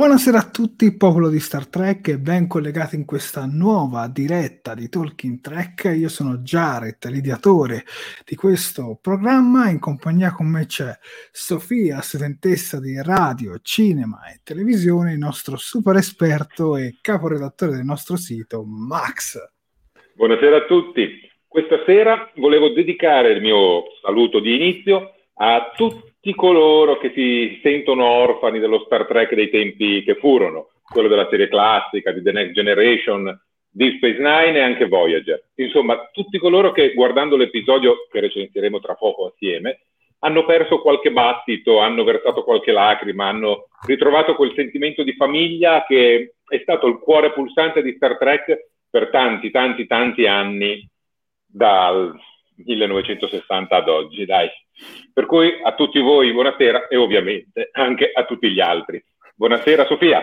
Buonasera a tutti, popolo di Star Trek, e ben collegati in questa nuova diretta di Talking Trek. Io sono Jared, l'ideatore di questo programma. In compagnia con me c'è Sofia, studentessa di radio, cinema e televisione, il nostro super esperto e caporedattore del nostro sito, Max. Buonasera a tutti. Questa sera volevo dedicare il mio saluto di inizio a tutti tutti coloro che si sentono orfani dello Star Trek dei tempi che furono, quello della serie classica, di The Next Generation, di Space Nine e anche Voyager. Insomma, tutti coloro che guardando l'episodio che recensiremo tra poco assieme hanno perso qualche battito, hanno versato qualche lacrima, hanno ritrovato quel sentimento di famiglia che è stato il cuore pulsante di Star Trek per tanti, tanti, tanti anni dal 1960 ad oggi, dai. Per cui a tutti voi buonasera e ovviamente anche a tutti gli altri. Buonasera Sofia.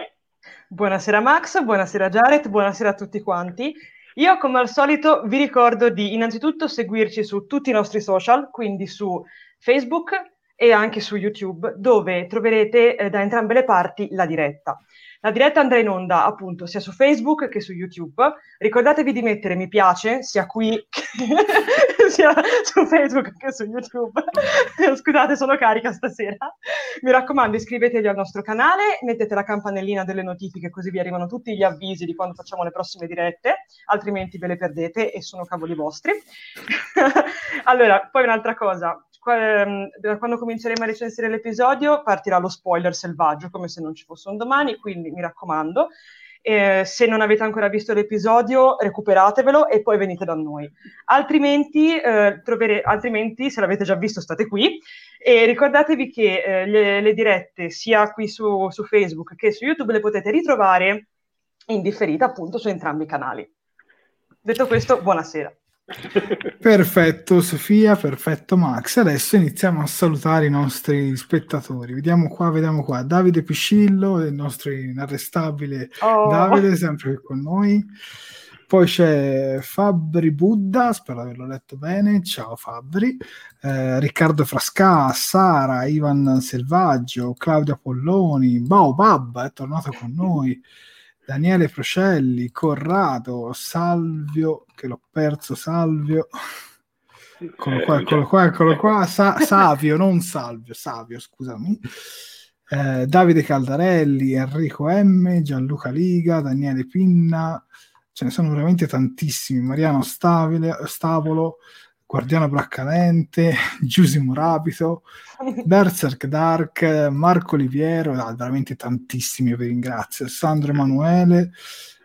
Buonasera Max, buonasera Jared, buonasera a tutti quanti. Io come al solito vi ricordo di innanzitutto seguirci su tutti i nostri social, quindi su Facebook e anche su YouTube, dove troverete eh, da entrambe le parti la diretta. La diretta andrà in onda appunto sia su Facebook che su YouTube. Ricordatevi di mettere mi piace sia qui sia su Facebook che su YouTube. Scusate, sono carica stasera. Mi raccomando, iscrivetevi al nostro canale, mettete la campanellina delle notifiche così vi arrivano tutti gli avvisi di quando facciamo le prossime dirette, altrimenti ve le perdete e sono cavoli vostri. allora, poi un'altra cosa, Ehm, quando cominceremo a recensire l'episodio partirà lo spoiler selvaggio, come se non ci fosse un domani, quindi mi raccomando. Eh, se non avete ancora visto l'episodio, recuperatevelo e poi venite da noi. Altrimenti, eh, trovere, altrimenti se l'avete già visto, state qui. E ricordatevi che eh, le, le, dirette, sia qui su, su Facebook che su YouTube, le potete ritrovare in differita appunto su entrambi i canali. Detto questo, buonasera. Perfetto Sofia, perfetto Max. Adesso iniziamo a salutare i nostri spettatori. Vediamo qua, vediamo qua. Davide Piscillo, il nostro inarrestabile oh. Davide, sempre qui con noi. Poi c'è Fabri Buddha, spero di averlo letto bene. Ciao Fabri. Eh, Riccardo Frasca, Sara, Ivan Selvaggio, Claudio Polloni, Baobab è tornato con noi. Daniele Procelli, Corrado, Salvio, che l'ho perso, Salvio. Eccolo qua, eccolo qua, eccolo qua, Sa- Savio, non Salvio, Savio, scusami. eh, Davide Caldarelli, Enrico M, Gianluca Liga, Daniele Pinna, ce ne sono veramente tantissimi, Mariano Stavile, Stavolo, Guardiano Braccalente, Giusimo Rapito, Berserk Dark, Marco Oliviero, ah, veramente tantissimi, vi ringrazio, Sandro Emanuele,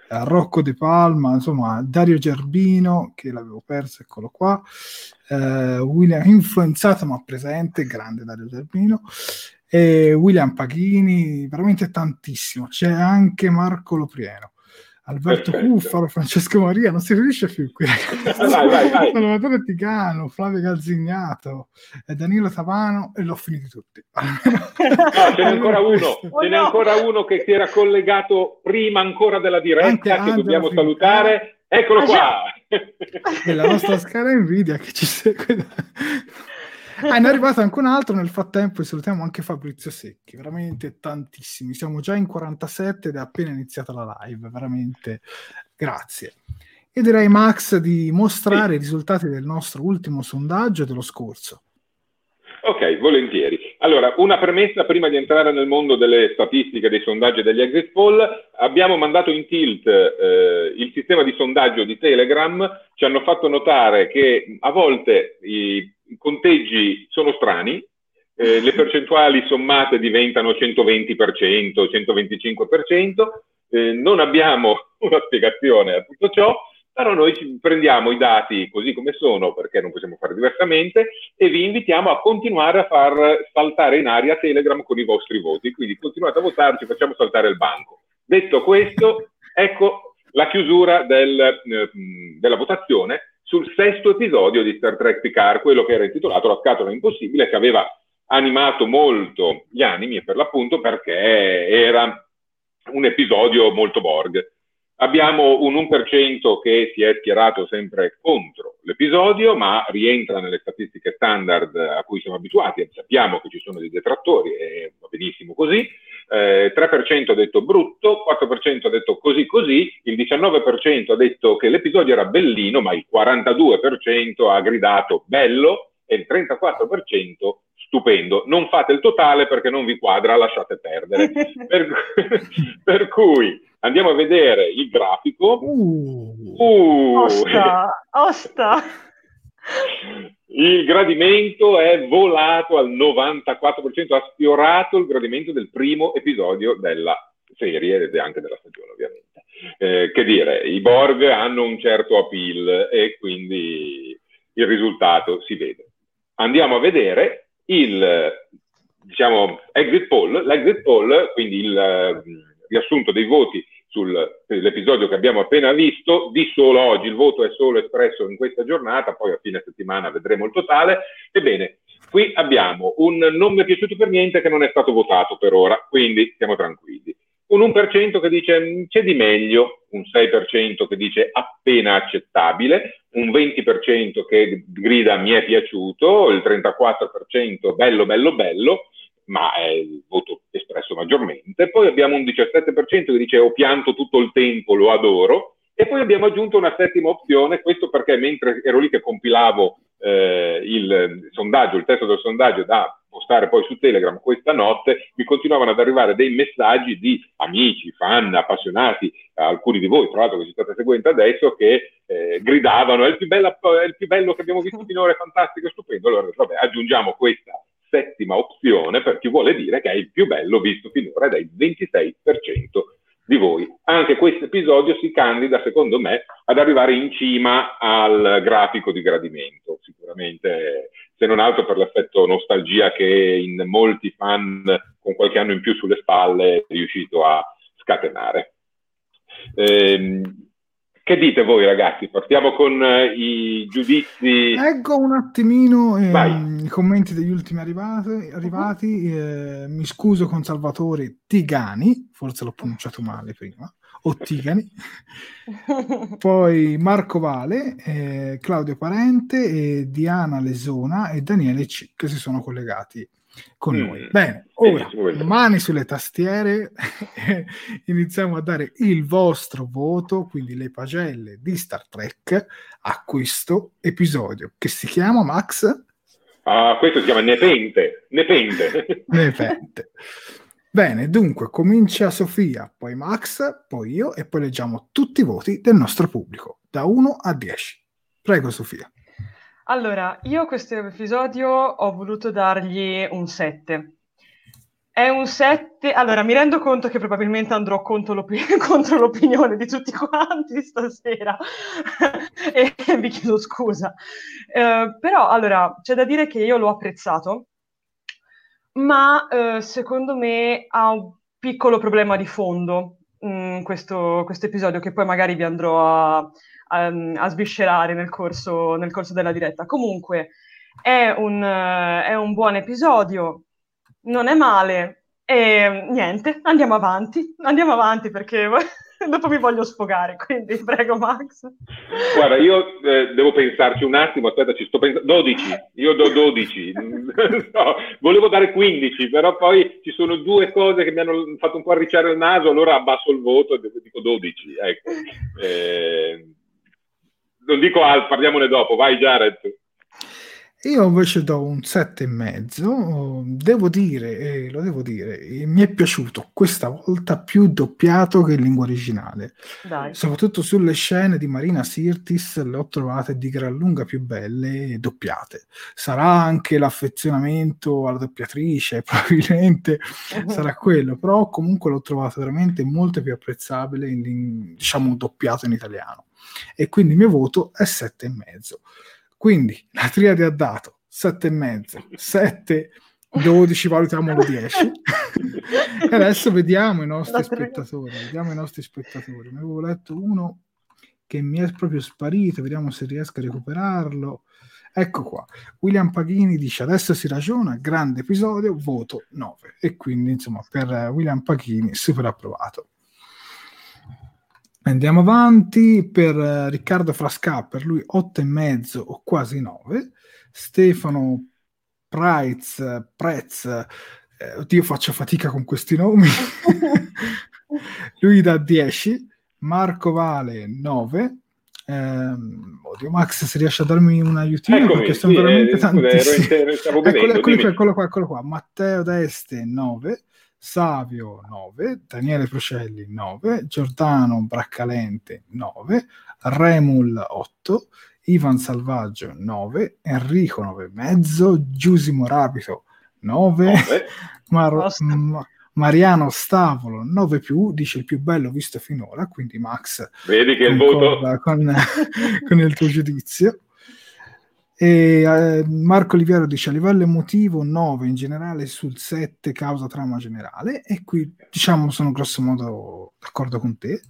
eh, Rocco De Palma, insomma, Dario Gerbino, che l'avevo perso, eccolo qua, eh, William influenzato ma presente, grande Dario Gerbino, e William Paghini, veramente tantissimo, c'è anche Marco Loprieno. Alberto Perfetto. Cuffaro, Francesco Maria, non si riesce più qui. vai, vai, vai. Salvatore Ticano, Flavio Gazzignato, Danilo Tavano e l'ho finiti tutti. no, ce n'è ancora uno, oh, ce n'è no. ancora uno che si era collegato prima ancora della diretta Anche che Angela dobbiamo Finca. salutare. Eccolo ah, qua. È la nostra scala Nvidia che ci segue. Ah, ne è arrivato anche un altro nel frattempo e salutiamo anche Fabrizio Secchi, veramente tantissimi. Siamo già in 47 ed è appena iniziata la live, veramente grazie. E direi Max di mostrare sì. i risultati del nostro ultimo sondaggio dello scorso. Ok, volentieri. Allora, una premessa prima di entrare nel mondo delle statistiche, dei sondaggi e degli exit poll. Abbiamo mandato in tilt eh, il sistema di sondaggio di Telegram. Ci hanno fatto notare che a volte i i conteggi sono strani, eh, le percentuali sommate diventano 120%, 125%, eh, non abbiamo una spiegazione a tutto ciò, però noi prendiamo i dati così come sono, perché non possiamo fare diversamente, e vi invitiamo a continuare a far saltare in aria Telegram con i vostri voti. Quindi continuate a votarci, facciamo saltare il banco. Detto questo, ecco la chiusura del, eh, della votazione sul sesto episodio di Star Trek Picard, quello che era intitolato La scatola impossibile, che aveva animato molto gli animi per l'appunto perché era un episodio molto Borg. Abbiamo un 1% che si è schierato sempre contro l'episodio, ma rientra nelle statistiche standard a cui siamo abituati. Sappiamo che ci sono dei detrattori e va benissimo così eh, 3% ha detto brutto, 4% ha detto così così, il 19% ha detto che l'episodio era bellino, ma il 42% ha gridato bello e il 34% stupendo. Non fate il totale perché non vi quadra, lasciate perdere. per, per, cui andiamo a vedere il grafico. Uh, uh. Osta, osta. Il gradimento è volato al 94%, ha sfiorato il gradimento del primo episodio della serie ed anche della stagione ovviamente. Eh, che dire, i Borg hanno un certo appeal e quindi il risultato si vede. Andiamo a vedere il diciamo, exit poll, l'exit poll, quindi il uh, riassunto dei voti sull'episodio che abbiamo appena visto, di solo oggi, il voto è solo espresso in questa giornata, poi a fine settimana vedremo il totale. Ebbene, qui abbiamo un non mi è piaciuto per niente che non è stato votato per ora, quindi siamo tranquilli. Un 1% che dice mm, c'è di meglio, un 6% che dice appena accettabile, un 20% che grida mi è piaciuto, il 34% bello bello bello, ma è il voto espresso maggiormente. Poi abbiamo un 17% che dice ho pianto tutto il tempo, lo adoro. E poi abbiamo aggiunto una settima opzione, questo perché mentre ero lì che compilavo eh, il sondaggio, il testo del sondaggio da postare poi su Telegram questa notte, mi continuavano ad arrivare dei messaggi di amici, fan, appassionati, alcuni di voi, tra l'altro che ci state seguendo adesso, che eh, gridavano è il, bella, è il, più bello che abbiamo visto finora, è fantastico, stupendo. Allora, vabbè, aggiungiamo questa settima opzione per chi vuole dire che è il più bello visto finora ed è il 26% di voi. Anche questo episodio si candida, secondo me, ad arrivare in cima al grafico di gradimento, sicuramente, se non altro per l'effetto nostalgia che in molti fan con qualche anno in più sulle spalle è riuscito a scatenare. Eh, che dite voi ragazzi? Partiamo con uh, i giudizi. Leggo un attimino eh, i commenti degli ultimi arrivati. arrivati. Uh-huh. Eh, mi scuso con Salvatore Tigani, forse l'ho pronunciato male prima, o Tigani. Poi Marco Vale, eh, Claudio Parente, Diana Lesona e Daniele C che si sono collegati con mm. noi. Bene, ora mani sulle tastiere, iniziamo a dare il vostro voto, quindi le pagelle di Star Trek a questo episodio che si chiama Max. Ah, questo si chiama Nepente. Nepente. Nepente. Bene, dunque comincia Sofia, poi Max, poi io e poi leggiamo tutti i voti del nostro pubblico, da 1 a 10. Prego Sofia. Allora, io questo episodio ho voluto dargli un 7. È un 7. Allora, mi rendo conto che probabilmente andrò contro, l'op- contro l'opinione di tutti quanti stasera e vi chiedo scusa. Uh, però, allora, c'è da dire che io l'ho apprezzato ma eh, secondo me ha un piccolo problema di fondo mh, mm, questo, questo, episodio che poi magari vi andrò a, a, a sviscerare nel corso, nel corso, della diretta. Comunque è un, uh, è un buon episodio, non è male e niente, andiamo avanti, andiamo avanti perché dopo mi voglio sfogare, quindi prego Max. Guarda, io eh, devo pensarci un attimo, aspetta, ci sto pensando, 12, io do 12, no, volevo dare 15, però poi ci sono due cose che mi hanno fatto un po' arricciare il naso, allora abbasso il voto e dico 12, ecco. Eh, non dico altro, parliamone dopo, vai Jared. Io invece do un sette e mezzo. Devo dire, eh, lo devo dire, eh, mi è piaciuto questa volta più doppiato che in lingua originale. Dai. Soprattutto sulle scene di Marina Sirtis le ho trovate di gran lunga più belle doppiate. Sarà anche l'affezionamento alla doppiatrice, probabilmente sarà quello, però comunque l'ho trovato veramente molto più apprezzabile, in, diciamo, doppiato in italiano. E quindi il mio voto è sette e mezzo. Quindi la triade ha dato 7,5, 7, 12, valutiamolo 10. e adesso vediamo i nostri spettatori. Vediamo i nostri spettatori. Ne avevo letto uno che mi è proprio sparito, vediamo se riesco a recuperarlo. Ecco qua, William Paghini dice adesso si ragiona, grande episodio, voto 9 e quindi insomma per William Paghini super approvato. Andiamo avanti per uh, Riccardo Frasca, per lui 8,5 o quasi 9. Stefano Price, Prez, eh, oddio faccio fatica con questi nomi, lui da 10. Marco Vale 9. Eh, oddio Max se riesce a darmi un aiutino Eccomi, perché sono sì, veramente eh, tantissimi. Eccolo, eccolo, eccolo, qua, eccolo qua. Matteo Deste 9. Savio 9, Daniele Procelli 9, Giordano Braccalente 9, Remul 8, Ivan Salvaggio 9, Enrico 9,5, Giusimo Rapito 9, Mar- Ma- Mariano Stavolo 9 più, dice il più bello visto finora, quindi Max vedi che il voto con, con il tuo giudizio. E, eh, Marco Oliviero dice a livello emotivo 9 in generale sul 7 causa trauma generale. E qui diciamo sono grosso modo d'accordo con te.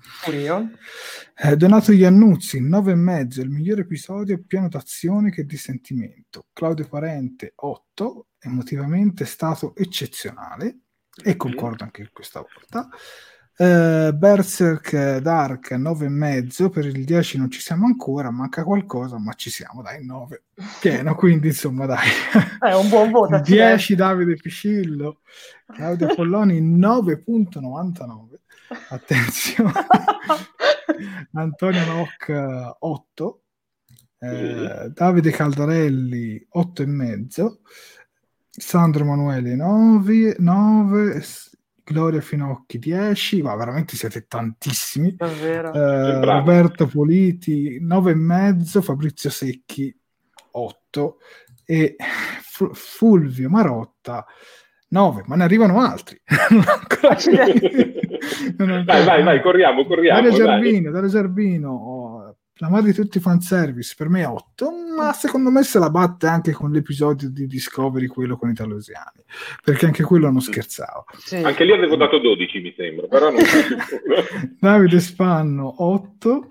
Eh, Donato Iannuzzi 9 e mezzo il miglior episodio pieno d'azione che di sentimento. Claudio Parente 8 emotivamente è stato eccezionale. E concordo anche questa volta Uh, Berserk Dark 9,5 per il 10 non ci siamo ancora, manca qualcosa, ma ci siamo, dai, 9 pieno, quindi insomma dai. È un buon voto. 10 Davide Piscillo, Claudio Polloni 9.99. Attenzione. Antonio Noc 8. Eh, Davide Caldarelli 8,5. Sandro Emanuele 9, 9 Gloria Finocchi 10, ma veramente siete tantissimi. Eh, Roberto Politi 9,5, Fabrizio Secchi 8 e F- Fulvio Marotta 9, ma ne arrivano altri. non ancora non vai, vai, vai, corriamo, corriamo. Dario Giarbino, Dario Giarbino oh, la madre di tutti i fanservice per me è 8, ma secondo me se la batte anche con l'episodio di Discovery, quello con i talosiani, perché anche quello non scherzava. Sì. Anche lì avevo dato 12, mi sembra, però non... Davide Spanno 8.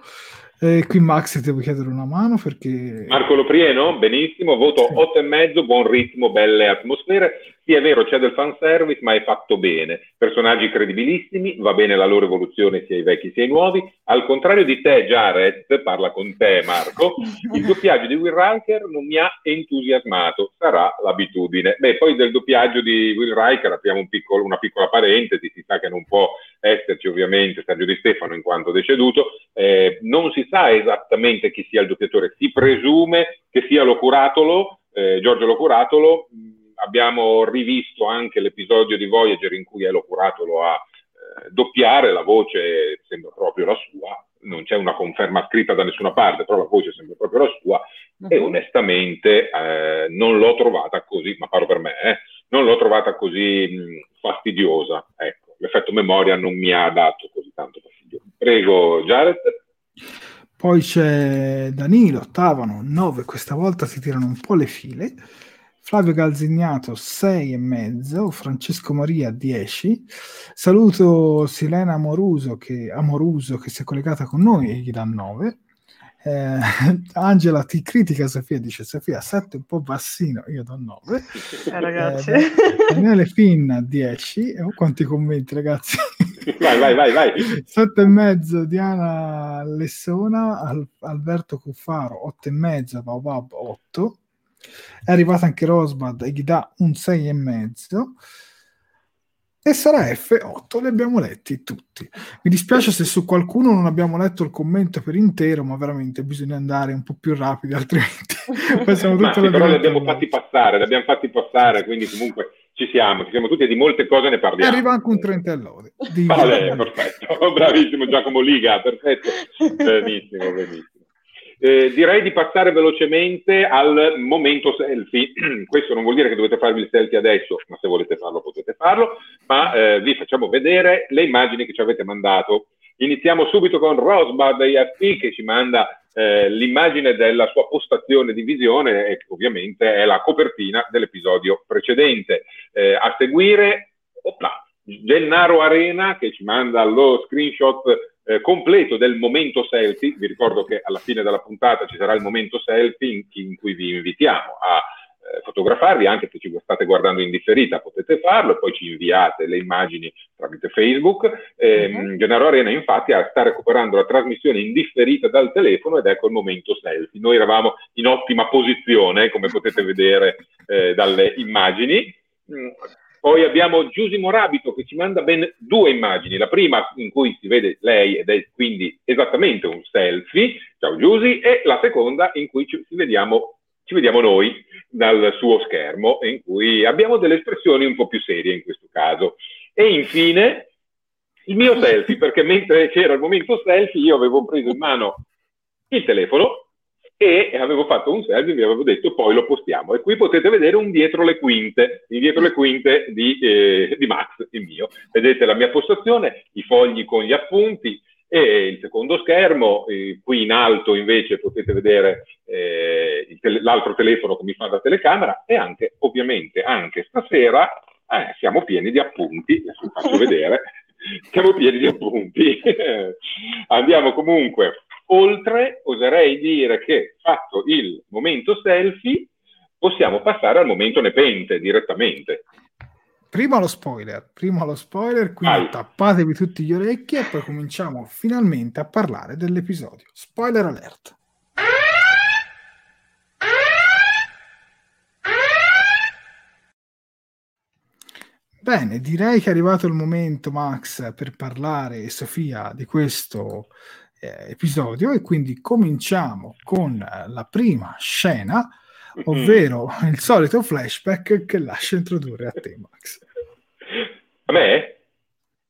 Eh, qui Max ti devo chiedere una mano perché... Marco Loprieno, benissimo, voto sì. 8,5, buon ritmo, belle atmosfere. Sì, è vero, c'è del fanservice, ma è fatto bene. Personaggi credibilissimi, va bene la loro evoluzione sia ai vecchi sia ai nuovi. Al contrario di te, Jared, parla con te Marco, il doppiaggio di Will Riker non mi ha entusiasmato, sarà l'abitudine. Beh, poi del doppiaggio di Will Riker apriamo un piccolo, una piccola parentesi, si sa che non può esserci ovviamente Sergio Di Stefano in quanto deceduto, eh, non si sa esattamente chi sia il doppiatore, si presume che sia Locuratolo, eh, Giorgio Locuratolo, abbiamo rivisto anche l'episodio di Voyager in cui Elo Curato lo ha eh, doppiare, la voce sembra proprio la sua, non c'è una conferma scritta da nessuna parte, però la voce sembra proprio la sua uh-huh. e onestamente eh, non l'ho trovata così, ma parlo per me, eh, non l'ho trovata così mh, fastidiosa. Ecco, l'effetto memoria non mi ha dato così tanto fastidio. Prego, Jared. Poi c'è Danilo, Tavano, 9, questa volta si tirano un po' le file. Flavio Galzignato 6 e mezzo, Francesco Maria 10. Saluto Silena Amoruso che, Amoruso che si è collegata con noi e gli dà 9. Eh, Angela ti critica Sofia, dice Sofia 7 un po' bassino, io do 9. Eh, ragazzi. Eh, Daniele Finna 10. Oh, quanti commenti ragazzi. Vai, vai, vai, vai. 7 e mezzo Diana Lessona, Al- Alberto Cuffaro 8 e mezzo, Baobab 8. È arrivato anche Rosbad e gli dà un 6 e sarà F8, li abbiamo letti tutti. Mi dispiace se su qualcuno non abbiamo letto il commento per intero, ma veramente bisogna andare un po' più rapidi, altrimenti passiamo tutto ma, Però li abbiamo fatti passare, li abbiamo fatti passare, quindi comunque ci siamo, ci siamo tutti e di molte cose ne parliamo. E arriva anche un 30 all'ora. Vale, perfetto, bravissimo Giacomo Liga, perfetto. benissimo, benissimo. Eh, direi di passare velocemente al momento selfie. Questo non vuol dire che dovete farvi il selfie adesso, ma se volete farlo potete farlo, ma eh, vi facciamo vedere le immagini che ci avete mandato. Iniziamo subito con Rosbad IRT che ci manda eh, l'immagine della sua postazione di visione e ovviamente è la copertina dell'episodio precedente. Eh, a seguire, opla, Gennaro Arena che ci manda lo screenshot eh, completo del momento selfie. Vi ricordo che alla fine della puntata ci sarà il momento selfie in, in cui vi invitiamo a eh, fotografarvi, anche se ci state guardando in differita potete farlo, e poi ci inviate le immagini tramite Facebook. Eh, mm-hmm. Gennaro Arena infatti sta recuperando la trasmissione in differita dal telefono ed ecco il momento selfie. Noi eravamo in ottima posizione, come potete vedere eh, dalle immagini. Poi abbiamo Giusy Morabito che ci manda ben due immagini. La prima in cui si vede lei ed è quindi esattamente un selfie, ciao Giusy, e la seconda in cui ci, vediamo, ci vediamo noi dal suo schermo, in cui abbiamo delle espressioni un po' più serie in questo caso. E infine il mio selfie, perché mentre c'era il momento selfie io avevo preso in mano il telefono e avevo fatto un selfie, vi avevo detto poi lo postiamo. E qui potete vedere un dietro le quinte, il dietro le quinte di, eh, di Max, il mio. Vedete la mia postazione, i fogli con gli appunti e il secondo schermo, eh, qui in alto invece potete vedere eh, tele- l'altro telefono che mi fa da telecamera e anche, ovviamente, anche stasera eh, siamo pieni di appunti, adesso vi faccio vedere, siamo pieni di appunti. Andiamo comunque Oltre, oserei dire che fatto il momento selfie, possiamo passare al momento nepente direttamente. Prima lo spoiler, prima lo spoiler, quindi Vai. tappatevi tutti gli orecchi e poi cominciamo finalmente a parlare dell'episodio. Spoiler alert. Bene, direi che è arrivato il momento, Max, per parlare, Sofia, di questo eh, episodio e quindi cominciamo con eh, la prima scena, ovvero il solito flashback che lascio introdurre a te, Max. A me?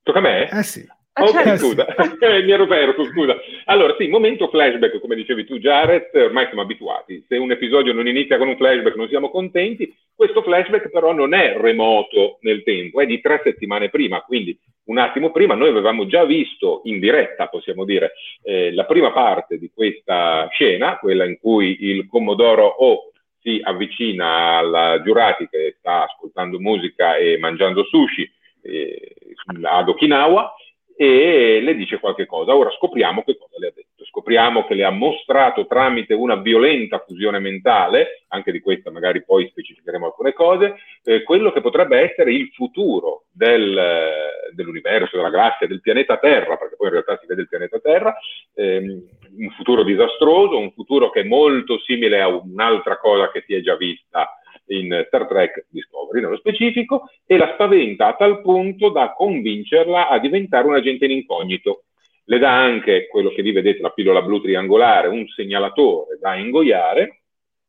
Tocca a me? Eh sì. Ah, ok, certo. scusa, mi ero perso, scusa. Allora, sì, momento flashback, come dicevi tu, Jared, ormai siamo abituati. Se un episodio non inizia con un flashback non siamo contenti. Questo flashback però non è remoto nel tempo, è di tre settimane prima, quindi un attimo prima noi avevamo già visto in diretta, possiamo dire, eh, la prima parte di questa scena, quella in cui il Commodoro O si avvicina alla Giurati che sta ascoltando musica e mangiando sushi eh, ad Okinawa e le dice qualche cosa. Ora scopriamo che cosa le ha detto. Scopriamo che le ha mostrato tramite una violenta fusione mentale, anche di questa magari poi specificheremo alcune cose, eh, quello che potrebbe essere il futuro del, dell'universo, della galassia, del pianeta Terra, perché poi in realtà si vede il pianeta Terra, ehm, un futuro disastroso, un futuro che è molto simile a un'altra cosa che si è già vista in Star Trek Discovery nello specifico, e la spaventa a tal punto da convincerla a diventare un agente in incognito. Le dà anche quello che vi vedete, la pillola blu triangolare, un segnalatore da ingoiare,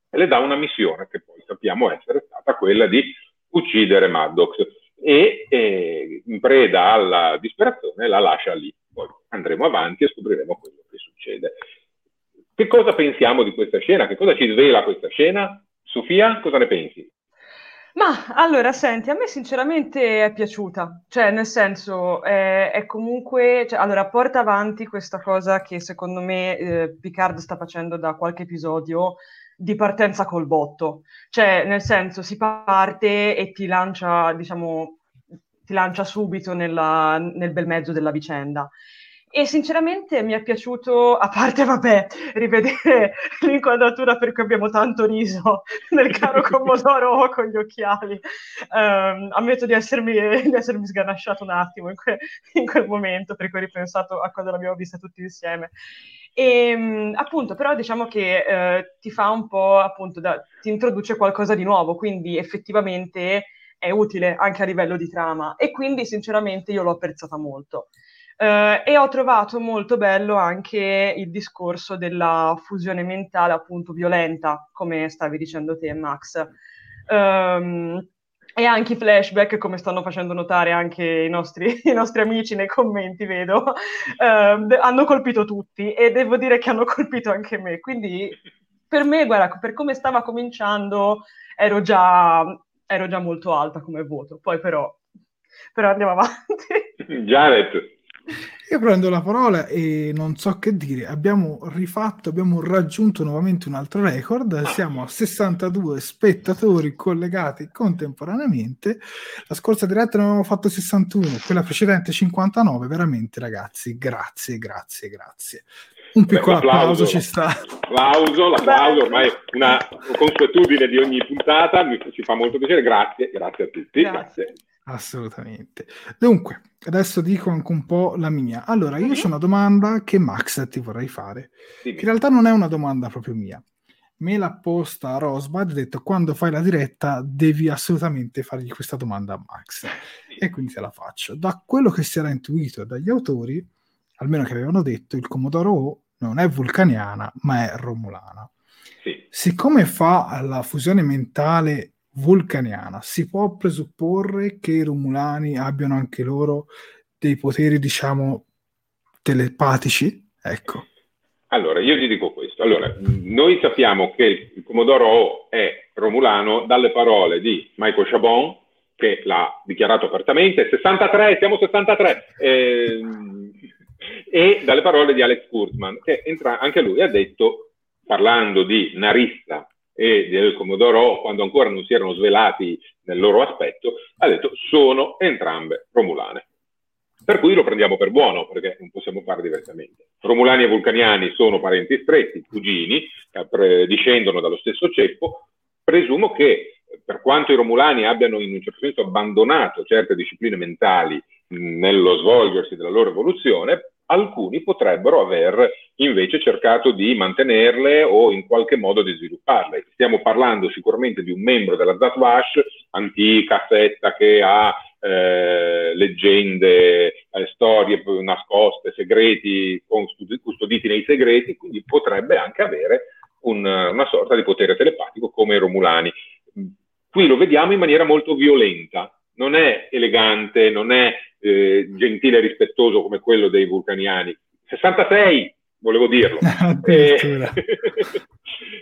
e le dà una missione che poi sappiamo essere stata quella di uccidere Maddox e eh, in preda alla disperazione la lascia lì. Poi andremo avanti e scopriremo quello che succede. Che cosa pensiamo di questa scena? Che cosa ci svela questa scena? Sofia, cosa ne pensi? Ma allora, senti, a me sinceramente è piaciuta, cioè nel senso è, è comunque, cioè, allora porta avanti questa cosa che secondo me eh, Picard sta facendo da qualche episodio di partenza col botto, cioè nel senso si parte e ti lancia, diciamo, ti lancia subito nella, nel bel mezzo della vicenda. E sinceramente mi è piaciuto, a parte, vabbè, rivedere l'inquadratura per cui abbiamo tanto riso nel caro Commodoro con gli occhiali. Um, ammetto di essermi, di essermi sganasciato un attimo in, que- in, quel momento, perché ho ripensato a quando l'abbiamo vista tutti insieme. E um, appunto, però diciamo che uh, ti fa un po', appunto, da, ti introduce qualcosa di nuovo, quindi effettivamente è utile anche a livello di trama. E quindi, sinceramente, io l'ho apprezzata molto. Uh, e ho trovato molto bello anche il discorso della fusione mentale appunto violenta, come stavi dicendo te Max. Um, e anche i flashback, come stanno facendo notare anche i nostri, i nostri amici nei commenti, vedo, uh, hanno colpito tutti e devo dire che hanno colpito anche me. Quindi per me, guarda, per come stava cominciando, ero già, ero già molto alta come voto. Poi però, però andiamo avanti. Jared, io prendo la parola e non so che dire. Abbiamo rifatto, abbiamo raggiunto nuovamente un altro record. Siamo a 62 spettatori collegati contemporaneamente. La scorsa diretta ne avevamo fatto 61, quella precedente 59. Veramente, ragazzi, grazie, grazie, grazie. Un piccolo Beh, applauso, applauso ci sta. L'applauso, l'applauso, ormai una consuetudine di ogni puntata, mi, ci fa molto piacere. Grazie, grazie a tutti. Grazie. grazie. Assolutamente. Dunque, adesso dico anche un po' la mia. Allora, io c'ho una domanda che Max ti vorrei fare. Che in realtà non è una domanda proprio mia. Me l'ha posta Rosbad, ha detto quando fai la diretta devi assolutamente fargli questa domanda a Max. E quindi te la faccio. Da quello che si era intuito dagli autori, almeno che avevano detto, il Commodoro O non è vulcaniana, ma è romulana. Sì. Siccome fa la fusione mentale vulcaniana, si può presupporre che i Romulani abbiano anche loro dei poteri, diciamo, telepatici? Ecco. Allora, io ti dico questo. Allora, noi sappiamo che il Comodoro O è romulano dalle parole di Michael Chabon, che l'ha dichiarato apertamente, 63, siamo 63, eh, e dalle parole di Alex Kurtzman, che entra, anche lui ha detto, parlando di Narissa e del Comodoro, quando ancora non si erano svelati nel loro aspetto, ha detto sono entrambe romulane. Per cui lo prendiamo per buono, perché non possiamo fare diversamente. Romulani e vulcaniani sono parenti stretti, cugini, eh, discendono dallo stesso ceppo. Presumo che, per quanto i romulani abbiano in un certo senso abbandonato certe discipline mentali nello svolgersi della loro evoluzione, alcuni potrebbero aver invece cercato di mantenerle o in qualche modo di svilupparle. Stiamo parlando sicuramente di un membro della Zatwash, antica setta che ha eh, leggende, eh, storie nascoste, segreti, custoditi nei segreti, quindi potrebbe anche avere un, una sorta di potere telepatico come i Romulani. Qui lo vediamo in maniera molto violenta, non è elegante, non è eh, gentile e rispettoso come quello dei vulcaniani. 66, volevo dirlo. eh,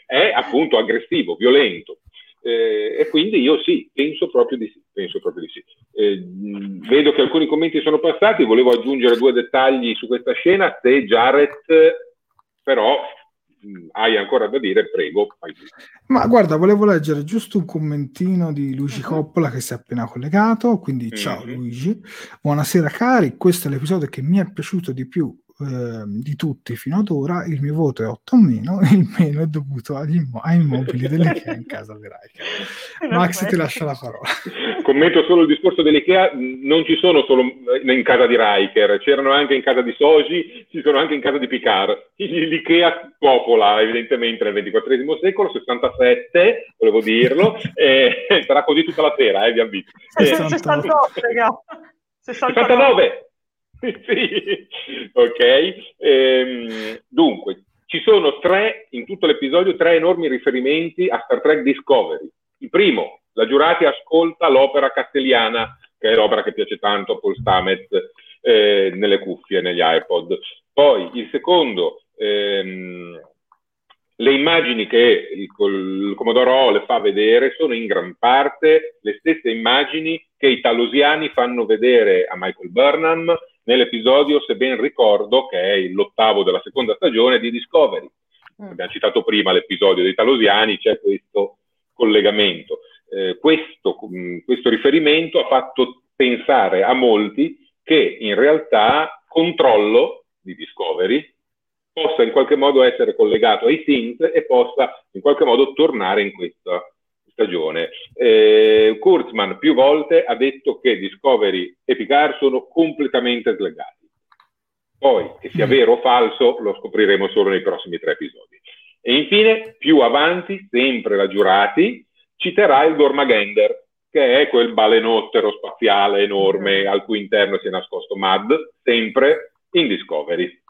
è appunto aggressivo, violento. Eh, e quindi io sì, penso proprio di sì. Proprio di sì. Eh, vedo che alcuni commenti sono passati, volevo aggiungere due dettagli su questa scena. Se Jared però hai ancora da dire, prego. Ma guarda, volevo leggere giusto un commentino di Luigi uh-huh. Coppola che si è appena collegato, quindi ciao uh-huh. Luigi. Buonasera cari, questo è l'episodio che mi è piaciuto di più Ehm, di tutti fino ad ora il mio voto è 8 meno e il meno è dovuto agli immo- ai mobili dell'IKEA in casa dell'IKEA. Max ti lascia la parola. Commento solo il discorso dell'IKEA, non ci sono solo in casa di Riker, c'erano anche in casa di Soji, ci sono anche in casa di Picard. L'IKEA popola evidentemente nel XXIV secolo, 67, volevo dirlo, e sarà così tutta la sera, eh, vi avviso. 68, 69! sì, ok. Ehm, dunque, ci sono tre, in tutto l'episodio, tre enormi riferimenti a Star Trek Discovery. Il primo, La Giurati ascolta l'opera castelliana, che è l'opera che piace tanto a Paul Stamets eh, nelle cuffie, negli iPod. Poi il secondo, ehm, le immagini che il, il Commodore O le fa vedere sono in gran parte le stesse immagini che i talosiani fanno vedere a Michael Burnham nell'episodio, se ben ricordo, che è l'ottavo della seconda stagione di Discovery. Mm. Abbiamo citato prima l'episodio dei talosiani, c'è questo collegamento. Eh, questo, mm, questo riferimento ha fatto pensare a molti che in realtà controllo di Discovery possa in qualche modo essere collegato ai synth e possa in qualche modo tornare in questa stagione. Eh, Kurtzman più volte ha detto che Discovery e Picard sono completamente slegati. Poi, che sia mm. vero o falso, lo scopriremo solo nei prossimi tre episodi. E infine, più avanti, sempre la Giurati, citerà il Gormagender, che è quel balenottero spaziale enorme mm. al cui interno si è nascosto Mad, sempre in Discovery.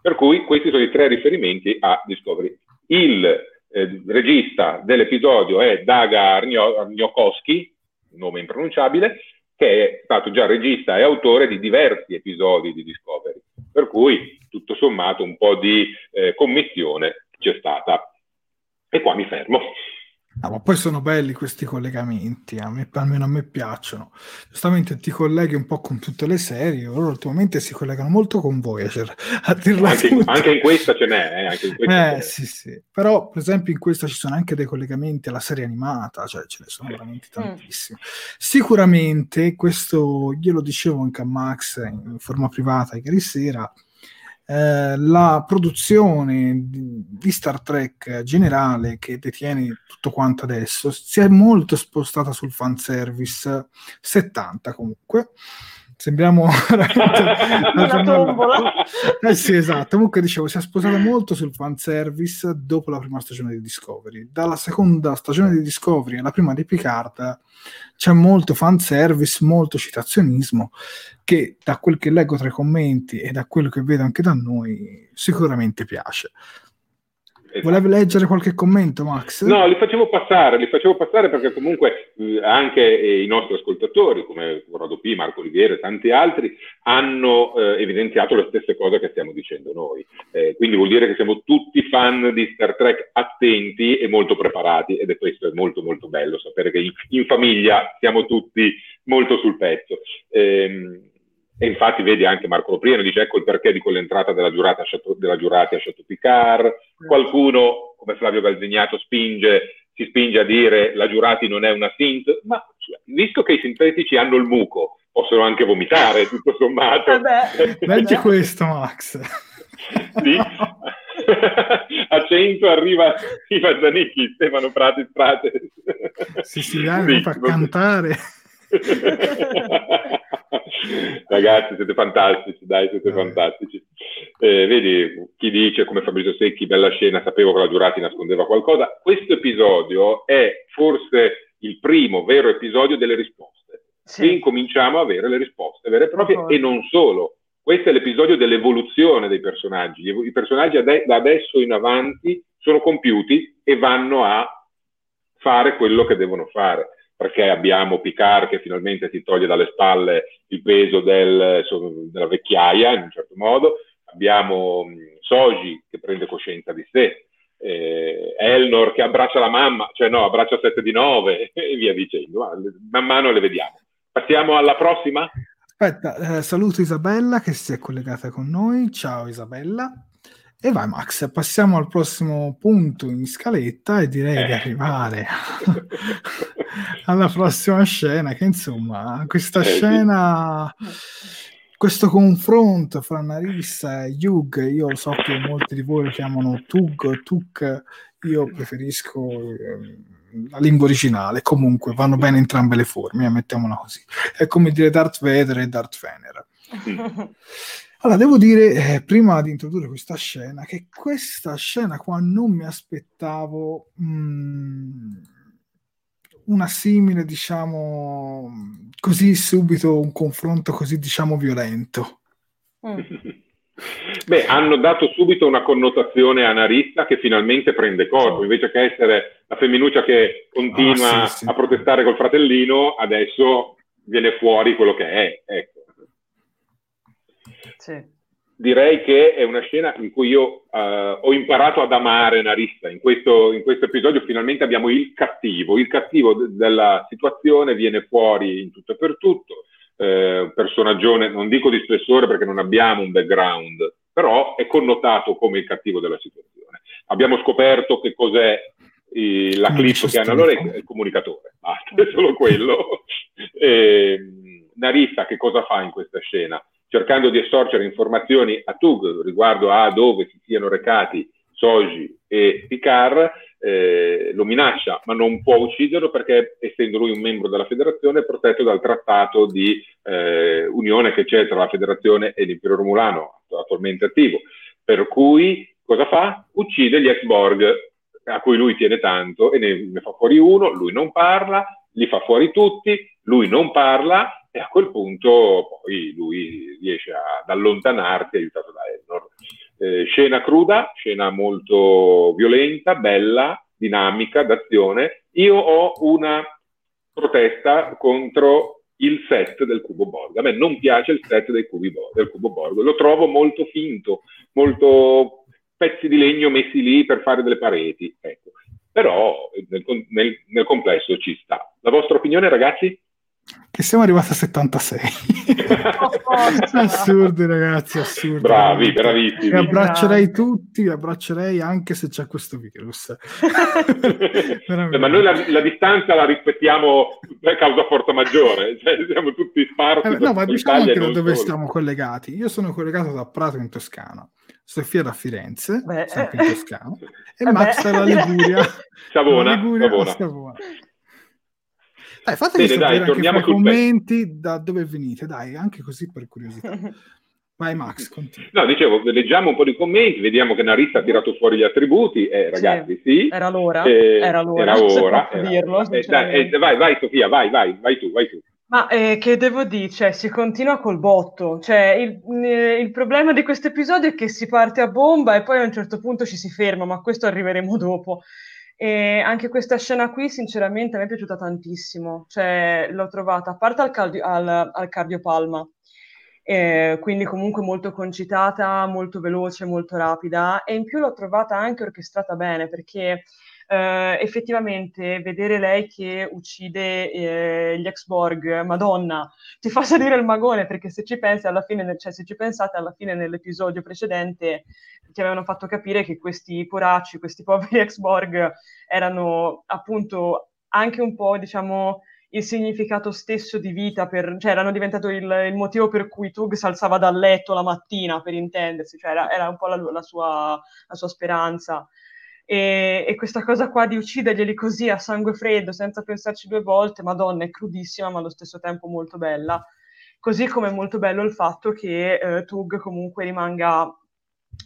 Per cui questi sono i tre riferimenti a Discovery. Il eh, regista dell'episodio è Daga Arniokoski, nome impronunciabile, che è stato già regista e autore di diversi episodi di Discovery. Per cui, tutto sommato, un po' di eh, commissione c'è stata. E qua mi fermo. No, ma poi sono belli questi collegamenti, a me, almeno a me piacciono. Giustamente ti colleghi un po' con tutte le serie, loro ultimamente si collegano molto con Voyager. A dirla anche, anche in questa ce n'è, eh, anche in questa eh, sì, sì. Però, per esempio, in questa ci sono anche dei collegamenti alla serie animata, cioè ce ne sono veramente mm. tantissimi. Sicuramente, questo glielo dicevo anche a Max in forma privata ieri sera, eh, la produzione di, di, Star Trek generale che detiene tutto quanto adesso si è molto spostata sul fanservice 70 comunque sembriamo una tombola. Eh sì esatto. Comunque dicevo si è sposata molto sul fanservice dopo la prima stagione di Discovery. Dalla seconda stagione di Discovery alla prima di Picard c'è molto fanservice, molto citazionismo, che da quel che leggo tra i commenti e da quello che vedo anche da noi sicuramente piace. Esatto. Volevi leggere qualche commento, Max? No, li facevo passare, li facevo passare perché comunque eh, anche eh, i nostri ascoltatori, come Corrado P, Marco Oliviere e tanti altri, hanno eh, evidenziato le stesse cose che stiamo dicendo noi. Eh, quindi vuol dire che siamo tutti fan di Star Trek attenti e molto preparati ed è questo è molto molto bello, sapere che in, in famiglia siamo tutti molto sul pezzo. Ehm, e infatti vedi anche Marco Loprieno dice ecco il perché di quell'entrata della giurata a Chateau, della giurata a Chateau Picard. Mm. Qualcuno, come Flavio Galzignato, spinge, si spinge a dire la giurati non è una synth, ma visto che i sintetici hanno il muco, possono anche vomitare, tutto sommato. Eh Leggi questo, Max. sì. a 100 arriva Iva Zanicchi, Stefano Prati Prates. Sì, sì, dai, sì, fa cantare. Ragazzi, siete fantastici, dai, siete eh. fantastici. Eh, vedi, chi dice come Fabrizio Secchi, bella scena, sapevo che la Giurati nascondeva qualcosa. Questo episodio è forse il primo vero episodio delle risposte. Sì. Qui incominciamo a avere le risposte vere e proprie oh. e non solo. Questo è l'episodio dell'evoluzione dei personaggi. I personaggi da adesso in avanti sono compiuti e vanno a fare quello che devono fare perché abbiamo Picard che finalmente si toglie dalle spalle il peso del, della vecchiaia in un certo modo, abbiamo Soji che prende coscienza di sé, eh, Elnor che abbraccia la mamma, cioè no, abbraccia 7 di 9 e via dicendo, man mano le vediamo. Passiamo alla prossima? Aspetta, eh, saluto Isabella che si è collegata con noi, ciao Isabella. E vai Max, passiamo al prossimo punto in scaletta e direi di eh. arrivare alla prossima scena, che insomma, questa eh, scena, questo confronto fra Narissa e Hugh, io so che molti di voi lo chiamano Tug, Tuk, io preferisco eh, la lingua originale, comunque vanno bene entrambe le forme, mettiamola così. È come dire Darth Vader e Darth Vader. Allora, devo dire, eh, prima di introdurre questa scena, che questa scena qua non mi aspettavo mh, mm, una simile, diciamo, così subito, un confronto così, diciamo, violento. Mm. Beh, hanno dato subito una connotazione anarista che finalmente prende corpo, invece che essere la femminuccia che continua ah, sì, sì. a protestare col fratellino, adesso viene fuori quello che è. Ecco. Sì. Direi che è una scena in cui io uh, ho imparato ad amare Narissa. In questo, in questo, episodio finalmente abbiamo il cattivo. Il cattivo de- della situazione viene fuori in tutto e per tutto. Eh, un personaggio, non dico di spessore perché non abbiamo un background, però è connotato come il cattivo della situazione. Abbiamo scoperto che cos'è eh, la clip che hanno all'orecchio, è il comunicatore, basta, è solo quello. Eh, Narissa che cosa fa in questa scena? Cercando di estorcere informazioni a Tug riguardo a dove si siano recati Soji e Picard, eh, lo minaccia, ma non può ucciderlo perché, essendo lui un membro della federazione, è protetto dal trattato di eh, unione che c'è tra la federazione e l'impero romulano, attualmente attivo. Per cui cosa fa? Uccide gli ex-Borg, a cui lui tiene tanto, e ne, ne fa fuori uno, lui non parla, li fa fuori tutti, lui non parla, e a quel punto poi lui riesce ad allontanarsi aiutato da Elnor. Eh, scena cruda, scena molto violenta, bella, dinamica, d'azione. Io ho una protesta contro il set del cubo Borg. A me non piace il set del, Bo- del cubo Borg, lo trovo molto finto, molto pezzi di legno messi lì per fare delle pareti. Ecco. Però nel, nel, nel complesso ci sta. La vostra opinione, ragazzi? Che siamo arrivati a 76. assurdi ragazzi, assurdi. Bravi, bravissimi. Vi abbraccerei tutti, vi abbraccerei anche se c'è questo virus. ma noi la, la, distanza la rispettiamo per causa forza maggiore, cioè siamo tutti sparsi. Eh, no, ma diciamo anche da dove solo. stiamo collegati. Io sono collegato da Prato in Toscana. Sofia da Firenze, beh, sempre in Toscana, e eh Max dalla Liguria. Savona, Liguria Savona. Savona. Dai, fatemi Bene, sapere dai, anche nei commenti pe- da dove venite, dai, anche così per curiosità. Vai Max, continua. No, dicevo, leggiamo un po' di commenti, vediamo che Narissa ha tirato fuori gli attributi, eh, ragazzi, sì. sì. Era l'ora, eh, era l'ora. Era ora. Era dirlo, eh, dai, eh, vai, vai Sofia, vai, vai, vai tu, vai tu. Ma eh, che devo dire, cioè, si continua col botto, cioè, il, eh, il problema di questo episodio è che si parte a bomba e poi a un certo punto ci si ferma, ma questo arriveremo dopo. E anche questa scena qui, sinceramente, me è piaciuta tantissimo. Cioè, l'ho trovata, a parte al, cardio, al, al cardiopalma, eh, quindi comunque molto concitata, molto veloce, molto rapida, e in più l'ho trovata anche orchestrata bene, perché eh, effettivamente vedere lei che uccide eh, gli ex-Borg, Madonna, ti fa salire il magone, perché se ci pensi alla fine, cioè se ci pensate alla fine nell'episodio precedente ti avevano fatto capire che questi poracci, questi poveri ex-Borg erano appunto anche un po', diciamo, il significato stesso di vita, per, cioè erano diventato il, il, motivo per cui Tug si alzava dal letto la mattina, per intendersi, cioè era, era un po' la, la, sua, la sua, speranza. E, e, questa cosa qua di ucciderglieli così a sangue freddo, senza pensarci due volte, madonna, è crudissima, ma allo stesso tempo molto bella. Così come è molto bello il fatto che eh, Tug comunque rimanga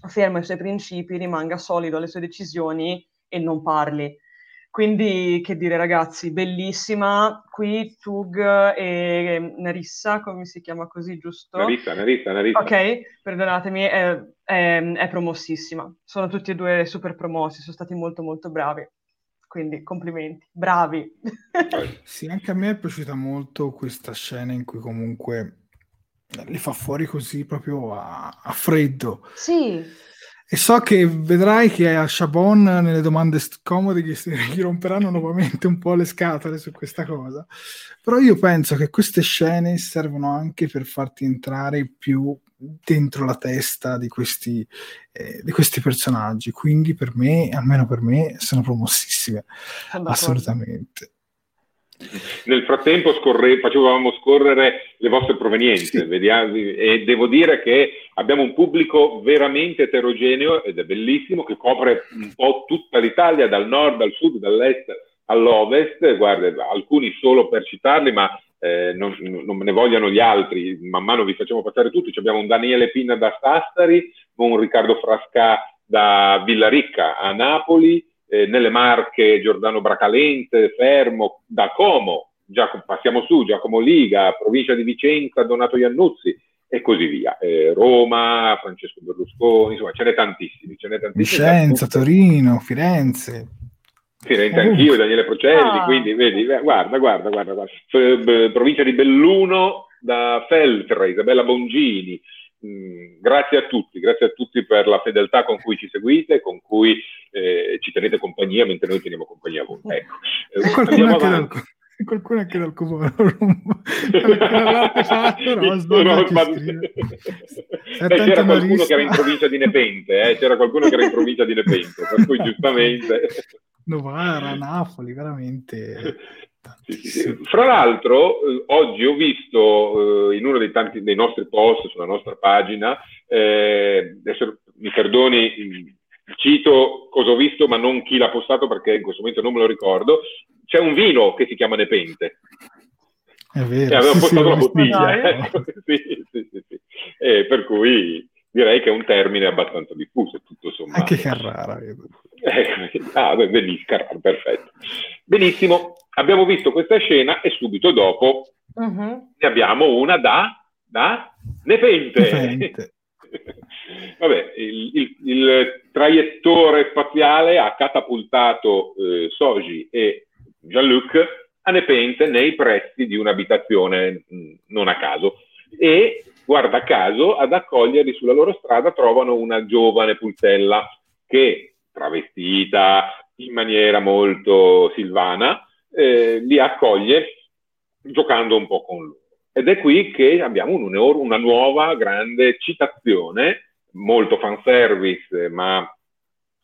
fermo ai suoi principi, rimanga solido alle sue decisioni e non parli. Quindi, che dire, ragazzi, bellissima. Qui Tug e Narissa, come si chiama così, giusto? Narissa, Narissa, Narissa. Ok, perdonatemi, è, è, è promossissima. Sono tutti e due super promossi, sono stati molto molto bravi. Quindi complimenti, bravi. sì, anche a me è piaciuta molto questa scena in cui comunque li fa fuori così proprio a, a freddo. Sì. E so che vedrai che a Chabon nelle domande scomode gli, gli romperanno nuovamente un po' le scatole su questa cosa. Però io penso che queste scene servono anche per farti entrare più dentro la testa di questi, eh, di questi personaggi. Quindi per me, almeno per me, sono promossissime. Assolutamente. Nel frattempo scorre, facevamo scorrere le vostre provenienze sì. vediamo, e devo dire che abbiamo un pubblico veramente eterogeneo ed è bellissimo che copre un po' tutta l'Italia, dal nord al sud, dall'est all'ovest. Guarda, alcuni solo per citarli, ma eh, non, non, me ne vogliano gli altri, man mano vi facciamo passare tutti. Ci abbiamo un Daniele Pinna da Sassari, un Riccardo Frasca da Villaricca a Napoli, eh, nelle Marche Giordano Bracalente, Fermo, da Como, Giacomo, passiamo su, Giacomo Liga, provincia di Vicenza, Donato Iannuzzi, e così via. Eh, Roma, Francesco Berlusconi, insomma ce n'è tantissimi. Ce n'è tantissimi Vicenza, Torino, Firenze. Firenze anch'io, Daniele Procelli, ah. quindi vedi, guarda, guarda, guarda, guarda. provincia di Belluno da Feltre, Isabella Bongini, Mm, grazie a tutti, grazie a tutti per la fedeltà con cui ci seguite, con cui eh, ci tenete compagnia mentre noi teniamo compagnia a voi. Ecco. Eh, qualcuno, anche dal, qualcuno anche dal Comoro c'era qualcuno che era in provincia di Nepente, eh? c'era qualcuno che era in provincia di Nepente, per cui giustamente... Novara, Napoli, veramente fra l'altro, eh, oggi ho visto eh, in uno dei tanti dei nostri post sulla nostra pagina, eh, adesso mi perdoni, cito cosa ho visto, ma non chi l'ha postato perché in questo momento non me lo ricordo. C'è un vino che si chiama Nepente. È vero. E aveva sì, postato sì, la bottiglia. Sì, sì, sì, sì. Eh, per cui direi che è un termine abbastanza diffuso, tutto sommato. Anche Carrara. Eh, ah, bellissimo, Carrara, perfetto. Benissimo, abbiamo visto questa scena e subito dopo uh-huh. ne abbiamo una da, da Nepente. Nepente. Vabbè, il, il, il, traiettore spaziale ha catapultato eh, Soji e Jean-Luc a Nepente nei pressi di un'abitazione mh, mm, non a caso e guarda caso ad accoglierli sulla loro strada trovano una giovane pulzella che travestita in maniera molto silvana eh, li accoglie giocando un po' con loro. Ed è qui che abbiamo un, una nuova grande citazione, molto fanservice, ma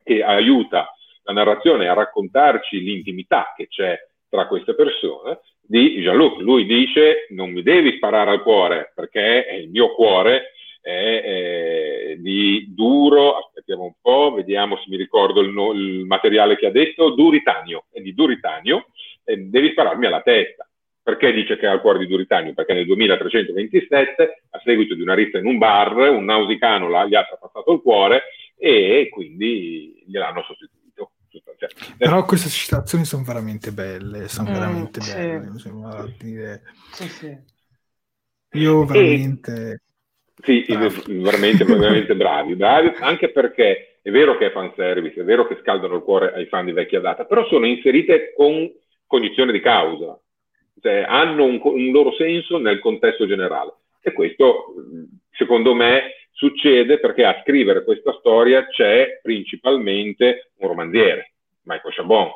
che aiuta la narrazione a raccontarci l'intimità che c'è tra queste persone, di Jean-Luc. Lui dice non mi devi sparare al cuore perché il mio cuore è eh, di duro, aspettiamo un po', vediamo se mi ricordo il, il materiale che ha detto, duritanio, è di duritanio, eh, devi spararmi alla testa. Perché dice che ha il cuore di Duritanio? Perché nel 2327, a seguito di una rissa in un bar, un nausicano gli ha passato il cuore e quindi gliel'hanno sostituito. Però queste citazioni sono veramente belle, sono mm, veramente sì. belle, insomma, dire... sì, sì. Io veramente... E... Sì, veramente, veramente bravi, bravi, anche perché è vero che è fanservice, è vero che scaldano il cuore ai fan di vecchia data, però sono inserite con cognizione di causa, cioè, hanno un, un loro senso nel contesto generale. E questo, secondo me, succede perché a scrivere questa storia c'è principalmente un romanziere, Michael Chabon,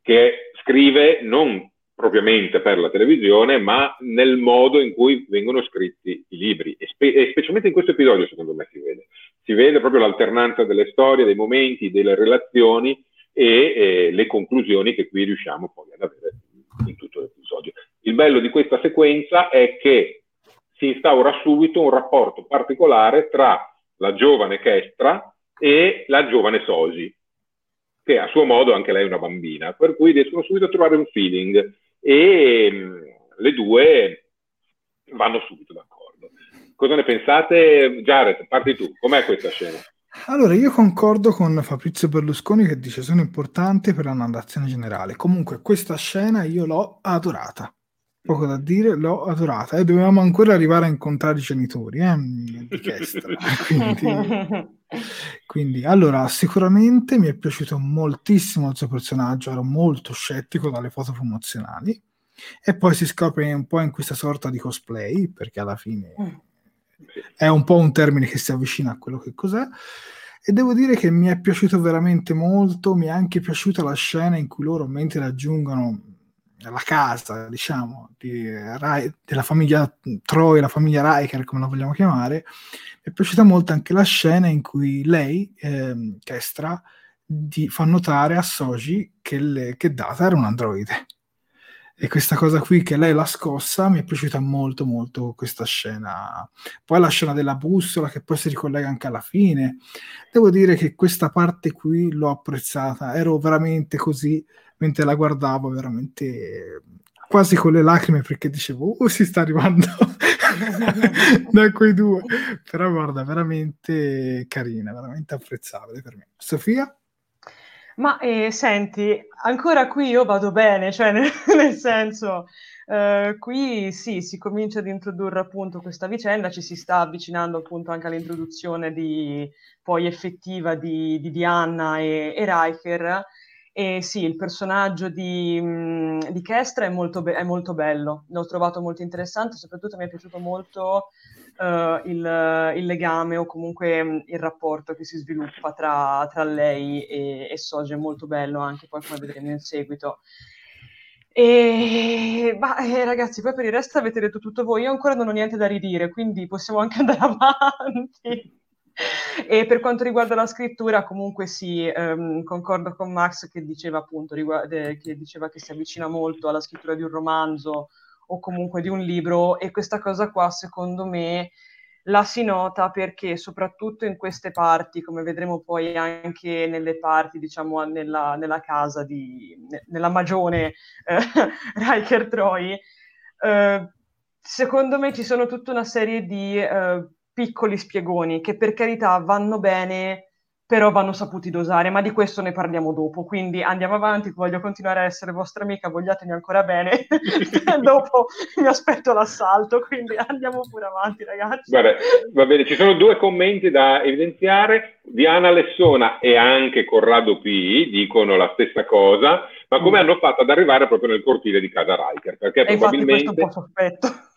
che scrive non propriamente per la televisione, ma nel modo in cui vengono scritti i libri. E, spe- e, specialmente in questo episodio, secondo me, si vede. Si vede proprio l'alternanza delle storie, dei momenti, delle relazioni e eh, le conclusioni che qui riusciamo poi ad avere in tutto l'episodio. Il bello di questa sequenza è che si instaura subito un rapporto particolare tra la giovane Kestra e la giovane Sosi, che a suo modo anche lei è una bambina, per cui riescono subito a trovare un feeling e mm, le due vanno subito d'accordo. Cosa ne pensate? Jared, parti tu, com'è questa scena? Allora, io concordo con Fabrizio Berlusconi che dice sono importanti per la narrazione generale. Comunque, questa scena io l'ho adorata. Poco da dire, l'ho adorata. E dovevamo ancora arrivare a incontrare i genitori eh, di Kestra. quindi, quindi, allora, sicuramente mi è piaciuto moltissimo il suo personaggio. Ero molto scettico dalle foto promozionali. E poi si scopre un po' in questa sorta di cosplay, perché alla fine mm è un po' un termine che si avvicina a quello che cos'è. E devo dire che mi è piaciuto veramente molto, mi è anche piaciuta la scena in cui loro, mentre raggiungono la casa, diciamo, di Rai, della famiglia Troy, la famiglia Riker, come la vogliamo chiamare, mi è piaciuta molto anche la scena in cui lei, eh, Kestra, di, fa notare a Soji che, le, che Data era un androide. E questa cosa qui che lei l'ha scossa mi è piaciuta molto molto questa scena. Poi la scena della bussola che poi si ricollega anche alla fine. Devo dire che questa parte qui l'ho apprezzata ero veramente così mentre la guardavo veramente quasi con le lacrime perché dicevo oh si sta arrivando da quei due però guarda veramente carina veramente apprezzabile per me Sofia? Ma eh, senti, ancora qui io vado bene, cioè nel, nel senso, Uh, qui sì, si comincia ad introdurre appunto questa vicenda, ci si sta avvicinando appunto anche all'introduzione di, poi effettiva di, di Diana e, e Riker. E sì, il personaggio di, mh, di Kestra è molto, be- è molto, bello, l'ho trovato molto interessante, soprattutto mi è piaciuto molto uh, il, il, legame o comunque mh, il rapporto che si sviluppa tra, tra lei e, e Soji, è molto bello anche poi come vedremo in seguito. E ma, eh, ragazzi, poi per il resto avete detto tutto voi. Io ancora non ho niente da ridire, quindi possiamo anche andare avanti. E per quanto riguarda la scrittura, comunque sì, ehm, concordo con Max che diceva appunto riguarda, che diceva che si avvicina molto alla scrittura di un romanzo o comunque di un libro, e questa cosa qua, secondo me, la si nota perché soprattutto in queste parti, come vedremo poi anche nelle parti, diciamo, nella, nella casa di, nella magione eh, Riker Troy, eh, secondo me ci sono tutta una serie di eh, piccoli spiegoni che per carità vanno bene però vanno saputi dosare, ma di questo ne parliamo dopo. Quindi andiamo avanti, voglio continuare a essere vostra amica, vogliatemi ancora bene. dopo mi aspetto l'assalto, quindi andiamo pure avanti, ragazzi. Guarda, va bene, ci sono due commenti da evidenziare. Diana Lessona e anche Corrado P dicono la stessa cosa, ma come mm. hanno fatto ad arrivare proprio nel cortile di casa Riker? Perché e probabilmente... Questo è un po' sospetto.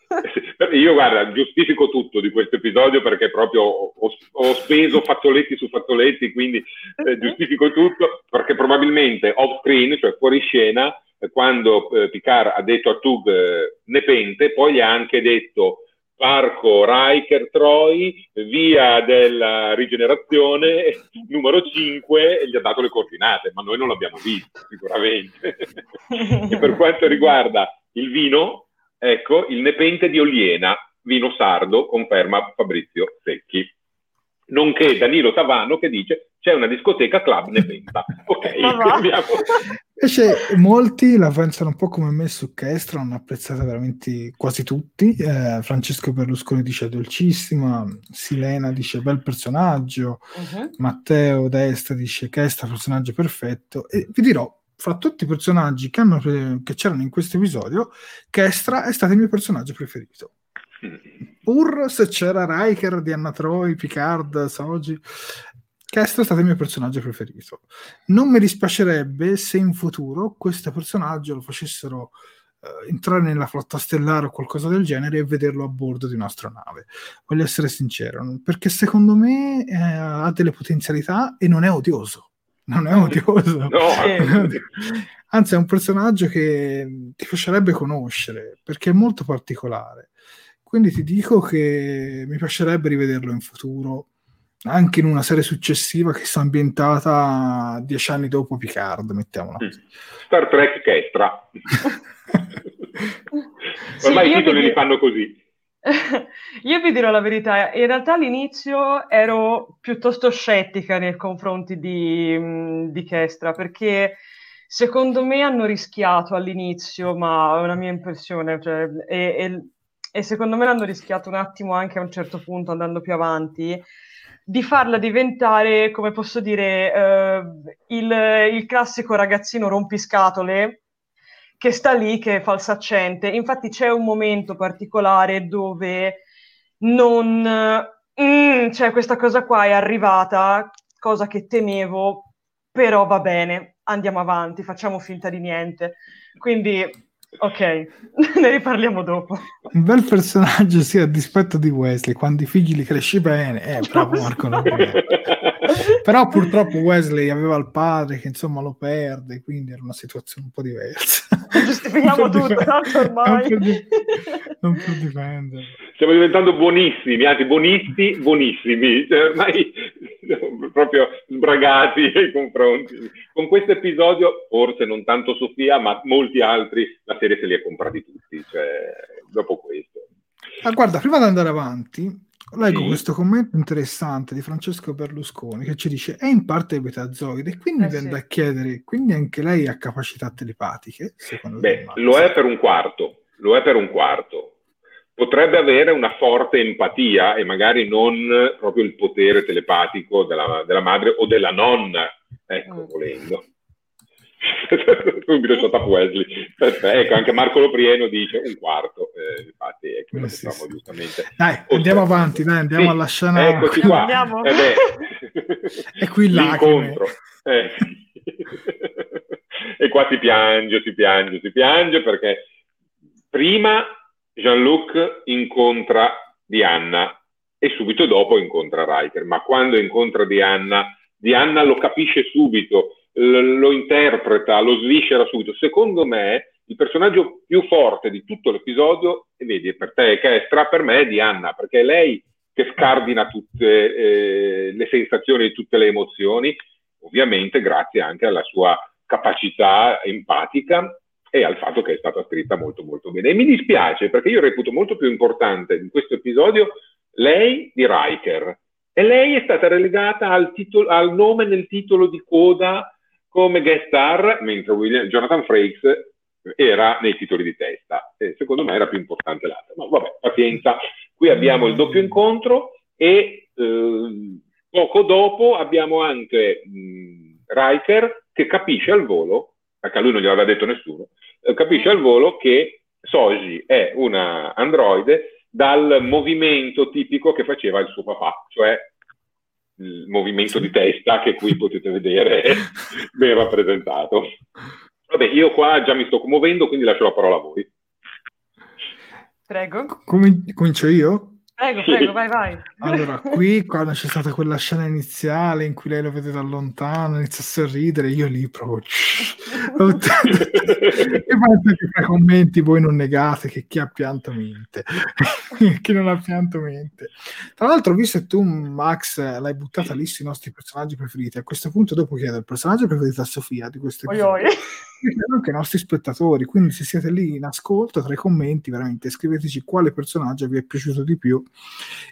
Io guarda, giustifico tutto di questo episodio perché proprio ho, ho speso fazzoletti su fazzoletti, quindi eh, giustifico tutto perché probabilmente off screen, cioè fuori scena, eh, quando eh, Picard ha detto a Tug eh, Nepente, poi gli ha anche detto Parco Riker Troy, via della rigenerazione, numero 5, e gli ha dato le coordinate, ma noi non l'abbiamo visto sicuramente. e per quanto riguarda il vino, Ecco, il nepente di Oliena, vino sardo, conferma Fabrizio Secchi. Nonché Danilo Tavano che dice c'è una discoteca club nepenta. Ok, abbiamo... Invece molti la pensano un po' come me su Chestra, hanno apprezzato veramente quasi tutti. Eh, Francesco Berlusconi dice dolcissima, Silena dice bel personaggio, uh-huh. Matteo Destra dice Chestra personaggio perfetto. E vi dirò, fra tutti i personaggi che, hanno, che c'erano in questo episodio, Kestra è stato il mio personaggio preferito. Pur se c'era Riker, Diana Troy, Picard, Soji, Kestra è stato il mio personaggio preferito. Non mi dispiacerebbe se in futuro questo personaggio lo facessero uh, entrare nella flotta stellare o qualcosa del genere e vederlo a bordo di un'astronave. Voglio essere sincero, perché secondo me eh, ha delle potenzialità e non è odioso non è odioso. No. Anzi, è un personaggio che ti piacerebbe conoscere perché è molto particolare. Quindi ti dico che mi piacerebbe rivederlo in futuro, anche in una serie successiva che sia ambientata dieci anni dopo Picard, mettiamola. Star Trek Kestra. Ormai sì, i titoli li fanno così. Io vi dirò la verità, in realtà all'inizio ero piuttosto scettica nei confronti di, mm, di Kestra, perché secondo me hanno rischiato all'inizio, ma è una mia impressione, cioè, e, e, e, secondo me l'hanno rischiato un attimo anche a un certo punto, andando più avanti, di farla diventare, come posso dire, eh, il, il classico ragazzino rompiscatole che sta lì, che è falsaccente. Infatti c'è un momento particolare dove non... Mm, cioè questa cosa qua è arrivata, cosa che temevo, però va bene, andiamo avanti, facciamo finta di niente. Quindi Ok, ne riparliamo dopo. Un bel personaggio, sì, a dispetto di Wesley. Quando i figli li cresci bene, eh, bravo Marco. Però purtroppo Wesley aveva il padre che insomma lo perde, quindi era una situazione un po' diversa. Giustifichiamo tutto, tanto ormai. Non per, non per difendere. Stiamo diventando buonissimi, anzi buonisti, buonissimi. Cioè, ormai proprio sbragati nei confronti. Con questo episodio, forse non tanto Sofia, ma molti altri, la serie se li ha comprati tutti, cioè, dopo questo. Ah, guarda, prima di andare avanti, leggo sì. questo commento interessante di Francesco Berlusconi che ci dice è in parte betazoide e quindi eh, viene sì. da chiedere, quindi anche lei ha capacità telepatiche? Secondo Beh, lo è per un quarto, lo è per un quarto potrebbe avere una forte empatia e magari non proprio il potere telepatico della, della madre o della nonna, ecco, mm. volendo. subito shot up Wesley ecco anche Marco Loprieno dice un quarto eh, infatti è quello eh, che sì, sì. giustamente. Dai Oltre. andiamo avanti dai andiamo sì, alla scena eccoci qua. andiamo. Eh e qui l'incontro. Eh. e qua si piange si piange si piange perché prima Jean-Luc incontra Diana e subito dopo incontra Riker, ma quando incontra Diana, Diana lo capisce subito, lo interpreta, lo sviscera subito. Secondo me il personaggio più forte di tutto l'episodio, e vedi, per te che è Kestra, per me è Diana, perché è lei che scardina tutte eh, le sensazioni e tutte le emozioni, ovviamente grazie anche alla sua capacità empatica e al fatto che è stata scritta molto molto bene. E mi dispiace perché io reputo molto più importante in questo episodio lei di Riker e lei è stata relegata al, titolo, al nome nel titolo di coda come guest star, mentre William, Jonathan Frakes era nei titoli di testa. E secondo me era più importante l'altro. Ma vabbè, pazienza. Qui abbiamo il doppio incontro e eh, poco dopo abbiamo anche mh, Riker che capisce al volo, perché a lui non gliel'aveva detto nessuno, eh, capisce al volo che Soji è una androide dal movimento tipico che faceva il suo papà, cioè il movimento di testa che qui potete vedere ben rappresentato. Vabbè, io qua già mi sto commuovendo, quindi lascio la parola a voi. Prego. Com- comincio io? Prego, prego, vai, vai. Allora, qui quando c'è stata quella scena iniziale in cui lei lo vede da lontano, inizia a sorridere, io lì proprio... e poi tra i commenti voi non negate che chi ha pianto mente, chi non ha pianto mente. Tra l'altro, visto che tu, Max, l'hai buttata lì sui nostri personaggi preferiti, a questo punto dopo chiedo il personaggio preferito a Sofia di questo episodio anche i nostri spettatori. Quindi, se siete lì in ascolto, tra i commenti, veramente scriveteci quale personaggio vi è piaciuto di più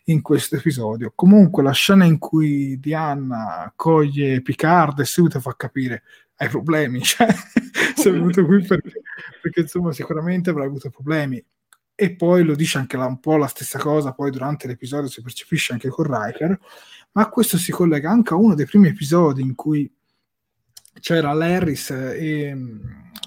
in questo episodio. Comunque, la scena in cui Diana coglie Picard e subito fa capire hai problemi, cioè, sei venuto qui perché, perché insomma, sicuramente avrai avuto problemi. E poi lo dice anche la, un po' la stessa cosa, poi durante l'episodio si percepisce anche con Riker, ma questo si collega anche a uno dei primi episodi in cui c'era Larris e,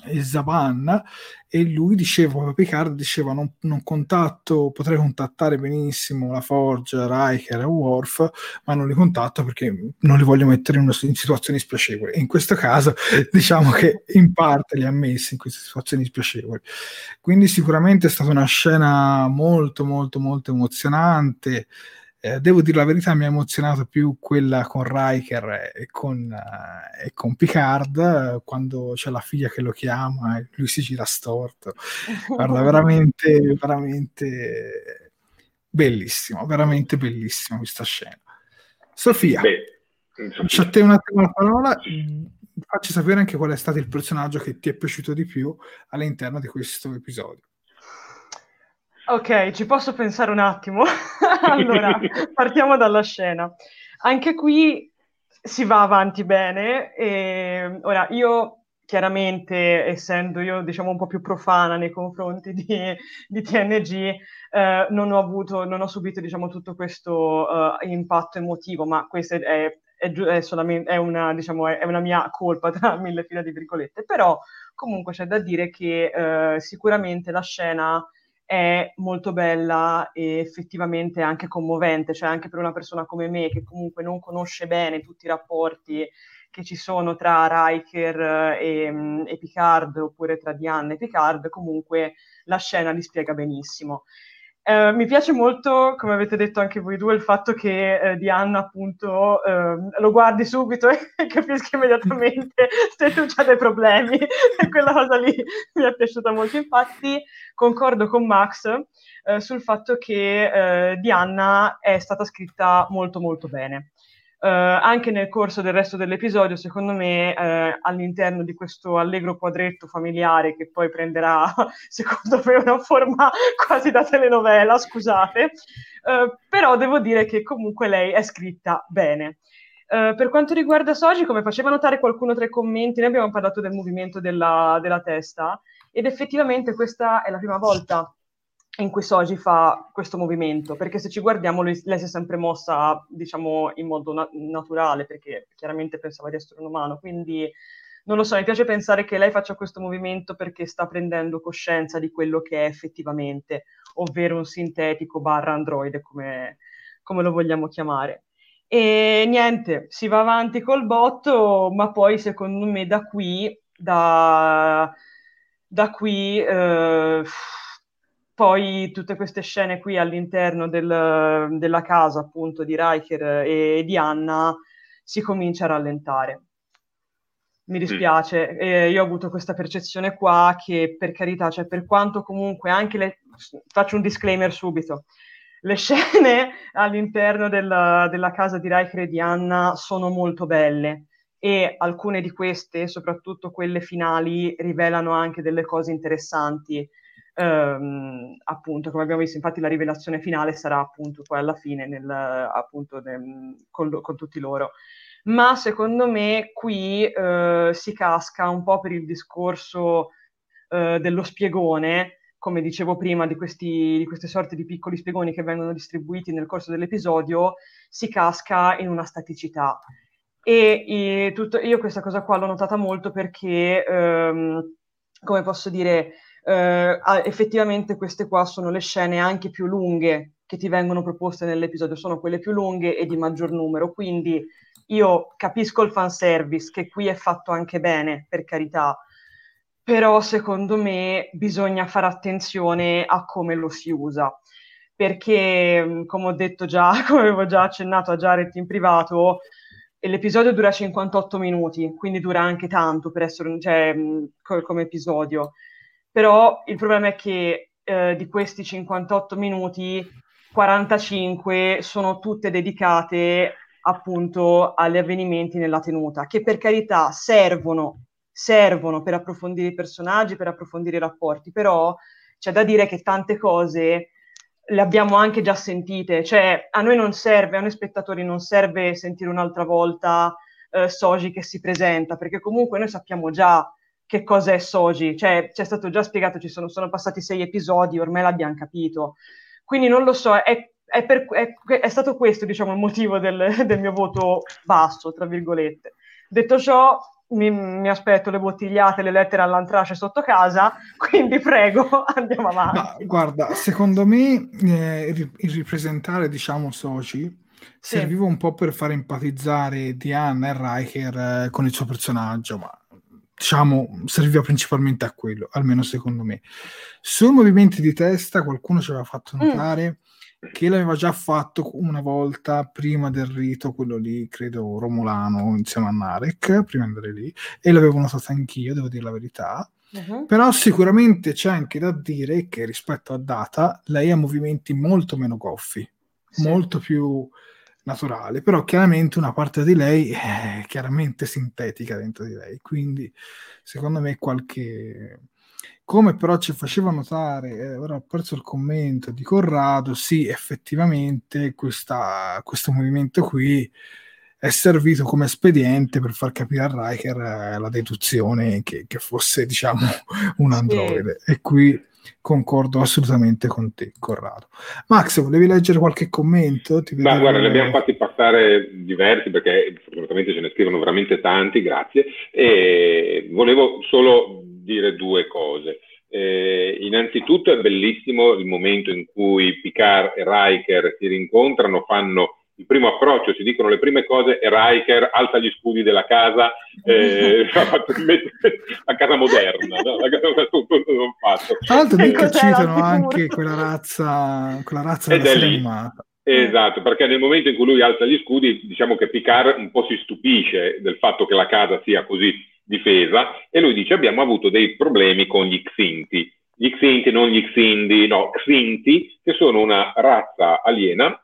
e Zaban e lui diceva, Picard diceva non, non, contatto, potrei contattare benissimo la Forge, Riker e Worf, ma non li contatto perché non li voglio mettere in, una, in situazioni spiacevoli. In questo caso diciamo che in parte li ha messi in queste situazioni spiacevoli. Quindi sicuramente è stata una scena molto molto molto emozionante. Eh, devo dire la verità, mi ha emozionato più quella con Riker e con, uh, e con Picard, quando c'è la figlia che lo chiama e lui si gira storto. Guarda, veramente, veramente bellissimo, veramente bellissima questa scena. Sofia, lascio a te un attimo la parola, facci sapere anche qual è stato il personaggio che ti è piaciuto di più all'interno di questo episodio. Ok, ci posso pensare un attimo. allora, partiamo dalla scena. Anche qui si va avanti bene. E, ora, io chiaramente, essendo io diciamo un po' più profana nei confronti di, di TNG, eh, non ho avuto, non ho subito diciamo tutto questo uh, impatto emotivo, ma questo è, è, è, solamente, è, una, diciamo, è, una, mia colpa tra mille fila di virgolette. Però comunque c'è da dire che uh, sicuramente la scena è molto bella e effettivamente anche commovente, cioè anche per una persona come me che comunque non conosce bene tutti i rapporti che ci sono tra Riker e, mm, e Picard oppure tra Diane e Picard, comunque la scena li spiega benissimo. Eh, mi piace molto, come avete detto anche voi due, il fatto che eh, Diana appunto eh, lo guardi subito e capisca immediatamente se tu hai dei problemi. quella cosa lì mi è piaciuta molto. Infatti concordo con Max eh, sul fatto che eh, Diana è stata scritta molto molto bene. Uh, anche nel corso del resto dell'episodio, secondo me, uh, all'interno di questo allegro quadretto familiare che poi prenderà, secondo me, una forma quasi da telenovela, scusate, uh, però devo dire che comunque lei è scritta bene. per quanto riguarda Soji, come faceva notare qualcuno tra i commenti, noi abbiamo parlato del movimento della, della testa ed effettivamente questa è la prima volta in cui Soji fa questo movimento, perché se ci guardiamo lei, lei si è sempre mossa, diciamo, in modo na- naturale, perché chiaramente pensava di essere un umano, quindi non lo so, mi piace pensare che lei faccia questo movimento perché sta prendendo coscienza di quello che è effettivamente, ovvero un sintetico barra androide, come, come lo vogliamo chiamare. E niente, si va avanti col botto, ma poi secondo me da qui, da, da qui, eh, poi tutte queste scene qui all'interno del, della casa appunto di Riker e di Anna si comincia a rallentare. Mi dispiace, mm. eh, io ho avuto questa percezione qua che per carità, cioè per quanto comunque anche le... faccio un disclaimer subito, le scene all'interno della, della casa di Riker e di Anna sono molto belle e alcune di queste, soprattutto quelle finali, rivelano anche delle cose interessanti. Um, appunto, come abbiamo visto, infatti la rivelazione finale sarà appunto poi alla fine nel, appunto, nel, con, con, tutti loro. Ma secondo me qui uh, si casca un po' per il discorso uh, dello spiegone, come dicevo prima, di, questi, di queste sorte di piccoli spiegoni che vengono distribuiti nel corso dell'episodio, si casca in una staticità. E, e tutto, io questa cosa qua l'ho notata molto perché, ehm, come posso dire, eh, effettivamente queste qua sono le scene anche più lunghe che ti vengono proposte nell'episodio, sono quelle più lunghe e di maggior numero, quindi io capisco il fanservice, che qui è fatto anche bene, per carità, però secondo me bisogna fare attenzione a come lo si usa. Perché mm, come ho detto già, come avevo già accennato a Jared in privato, l'episodio dura 58 minuti, quindi dura anche tanto per essere cioè, mm, come episodio. Però il problema è che eh, di questi 58 minuti, 45 sono tutte dedicate appunto agli avvenimenti nella tenuta, che per carità servono servono per approfondire i personaggi, per approfondire i rapporti, però c'è da dire che tante cose le abbiamo anche già sentite, cioè a noi non serve, a noi spettatori non serve sentire un'altra volta eh, Soji che si presenta, perché comunque noi sappiamo già che cosa è Soji, cioè ci è stato già spiegato, ci sono, sono passati sei episodi, ormai l'abbiamo capito. Quindi non lo so, è, è, per, è, è stato questo diciamo, il motivo del, del mio voto basso, tra virgolette. Detto ciò, mi, mi, aspetto le bottigliate, le lettere all'antrace sotto casa, quindi prego, andiamo avanti. Ma, guarda, secondo me eh, il ripresentare, diciamo, Soci sì. serviva un po' per far empatizzare Diana e Riker eh, con il suo personaggio, ma diciamo serviva principalmente a quello, almeno secondo me. Sui movimenti di testa qualcuno ci aveva fatto mm. notare mm che l'aveva già fatto una volta prima del rito, quello lì, credo romulano, insieme a Narek, prima di andare lì, e l'avevo notato anch'io, devo dire la verità. Uh-huh. Però sicuramente c'è anche da dire che rispetto a Data lei ha movimenti molto meno goffi, sì. molto più naturale, però chiaramente una parte di lei è chiaramente sintetica dentro di lei, quindi secondo me qualche come però ci faceva notare, eh, ora ho perso il commento di Corrado, sì, effettivamente questa, questo movimento qui è servito come espediente per far capire a Riker eh, la deduzione che, che, fosse, diciamo, un androide. E qui concordo assolutamente con te, Corrado. Max, volevi leggere qualche commento? Ti Ma guarda, ne abbiamo fatti passare diversi perché fortunatamente ce ne scrivono veramente tanti, grazie. E volevo solo dire due cose. Eh, innanzitutto è bellissimo il momento in cui Picard e Riker si rincontrano, fanno il primo approccio, si dicono le prime cose e Riker alza gli scudi della casa, eh, la casa moderna, no? la casa non fatto. Tra l'altro mica citano anche quella razza, quella razza della serie animata. Esatto, perché nel momento in cui lui alza gli scudi, diciamo che Picard un po' si stupisce del fatto che la casa sia così difesa e lui dice abbiamo avuto dei problemi con gli Xinti. Gli Xinti, non gli Xindi, no, Xinti, che sono una razza aliena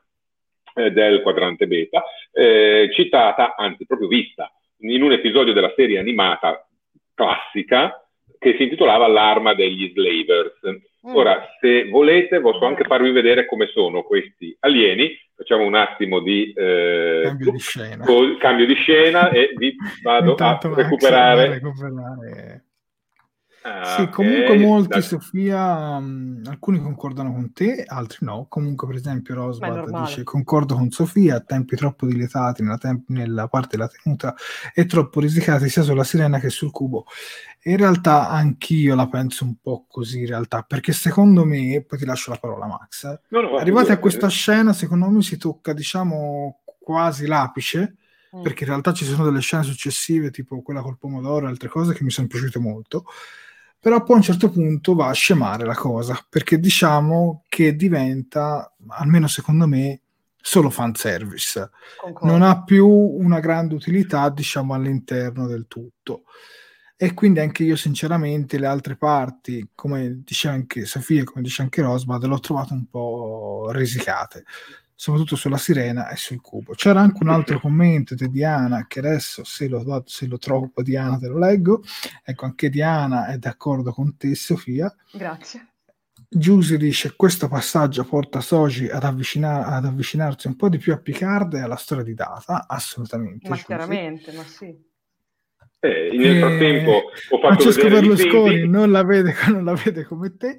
eh, del quadrante beta, eh, citata, anzi proprio vista, in un episodio della serie animata classica che si intitolava L'arma degli Slavers. Mm. Ora, se volete, posso anche farvi vedere come sono questi alieni. Facciamo un attimo di, eh, cambio, di scena. Co- cambio di scena e vi vado a recuperare. recuperare. Ah, sì, comunque molti, da... Sofia, um, alcuni concordano con te, altri no. Comunque, per esempio, Rosbad dice: Concordo con Sofia, a tempi troppo diletati nella, temp- nella parte della tenuta e troppo risicati sia sulla sirena che sul cubo. In realtà, anch'io la penso un po' così. In realtà, perché secondo me, poi ti lascio la parola, Max. No, no, Arrivati a questa scena, secondo me si tocca, diciamo, quasi l'apice mm. perché in realtà ci sono delle scene successive, tipo quella col pomodoro e altre cose che mi sono piaciute molto però poi a un certo punto va a scemare la cosa, perché diciamo che diventa, almeno secondo me, solo fanservice. Concordo. Non ha più una grande utilità, diciamo, all'interno del tutto. E quindi anche io, sinceramente, le altre parti, come dice anche Sofia, come dice anche Rosbad, l'ho trovato un po' risicate soprattutto sulla sirena e sul cubo. C'era anche un altro commento di Diana, che adesso se lo, se lo trovo Diana te lo leggo. Ecco, anche Diana è d'accordo con te, Sofia. Grazie. Giusy dice questo passaggio porta Soji ad, avvicinar- ad, avvicinarsi un po' di più a Picard e alla storia di Data, assolutamente. Ma Giusy. chiaramente, ma sì. Eh, nel frattempo eh, ho fatto Francesco Berlusconi non la, vede, non la vede come te.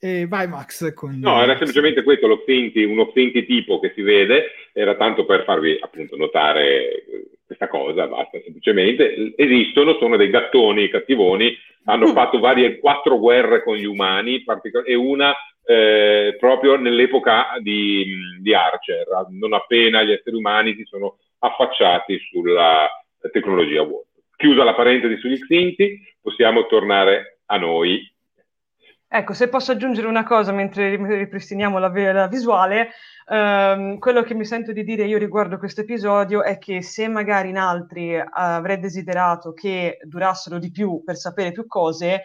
E vai Max. Con... No, era semplicemente questo, l'Oxinti, un Oxinti tipo che si vede, era tanto per farvi appunto notare questa cosa, basta, semplicemente. Esistono, sono dei gattoni cattivoni, hanno fatto varie quattro guerre con gli umani particol- e una eh, proprio nell'epoca di, di Archer, non appena gli esseri umani si sono affacciati sulla tecnologia vuota chiusa la parentesi sugli Xinti, possiamo tornare a noi. Ecco, se posso aggiungere una cosa mentre ripristiniamo la, la visuale, ehm, quello che mi sento di dire io riguardo questo episodio è che se magari in altri avrei desiderato che durassero di più per sapere più cose,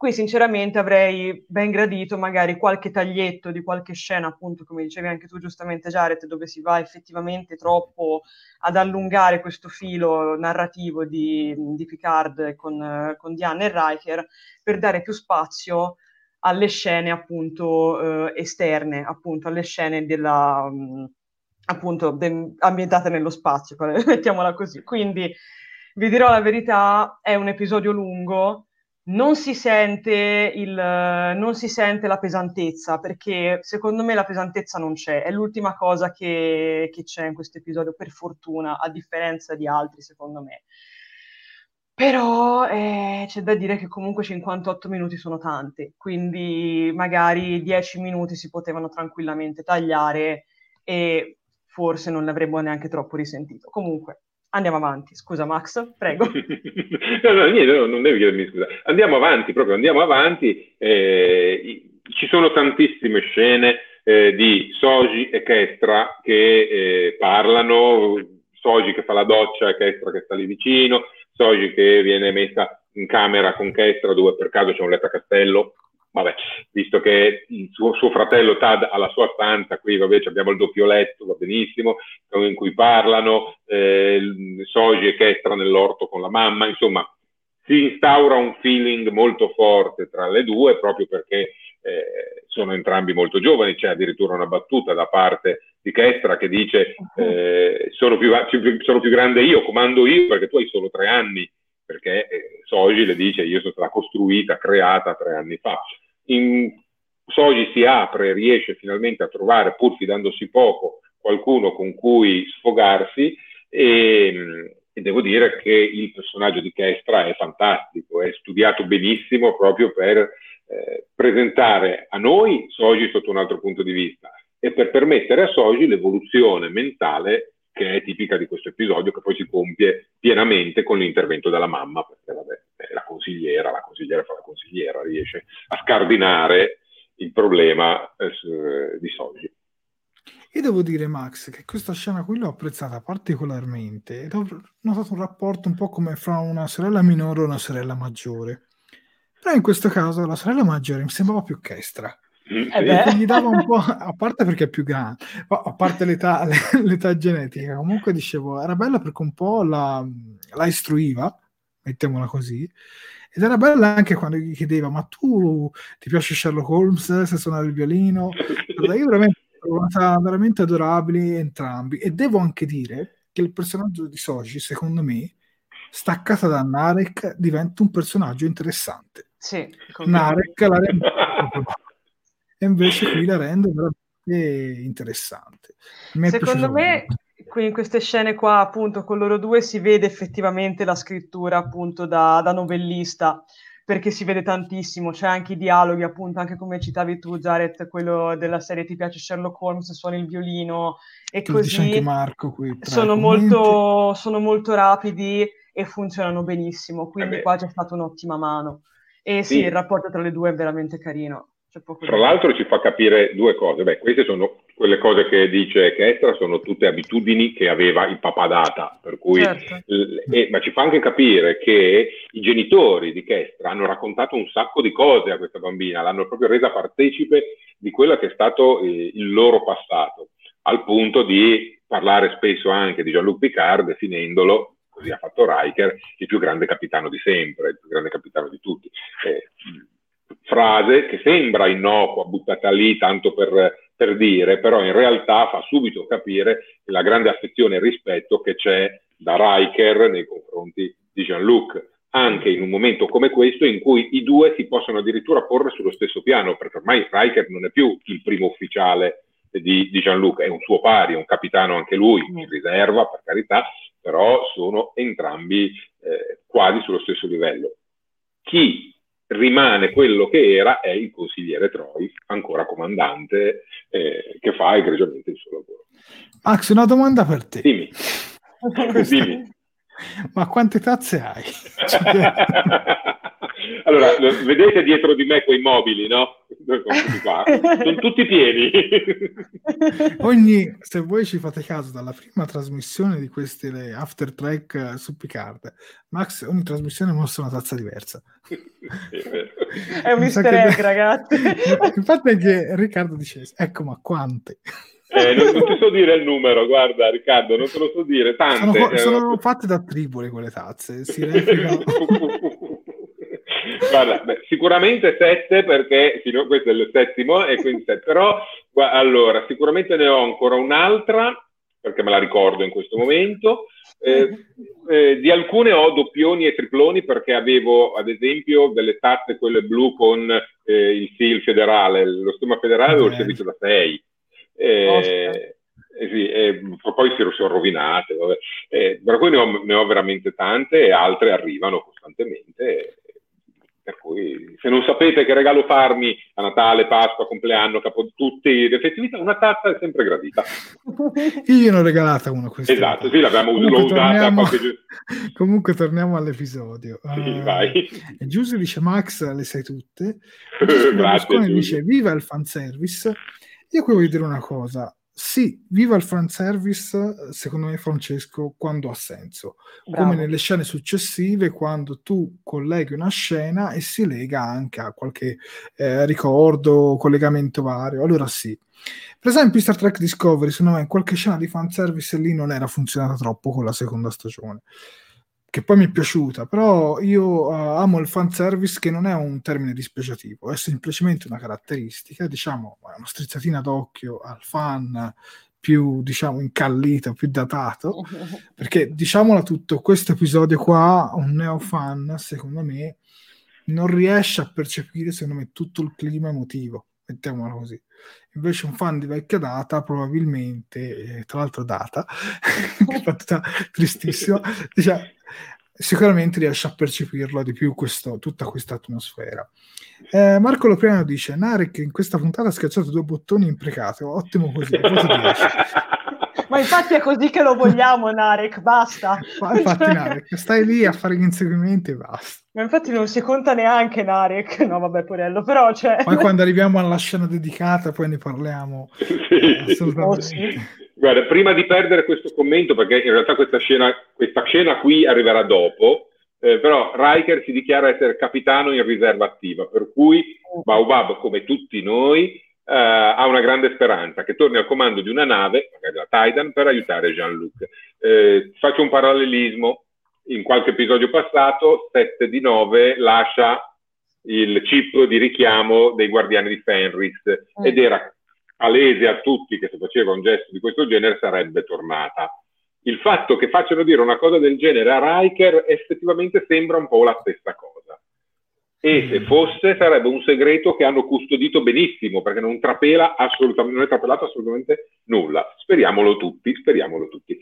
Qui sinceramente avrei ben gradito magari qualche taglietto di qualche scena, appunto come dicevi anche tu giustamente Jared, dove si va effettivamente troppo ad allungare questo filo narrativo di, di Picard con, con Diana e Riker per dare più spazio alle scene appunto eh, esterne, appunto alle scene della, mh, appunto de- ambientate nello spazio, mettiamola così. Quindi vi dirò la verità, è un episodio lungo, non si sente, il, non si sente la pesantezza, perché secondo me la pesantezza non c'è, è l'ultima cosa che, che c'è in questo episodio, per fortuna, a differenza di altri, secondo me. Però eh, c'è da dire che comunque 58 minuti sono tanti, quindi magari 10 minuti si potevano tranquillamente tagliare e forse non ne avremmo neanche troppo risentito. Comunque, Andiamo avanti, scusa Max, prego. no, no, niente, no, non devi chiedermi scusa. Andiamo avanti, proprio andiamo avanti. Eh, ci sono tantissime scene eh, di Soji e Kestra che eh, parlano, Soji che fa la doccia Kestra che sta lì vicino, Soji che viene messa in camera con Kestra dove per caso c'è un letto a castello, vabbè, visto che suo, suo, fratello Tad ha la sua stanza, qui vabbè abbiamo il doppio letto, va benissimo, in cui parlano, eh, Soji e Kestra nell'orto con la mamma, insomma, si instaura un feeling molto forte tra le due proprio perché eh, sono entrambi molto giovani, c'è addirittura una battuta da parte di Kestra che dice eh, sono, più, sono più grande io, comando io perché tu hai solo tre anni perché eh, Soji le dice io sono stata costruita, creata tre anni fa. In, Soji si apre, riesce finalmente a trovare, pur fidandosi poco, qualcuno con cui sfogarsi e, e, devo dire che il personaggio di Kestra è fantastico, è studiato benissimo proprio per eh, presentare a noi Soji sotto un altro punto di vista e per permettere a Soji l'evoluzione mentale che è tipica di questo episodio, che poi si compie pienamente con l'intervento della mamma, perché vabbè, la consigliera, la consigliera fa la consigliera, riesce a scardinare il problema eh, di Soji. E devo dire, Max, che questa scena qui l'ho apprezzata particolarmente ed ho notato un rapporto un po' come fra una sorella minore e una sorella maggiore. Però in questo caso la sorella maggiore mi sembrava più chestra. Eh gli dava un po', a parte perché è più grande, a parte l'età, l'età genetica, comunque dicevo, era bella perché un po' la, la istruiva, mettiamola così, ed era bella anche quando gli chiedeva, ma tu ti piace Sherlock Holmes, se suonare il violino? Allora, io veramente l'ho trovata veramente adorabili entrambi, e devo anche dire che il personaggio di Soji, secondo me, staccata da Narek, diventa un personaggio interessante. Sì, Narek la rende e invece qui la rende veramente interessante. Secondo me qui in queste scene qua, appunto, con loro due si vede effettivamente la scrittura, appunto, da, da novellista, perché si vede tantissimo, c'è anche i dialoghi, appunto, anche come citavi tu, Jared, quello della serie Ti piace Sherlock Holmes, suoni il violino, e tu così. anche Marco qui. Sono molto, sono molto, rapidi e funzionano benissimo, quindi eh qua c'è stata un'ottima mano. E sì, sì, il rapporto tra le due è veramente carino. Tra l'altro ci fa capire due cose. Beh, queste sono quelle cose che dice Kestra, sono tutte abitudini che aveva il papà data, per cui, certo. eh, ma ci fa anche capire che i genitori di Kestra hanno raccontato un sacco di cose a questa bambina, l'hanno proprio resa partecipe di quello che è stato eh, il loro passato, al punto di parlare spesso anche di Jean-Luc Picard, definendolo così ha fatto Riker, il più grande capitano di sempre, il più grande capitano di tutti. Eh, frase che sembra innocua, buttata lì tanto per, per, dire, però in realtà fa subito capire la grande affezione e rispetto che c'è da Riker nei confronti di Jean-Luc, anche in un momento come questo in cui i due si possono addirittura porre sullo stesso piano, perché ormai Riker non è più il primo ufficiale di, di Jean-Luc, è un suo pari, un capitano anche lui, in riserva per carità, però sono entrambi eh, quasi sullo stesso livello. Chi rimane quello che era è il consigliere Troy, ancora comandante, eh, che fa egregiamente il suo lavoro. Max, una domanda per te. Dimmi. Dimmi. Ma quante tazze hai? allora, vedete dietro di me quei mobili, no? Sono tutti pieni. Ogni, se voi ci fate caso, dalla prima trasmissione di queste le after track su Picard, Max ogni trasmissione mostra una tazza diversa. È un easter egg, ragazzi. Infatti è che Riccardo dice, ecco ma quante. Eh, non, non, ti so dire il numero, guarda Riccardo, non te lo so dire. Tante, sono, sono eh, fatte da Tripoli quelle tazze, si replicano. Guarda, beh, sicuramente sette perché fino, questo è il settimo e quindi sette, però guarda, allora sicuramente ne ho ancora un'altra perché me la ricordo in questo momento. Eh, eh, di alcune ho doppioni e triploni perché avevo ad esempio delle tazze quelle blu con eh, il SIL federale, lo stemma federale avevo il servizio da 6. Eh, eh, sì, poi si sono rovinate, eh, per cui ne ho, ne ho, veramente tante e altre arrivano costantemente. Per cui, se non sapete che regalo farmi a Natale, Pasqua, compleanno, capo tutte le festività, una tazza è sempre gradita. Io ne ho regalata una questa. Esatto, sì, l'abbiamo Comunque usata torniamo... qualche... Comunque torniamo all'episodio. Sì, uh, vai. Giuse dice Max, le sai tutte. Grazie. dice viva il fanservice. Io qui voglio dire una cosa. Sì, viva il fan service, secondo me Francesco, quando ha senso. Bravo. Come nelle scene successive, quando tu colleghi una scena e si lega anche a qualche eh, ricordo, collegamento vario. Allora sì. Per esempio, Star Trek Discovery, secondo me, qualche scena di fan service lì non era funzionata troppo con la seconda stagione che poi mi è piaciuta, però io uh, amo il fanservice che non è un termine dispregiativo, è semplicemente una caratteristica, diciamo, una strizzatina d'occhio al fan più, diciamo, incallito, più datato, perché, diciamola tutto, questo episodio qua, un neofan, secondo me, non riesce a percepire, secondo me, tutto il clima emotivo, mettiamola così. Invece un fan di vecchia data, probabilmente, eh, tra l'altro data, tristissima, diciamo, sicuramente riesce a percepirlo di più questo, tutta questa atmosfera. Eh, Marco Lopriano dice: Narek in questa puntata ha schiacciato due bottoni imprecati. Ottimo così. Ma infatti è così che lo vogliamo, Narek. Basta. Ma infatti, Narek, stai lì a fare gli inseguimenti e basta. Ma infatti non si conta neanche Narek. No, vabbè, Porello, però c'è. Cioè... Poi quando arriviamo alla scena dedicata, poi ne parliamo. Sì. Eh, assolutamente. Oh, sì. Guarda, prima di perdere questo commento, perché in realtà questa scena, questa scena qui arriverà dopo, eh, però Riker si dichiara essere capitano in riserva attiva, per cui Baobab, come tutti noi, eh, ha una grande speranza che torni al comando di una nave, magari la Titan, per aiutare Jean-Luc. Eh, faccio un parallelismo, in qualche episodio passato, 7 di 9 lascia il chip di richiamo dei guardiani di Fenris mm. ed era palese a tutti che se faceva un gesto di questo genere sarebbe tornata. Il fatto che facciano dire una cosa del genere a Riker effettivamente sembra un po' la stessa cosa. e se fosse sarebbe un segreto che hanno custodito benissimo perché non trapela assolutamente, non è trapelato assolutamente nulla. Speriamolo tutti, speriamolo tutti.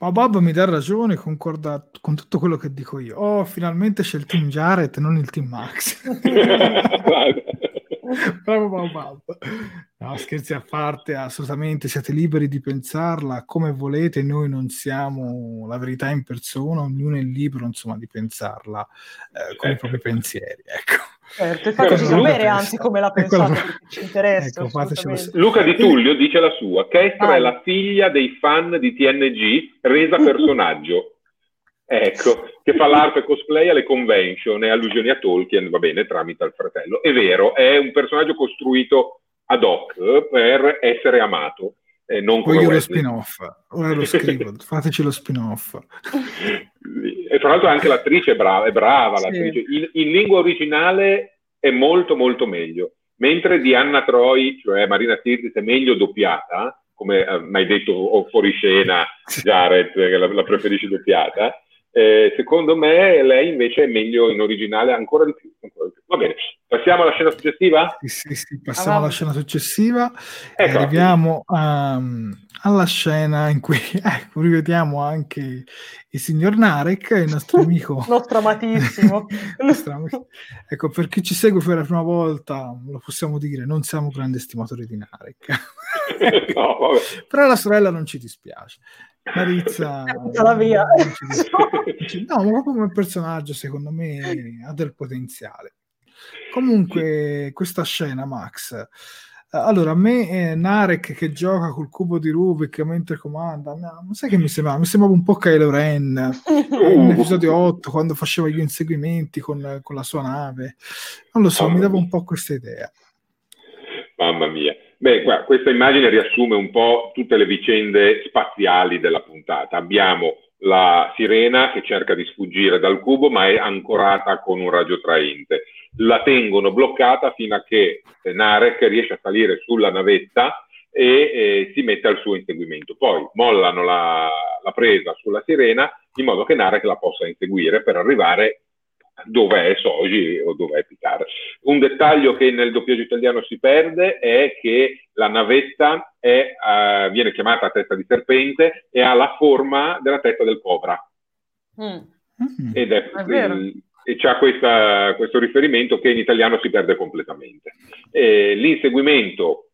Ma Bob mi dà ragione, concorda con tutto quello che dico io. Oh, finalmente c'è il team Jared, non il team Max. Bravo Bob. No, scherzi a parte, assolutamente siete liberi di pensarla come volete, noi non siamo la verità in persona, ognuno è libero insomma di pensarla eh, con i ecco. propri pensieri. Ecco. Certo, fateci sapere anzi come la pensate, perché ci interessa. Ecco, Luca Di Tullio dice la sua, Kestra ah. è la figlia dei fan di TNG resa personaggio. Ecco, che fa l'arte cosplay alle convention e allusioni a Tolkien, va bene, tramite il fratello. È vero, è un personaggio costruito ad hoc per essere amato. Eh, non Poi io lo spin-off, ora lo scrivo, fateci lo spin-off. E tra l'altro anche l'attrice è brava, è brava sì. l'attrice. In, in, lingua originale è molto molto meglio, mentre di Anna Troy, cioè Marina Sirtis, è meglio doppiata, come eh, mi hai detto fuori scena Jared, che la, la preferisci doppiata, eh, secondo me lei invece è meglio in originale ancora di più. Ancora di più. Va bene, passiamo alla scena successiva? Sì, sì, sì passiamo ah, alla scena successiva. Ecco, arriviamo um, alla scena in cui ecco, rivediamo anche il signor Narek, il nostro amico. nostro amatissimo. ecco, per chi ci segue per la prima volta, lo possiamo dire, non siamo grandi estimatori di Narek. no, Però la sorella non ci dispiace. Marizza la via. no, ma proprio come personaggio secondo me ha del potenziale. Comunque questa scena Max allora, a me eh, Narek che gioca col cubo di Rubik mentre comanda, ma sai che mi sembrava? Mi sembrava un po' Kylo Ren nell'episodio 8 quando faceva gli inseguimenti con, con la sua nave. Non lo so, mi dava un po' questa idea. Mamma mia. Beh, questa immagine riassume un po' tutte le vicende spaziali della puntata. Abbiamo la sirena che cerca di sfuggire dal cubo ma è ancorata con un raggio traente. La tengono bloccata fino a che Narek riesce a salire sulla navetta e eh, si mette al suo inseguimento. Poi mollano la, la presa sulla sirena in modo che Narek la possa inseguire per arrivare dove è Soji o dove è Picard. Un dettaglio che nel doppiaggio italiano si perde è che la navetta è, uh, viene chiamata testa di serpente e ha la forma della testa del cobra. Mm. Ed è, è il, e c'ha questa, questo riferimento che in italiano si perde completamente. E l'inseguimento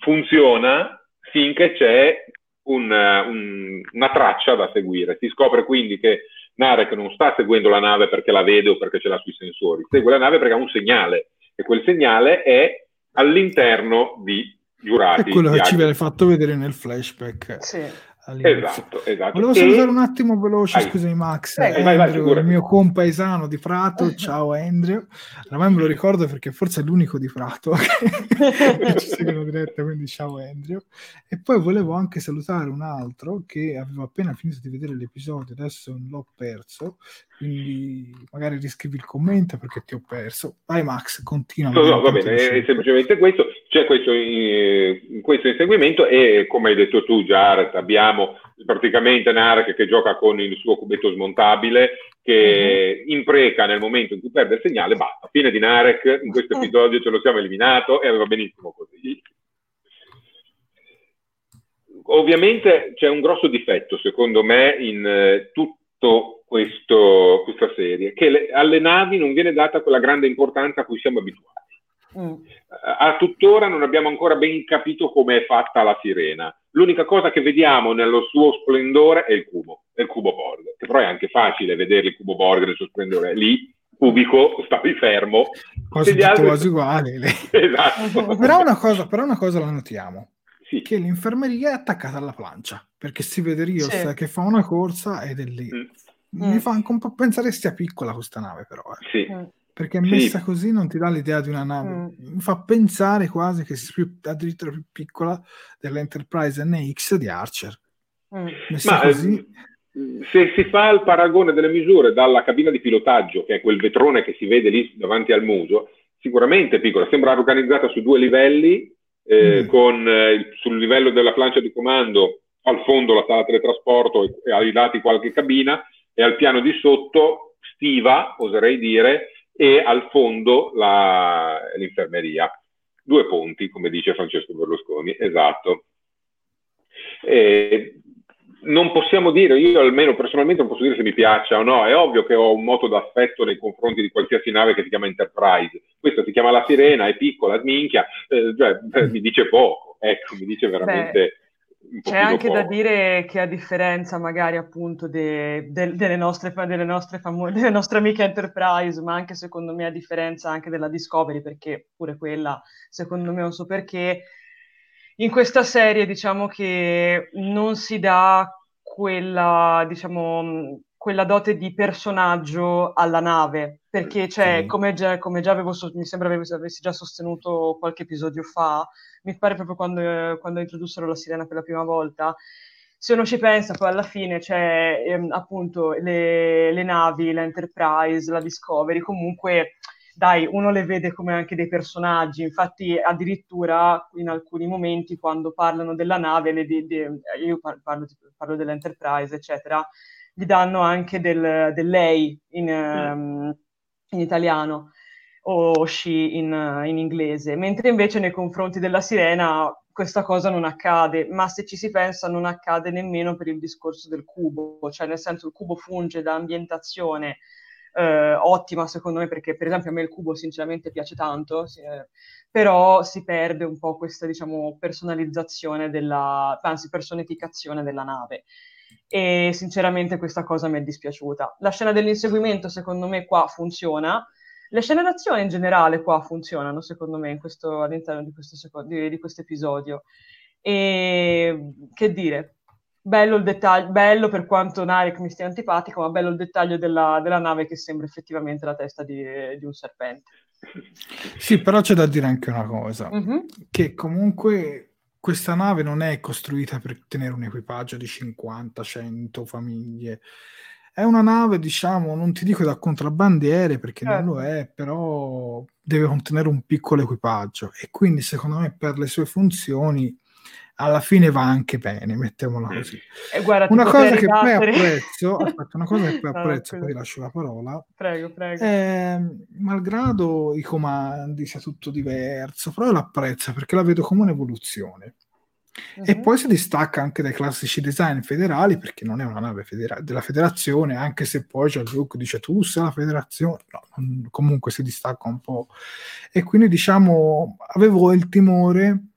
funziona finché c'è un, un, una traccia da seguire. Si scopre quindi che Narek non sta seguendo la nave perché la vede o perché ce l'ha sui sensori, segue la nave perché ha un segnale e quel segnale è all'interno di giurati. È quello che ci viene fatto vedere nel flashback. Sì. Esatto, esatto. Volevo salutare un attimo veloce, vai. scusami Max, eh, vai, Andrew, vai, il mio compaesano di Prato, ciao Andrew, ormai me lo ricordo perché forse è l'unico di Prato che ci seguono diretta, quindi ciao Andrew. E poi volevo anche salutare un altro che avevo appena finito di vedere l'episodio, adesso l'ho perso, quindi magari riscrivi il commento perché ti ho perso. Vai Max, continua. No, no, va bene, è semplicemente questo, c'è questo, in, questo inseguimento e come hai detto tu Jared, abbiamo praticamente Narek che gioca con il suo cubetto smontabile che mm-hmm. impreca nel momento in cui perde il segnale, basta, fine di Narek, in questo episodio ce lo siamo eliminato e aveva benissimo così. Ovviamente c'è un grosso difetto, secondo me, in eh, tutto questo, questa serie, che le, alle navi non viene data quella grande importanza a cui siamo abituati. Mm. A tuttora non abbiamo ancora ben capito come è fatta la sirena. L'unica cosa che vediamo nello suo splendore è il cubo, è il cubo Borg, che però è anche facile vedere il cubo Borg nel suo splendore. Lì, cubico, stavi fermo. Cose tutte altri... quasi uguali. esatto. però, una cosa, però una cosa la notiamo. Sì. Che l'infermeria è attaccata alla plancia perché si vede Rios sì. che fa una corsa ed è lì. Mm Mm. Mi fa anche un po' pensare sia piccola questa nave, però. Eh. Sì. Perché messa sì. così non ti dà l'idea di una nave. Mm. Mi fa pensare quasi che sia più, addirittura più piccola dell'Enterprise NX di Archer. Mm. Messa Ma, così... Se si fa il paragone delle misure dalla cabina di pilotaggio, che è quel vetrone che si vede lì davanti al muso, sicuramente piccola. Sembra organizzata su due livelli, eh, mm. con eh, sul livello della plancia di comando al fondo la sala teletrasporto e ai lati qualche cabina e al piano di sotto stiva, oserei dire, e al fondo la, l'infermeria. Due ponti, come dice Francesco Berlusconi, esatto. E non possiamo dire, io almeno personalmente non posso dire se mi piaccia o no, è ovvio che ho un moto d'affetto nei confronti di qualsiasi nave che si chiama Enterprise, questa si chiama La Sirena, è piccola, minchia, eh, cioè, eh, mi dice poco, ecco, mi dice veramente... Beh. C'è anche poco. da dire che a differenza magari appunto de, de, delle, nostre, delle, nostre famo- delle nostre amiche Enterprise, ma anche secondo me a differenza anche della Discovery, perché pure quella secondo me non so perché, in questa serie diciamo che non si dà quella, diciamo, quella dote di personaggio alla nave, perché cioè, sì. come, già, come, già, avevo, mi sembra avessi già sostenuto qualche episodio fa, mi pare proprio quando, quando introdussero la sirena per la prima volta, se uno ci pensa, poi alla fine c'è ehm, appunto le, le, navi, l'Enterprise, la Discovery, comunque dai, uno le vede come anche dei personaggi, infatti addirittura in alcuni momenti quando parlano della nave, le, de, de, io parlo, parlo, dell'Enterprise, eccetera, gli danno anche del, del lei in, um, in, italiano o she in, in inglese, mentre invece nei confronti della sirena questa cosa non accade, ma se ci si pensa non accade nemmeno per il discorso del cubo, cioè nel senso il cubo funge da ambientazione eh, ottima secondo me perché per esempio a me il cubo sinceramente piace tanto, sì, eh, però si perde un po' questa diciamo personalizzazione della, anzi personificazione della nave e sinceramente questa cosa mi è dispiaciuta. La scena dell'inseguimento secondo me qua funziona, le scene d'azione in generale qua funzionano secondo me questo, all'interno di questo, secondo, di, di questo episodio. E che dire, bello il dettaglio, bello per quanto Narek mi stia antipatico, ma bello il dettaglio della, della nave che sembra effettivamente la testa di, di, un serpente. Sì, però c'è da dire anche una cosa, mm-hmm. che comunque questa nave non è costruita per tenere un equipaggio di 50, 100 famiglie. È una nave, diciamo, non ti dico da contrabbandiere perché certo. non lo certo. è, però deve contenere un piccolo equipaggio e quindi secondo me per le sue funzioni alla fine va anche bene, mettiamola così. Eh, guarda, una cosa che poi apprezzo, aspetta, una cosa che poi apprezzo, poi lascio la parola. Prego, prego. È, malgrado i comandi sia tutto diverso, però l'apprezzo perché la vedo come un'evoluzione. Uh-huh. E mhm. poi si distacca anche dai classici design federali perché non è una nave federa- della federazione, anche se poi c'è il Luke dice tu sei la federazione, no, comunque si distacca un po'. E quindi diciamo avevo il timore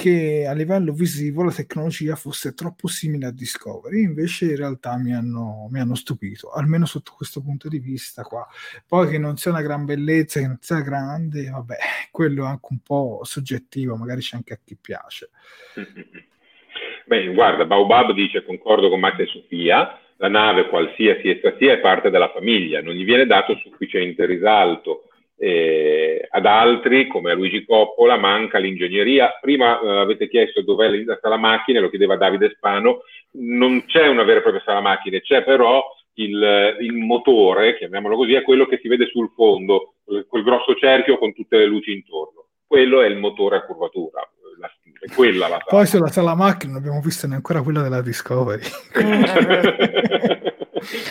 che a livello visivo la tecnologia fosse troppo simile a Discovery, invece in realtà mi hanno, mi hanno, stupito, almeno sotto questo punto di vista qua. Poi che non sia una gran bellezza, che non sia grande, vabbè, quello è anche un po' soggettivo, magari c'è anche a chi piace. Beh, guarda, Baobab dice, concordo con Max e Sofia, la nave qualsiasi essa sia è parte della famiglia, non gli viene dato sufficiente risalto eh, ad altri, come a Luigi Coppola, manca l'ingegneria. Prima eh, avete chiesto dov'è la sala macchine, lo chiedeva Davide Spano, non c'è una vera e propria sala macchine, c'è però il, il, motore, chiamiamolo così, è quello che si vede sul fondo, quel grosso cerchio con tutte le luci intorno. Quello è il motore a curvatura. La, quella la sala. Poi sulla sala macchine non abbiamo visto neanche quella della Discovery.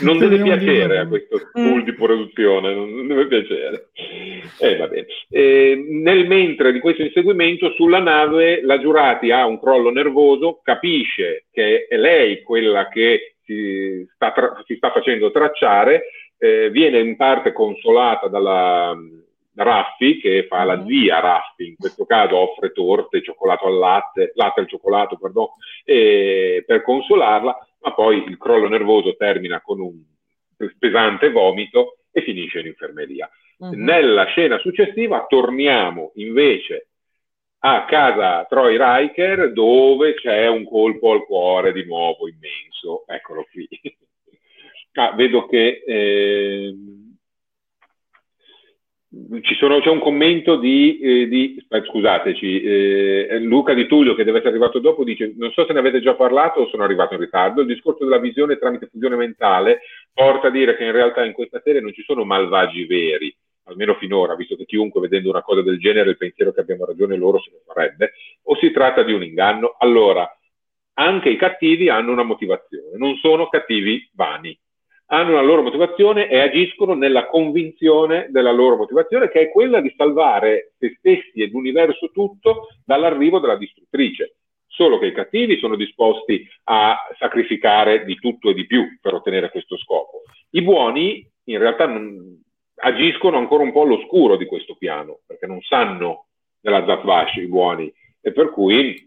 non deve piacere a questo tool di produzione, non deve piacere. Eh, va bene. Eh, nel mentre di questo inseguimento sulla nave la Giurati ha un crollo nervoso, capisce che è lei quella che si sta, tra- si sta facendo tracciare, eh, viene in parte consolata dalla Raffi, che fa la mm-hmm. zia Raffi, in questo caso offre torte, cioccolato al latte, latte al cioccolato, perdon, eh, per consolarla, ma poi il crollo nervoso termina con un pesante vomito e finisce in infermeria. Uh-huh. Nella scena successiva torniamo invece a casa Troy Riker dove c'è un colpo al cuore di nuovo immenso. Eccolo qui. ah, vedo che... Eh, sono, c'è un commento di, eh, di scusateci, eh, Luca Di Tullio che deve essere arrivato dopo dice non so se ne avete già parlato o sono arrivato in ritardo, il discorso della visione tramite fusione mentale porta a dire che in realtà in questa serie non ci sono malvagi veri, almeno finora, visto che chiunque vedendo una cosa del genere il pensiero che abbiamo ragione loro se lo farebbe, o si tratta di un inganno, allora anche i cattivi hanno una motivazione, non sono cattivi vani, hanno una loro motivazione e agiscono nella convinzione della loro motivazione, che è quella di salvare se stessi e l'universo tutto dall'arrivo della distruttrice. Solo che i cattivi sono disposti a sacrificare di tutto e di più per ottenere questo scopo. I buoni in realtà non, agiscono ancora un po' all'oscuro di questo piano, perché non sanno della Zatvash i buoni, e per cui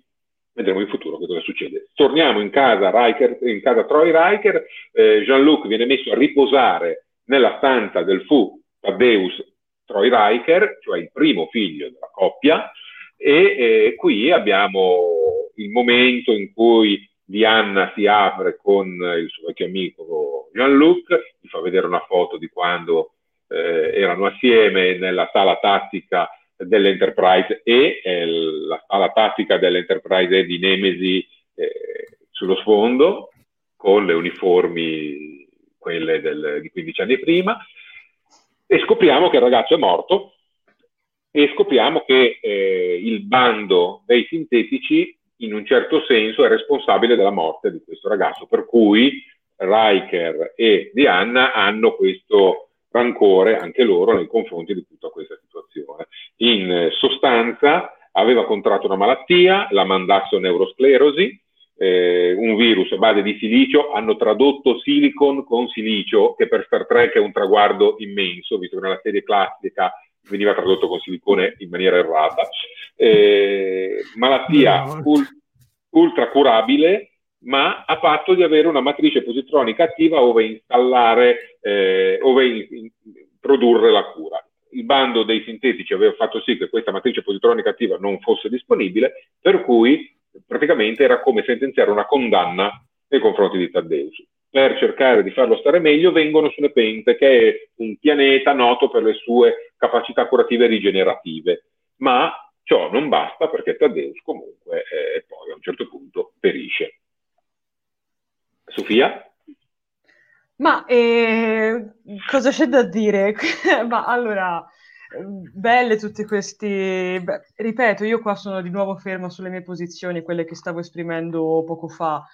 vedremo in futuro cosa succede. Torniamo in casa, Riker, in casa Troy Riker, eh, Jean-Luc viene messo a riposare nella stanza del fu Taddeus Troy Riker, cioè il primo figlio della coppia, e eh, qui abbiamo il momento in cui Diana si apre con il suo vecchio amico Jean-Luc, gli fa vedere una foto di quando eh, erano assieme nella sala tattica dell'Enterprise e eh, la sala tattica dell'Enterprise di Nemesi eh, sullo sfondo con le uniformi, quelle del, di 15 anni prima, e scopriamo che il ragazzo è morto. E scopriamo che eh, il bando dei sintetici in un certo senso è responsabile della morte di questo ragazzo, per cui Riker e Diana hanno questo rancore anche loro nei confronti di tutta questa situazione. In sostanza aveva contratto una malattia, la mandasso-neurosclerosi, eh, un virus a base di silicio, hanno tradotto silicon con silicio, che per Star Trek è un traguardo immenso, visto che nella serie classica veniva tradotto con silicone in maniera errata. Eh, malattia ul- ultra curabile, ma a patto di avere una matrice positronica attiva ove installare, eh, ove in, in, produrre la cura. Il bando dei sintetici aveva fatto sì che questa matrice positronica attiva non fosse disponibile, per cui praticamente era come sentenziare una condanna nei confronti di Taddeus. Per cercare di farlo stare meglio vengono su Nepente, che è un pianeta noto per le sue capacità curative e rigenerative, ma ciò non basta perché Taddeus comunque eh, poi a un certo punto perisce. Sofia? Ma eh, cosa c'è da dire? Ma allora, belle tutte queste... Beh, ripeto, io qua sono di nuovo ferma sulle mie posizioni, quelle che stavo esprimendo poco fa.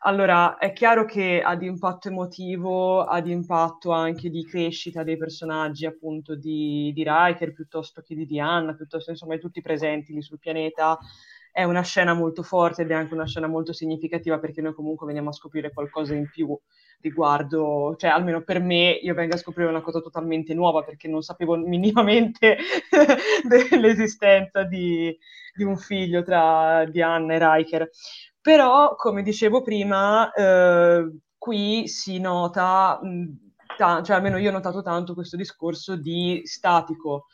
Allora, è chiaro che ad impatto emotivo, ad impatto anche di crescita dei personaggi, appunto, di, di Riker piuttosto che di Diana, piuttosto insomma di tutti presenti lì sul pianeta, è una scena molto forte ed è anche una scena molto significativa perché noi comunque veniamo a scoprire qualcosa in più riguardo, cioè almeno per me io vengo a scoprire una cosa totalmente nuova perché non sapevo minimamente dell'esistenza di, di, un figlio tra Diana e Riker. Però, come dicevo prima, eh, qui si nota, ta- cioè almeno io ho notato tanto questo discorso di statico,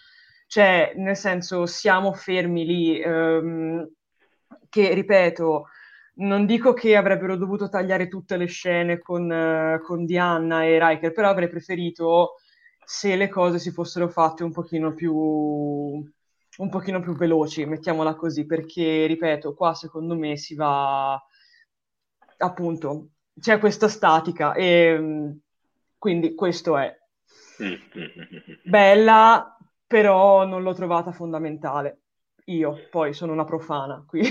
cioè nel senso siamo fermi lì. Ehm, che, ripeto, non dico che avrebbero dovuto tagliare tutte le scene con, uh, con Diana e Riker, però avrei preferito se le cose si fossero fatte un pochino più un pochino più veloci, mettiamola così, perché ripeto, qua secondo me si va appunto, c'è questa statica e quindi questo è bella, però non l'ho trovata fondamentale. Io poi sono una profana, quindi...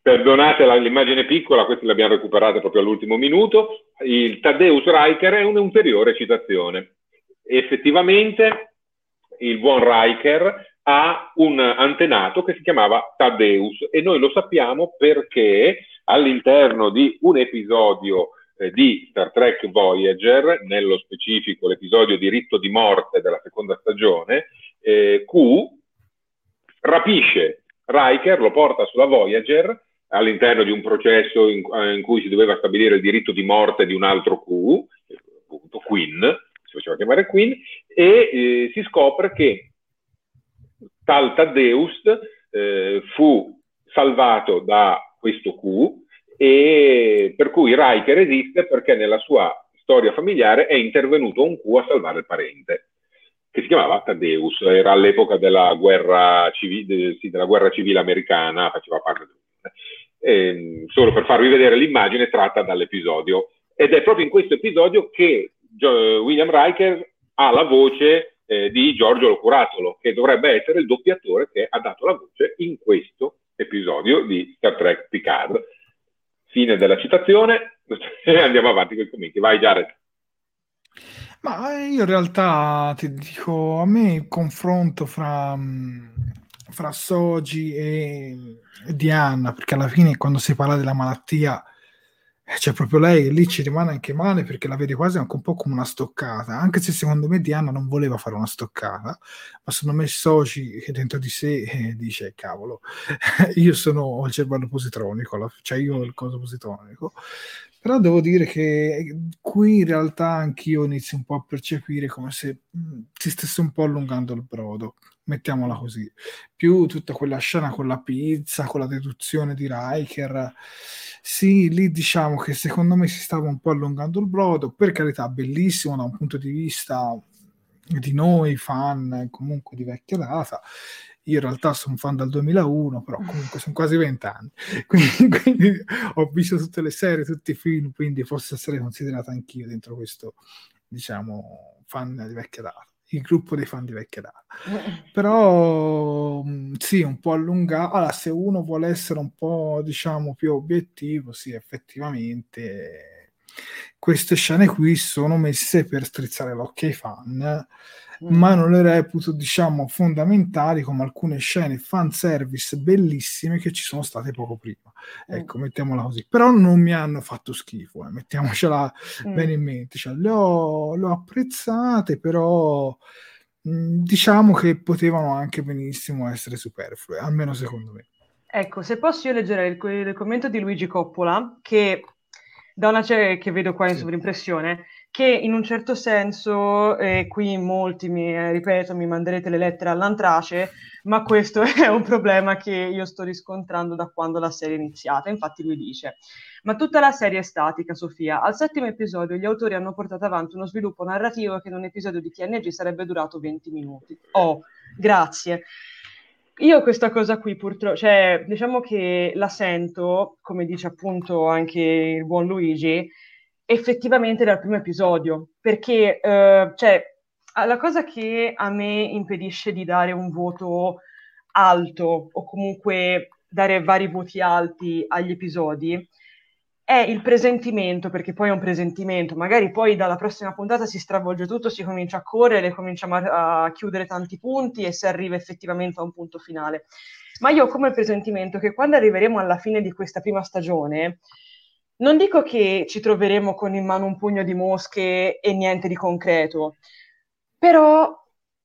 Perdonate l'immagine piccola, questa l'abbiamo recuperata proprio all'ultimo minuto. Il Taddeus Riker è un'ulteriore citazione. Effettivamente il buon Riker ha un antenato che si chiamava Taddeus e noi lo sappiamo perché all'interno di un episodio eh, di Star Trek Voyager, nello specifico l'episodio di Ritto di morte della seconda stagione, eh, Q rapisce Riker, lo porta sulla Voyager all'interno di un processo in, eh, in, cui si doveva stabilire il diritto di morte di un altro Q, appunto Queen, si faceva chiamare Queen, e eh, si scopre che tal Taddeus eh, fu salvato da questo Q e per cui Riker esiste perché nella sua storia familiare è intervenuto un Q a salvare il parente che si chiamava Tadeus, era all'epoca della guerra, civile, sì, della guerra civile americana, faceva parte del... Eh, solo per farvi vedere l'immagine tratta dall'episodio. Ed è proprio in questo episodio che William Riker ha la voce eh, di Giorgio Locuratolo, che dovrebbe essere il doppiatore che ha dato la voce in questo episodio di Star Trek Picard. Fine della citazione andiamo avanti con i commenti. Vai Jared. Ma io in realtà ti dico, a me il confronto fra, fra Soji e, Diana, perché alla fine quando si parla della malattia c'è cioè proprio lei e lì ci rimane anche male perché la vede quasi anche un po' come una stoccata, anche se secondo me Diana non voleva fare una stoccata, ma secondo me che dentro di sé eh, dice cavolo, io sono il cervello positronico, cioè io ho il coso positronico, però devo dire che qui in realtà anch'io inizio un po' a percepire come se mh, si stesse un po' allungando il brodo, mettiamola così, più tutta quella scena con la pizza, con la deduzione di Riker sì, lì diciamo che secondo me si stava un po' allungando il brodo, per carità, bellissimo da un punto di vista di noi fan comunque di vecchia data. Io in realtà sono fan dal 2001, però comunque sono quasi vent'anni, quindi, quindi, ho visto tutte le serie, tutti i film, quindi posso essere considerato anch'io dentro questo, diciamo, fan di vecchia data il gruppo dei fan di vecchia data. Però mm, sì, un po' allungato. Allora, se uno vuole essere un po', diciamo, più obiettivo, sì, effettivamente queste scene qui sono messe per strizzare l'occhio ai fan. Ma non le reputo, diciamo, fondamentali come alcune scene fanservice bellissime che ci sono state poco prima. Mm. Ecco, mettiamola così. Però non mi hanno fatto schifo, eh. mettiamocela mm. bene in mente. Cioè, le, ho, le ho apprezzate, però mm, diciamo che potevano anche benissimo essere superflue, almeno secondo me. Ecco, se posso io leggere il, il commento di Luigi Coppola, che da una che vedo qua in sì. sovrimpressione, che in un certo senso, eh, qui molti mi, eh, ripeto, mi manderete le lettere all'antrace, ma questo è un problema che io sto riscontrando da quando la serie è iniziata. Infatti lui dice, ma tutta la serie è statica, Sofia. Al settimo episodio gli autori hanno portato avanti uno sviluppo narrativo che in un episodio di TNG sarebbe durato 20 minuti. Oh, grazie. Io questa cosa qui purtroppo, cioè, diciamo che la sento, come dice appunto anche il buon Luigi, effettivamente dal primo episodio, perché eh, cioè, la cosa che a me impedisce di dare un voto alto o comunque dare vari voti alti agli episodi è il presentimento, perché poi è un presentimento, magari poi dalla prossima puntata si stravolge tutto, si comincia a correre, cominciamo a, a chiudere tanti punti e si arriva effettivamente a un punto finale. Ma io ho come presentimento che quando arriveremo alla fine di questa prima stagione, non dico che ci troveremo con in mano un pugno di mosche e niente di concreto, però,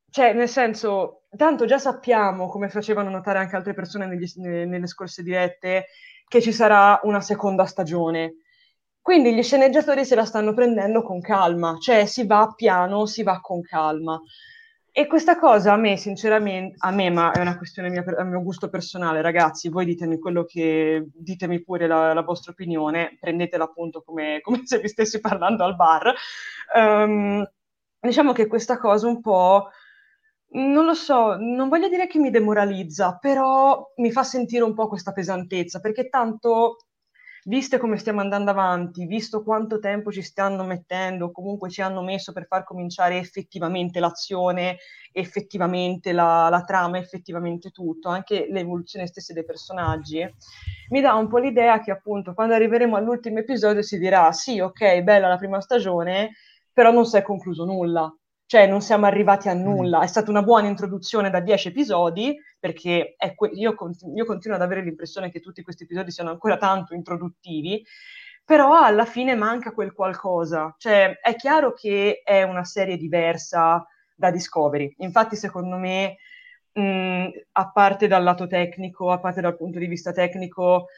cioè, nel senso, tanto già sappiamo, come facevano notare anche altre persone negli, nelle scorse dirette, che ci sarà una seconda stagione. Quindi gli sceneggiatori se la stanno prendendo con calma, cioè si va piano, si va con calma. E questa cosa a me, sinceramente, a me, ma è una questione mia, a mio gusto personale, ragazzi, voi ditemi quello che, ditemi pure la, la vostra opinione, prendetela appunto come, come, se vi stessi parlando al bar. Um, diciamo che questa cosa un po', non lo so, non voglio dire che mi demoralizza, però mi fa sentire un po' questa pesantezza, perché tanto viste come stiamo andando avanti, visto quanto tempo ci stanno mettendo, comunque ci hanno messo per far cominciare effettivamente l'azione, effettivamente la, la trama, effettivamente tutto, anche l'evoluzione stessa dei personaggi, mi dà un po' l'idea che appunto quando arriveremo all'ultimo episodio si dirà sì, ok, bella la prima stagione, però non si è concluso nulla cioè non siamo arrivati a nulla. È stata una buona introduzione da dieci episodi, perché que- io, continu- io, continuo ad avere l'impressione che tutti questi episodi siano ancora tanto introduttivi, però alla fine manca quel qualcosa. Cioè è chiaro che è una serie diversa da Discovery. Infatti, secondo me, mh, a parte dal lato tecnico, a parte dal punto di vista tecnico,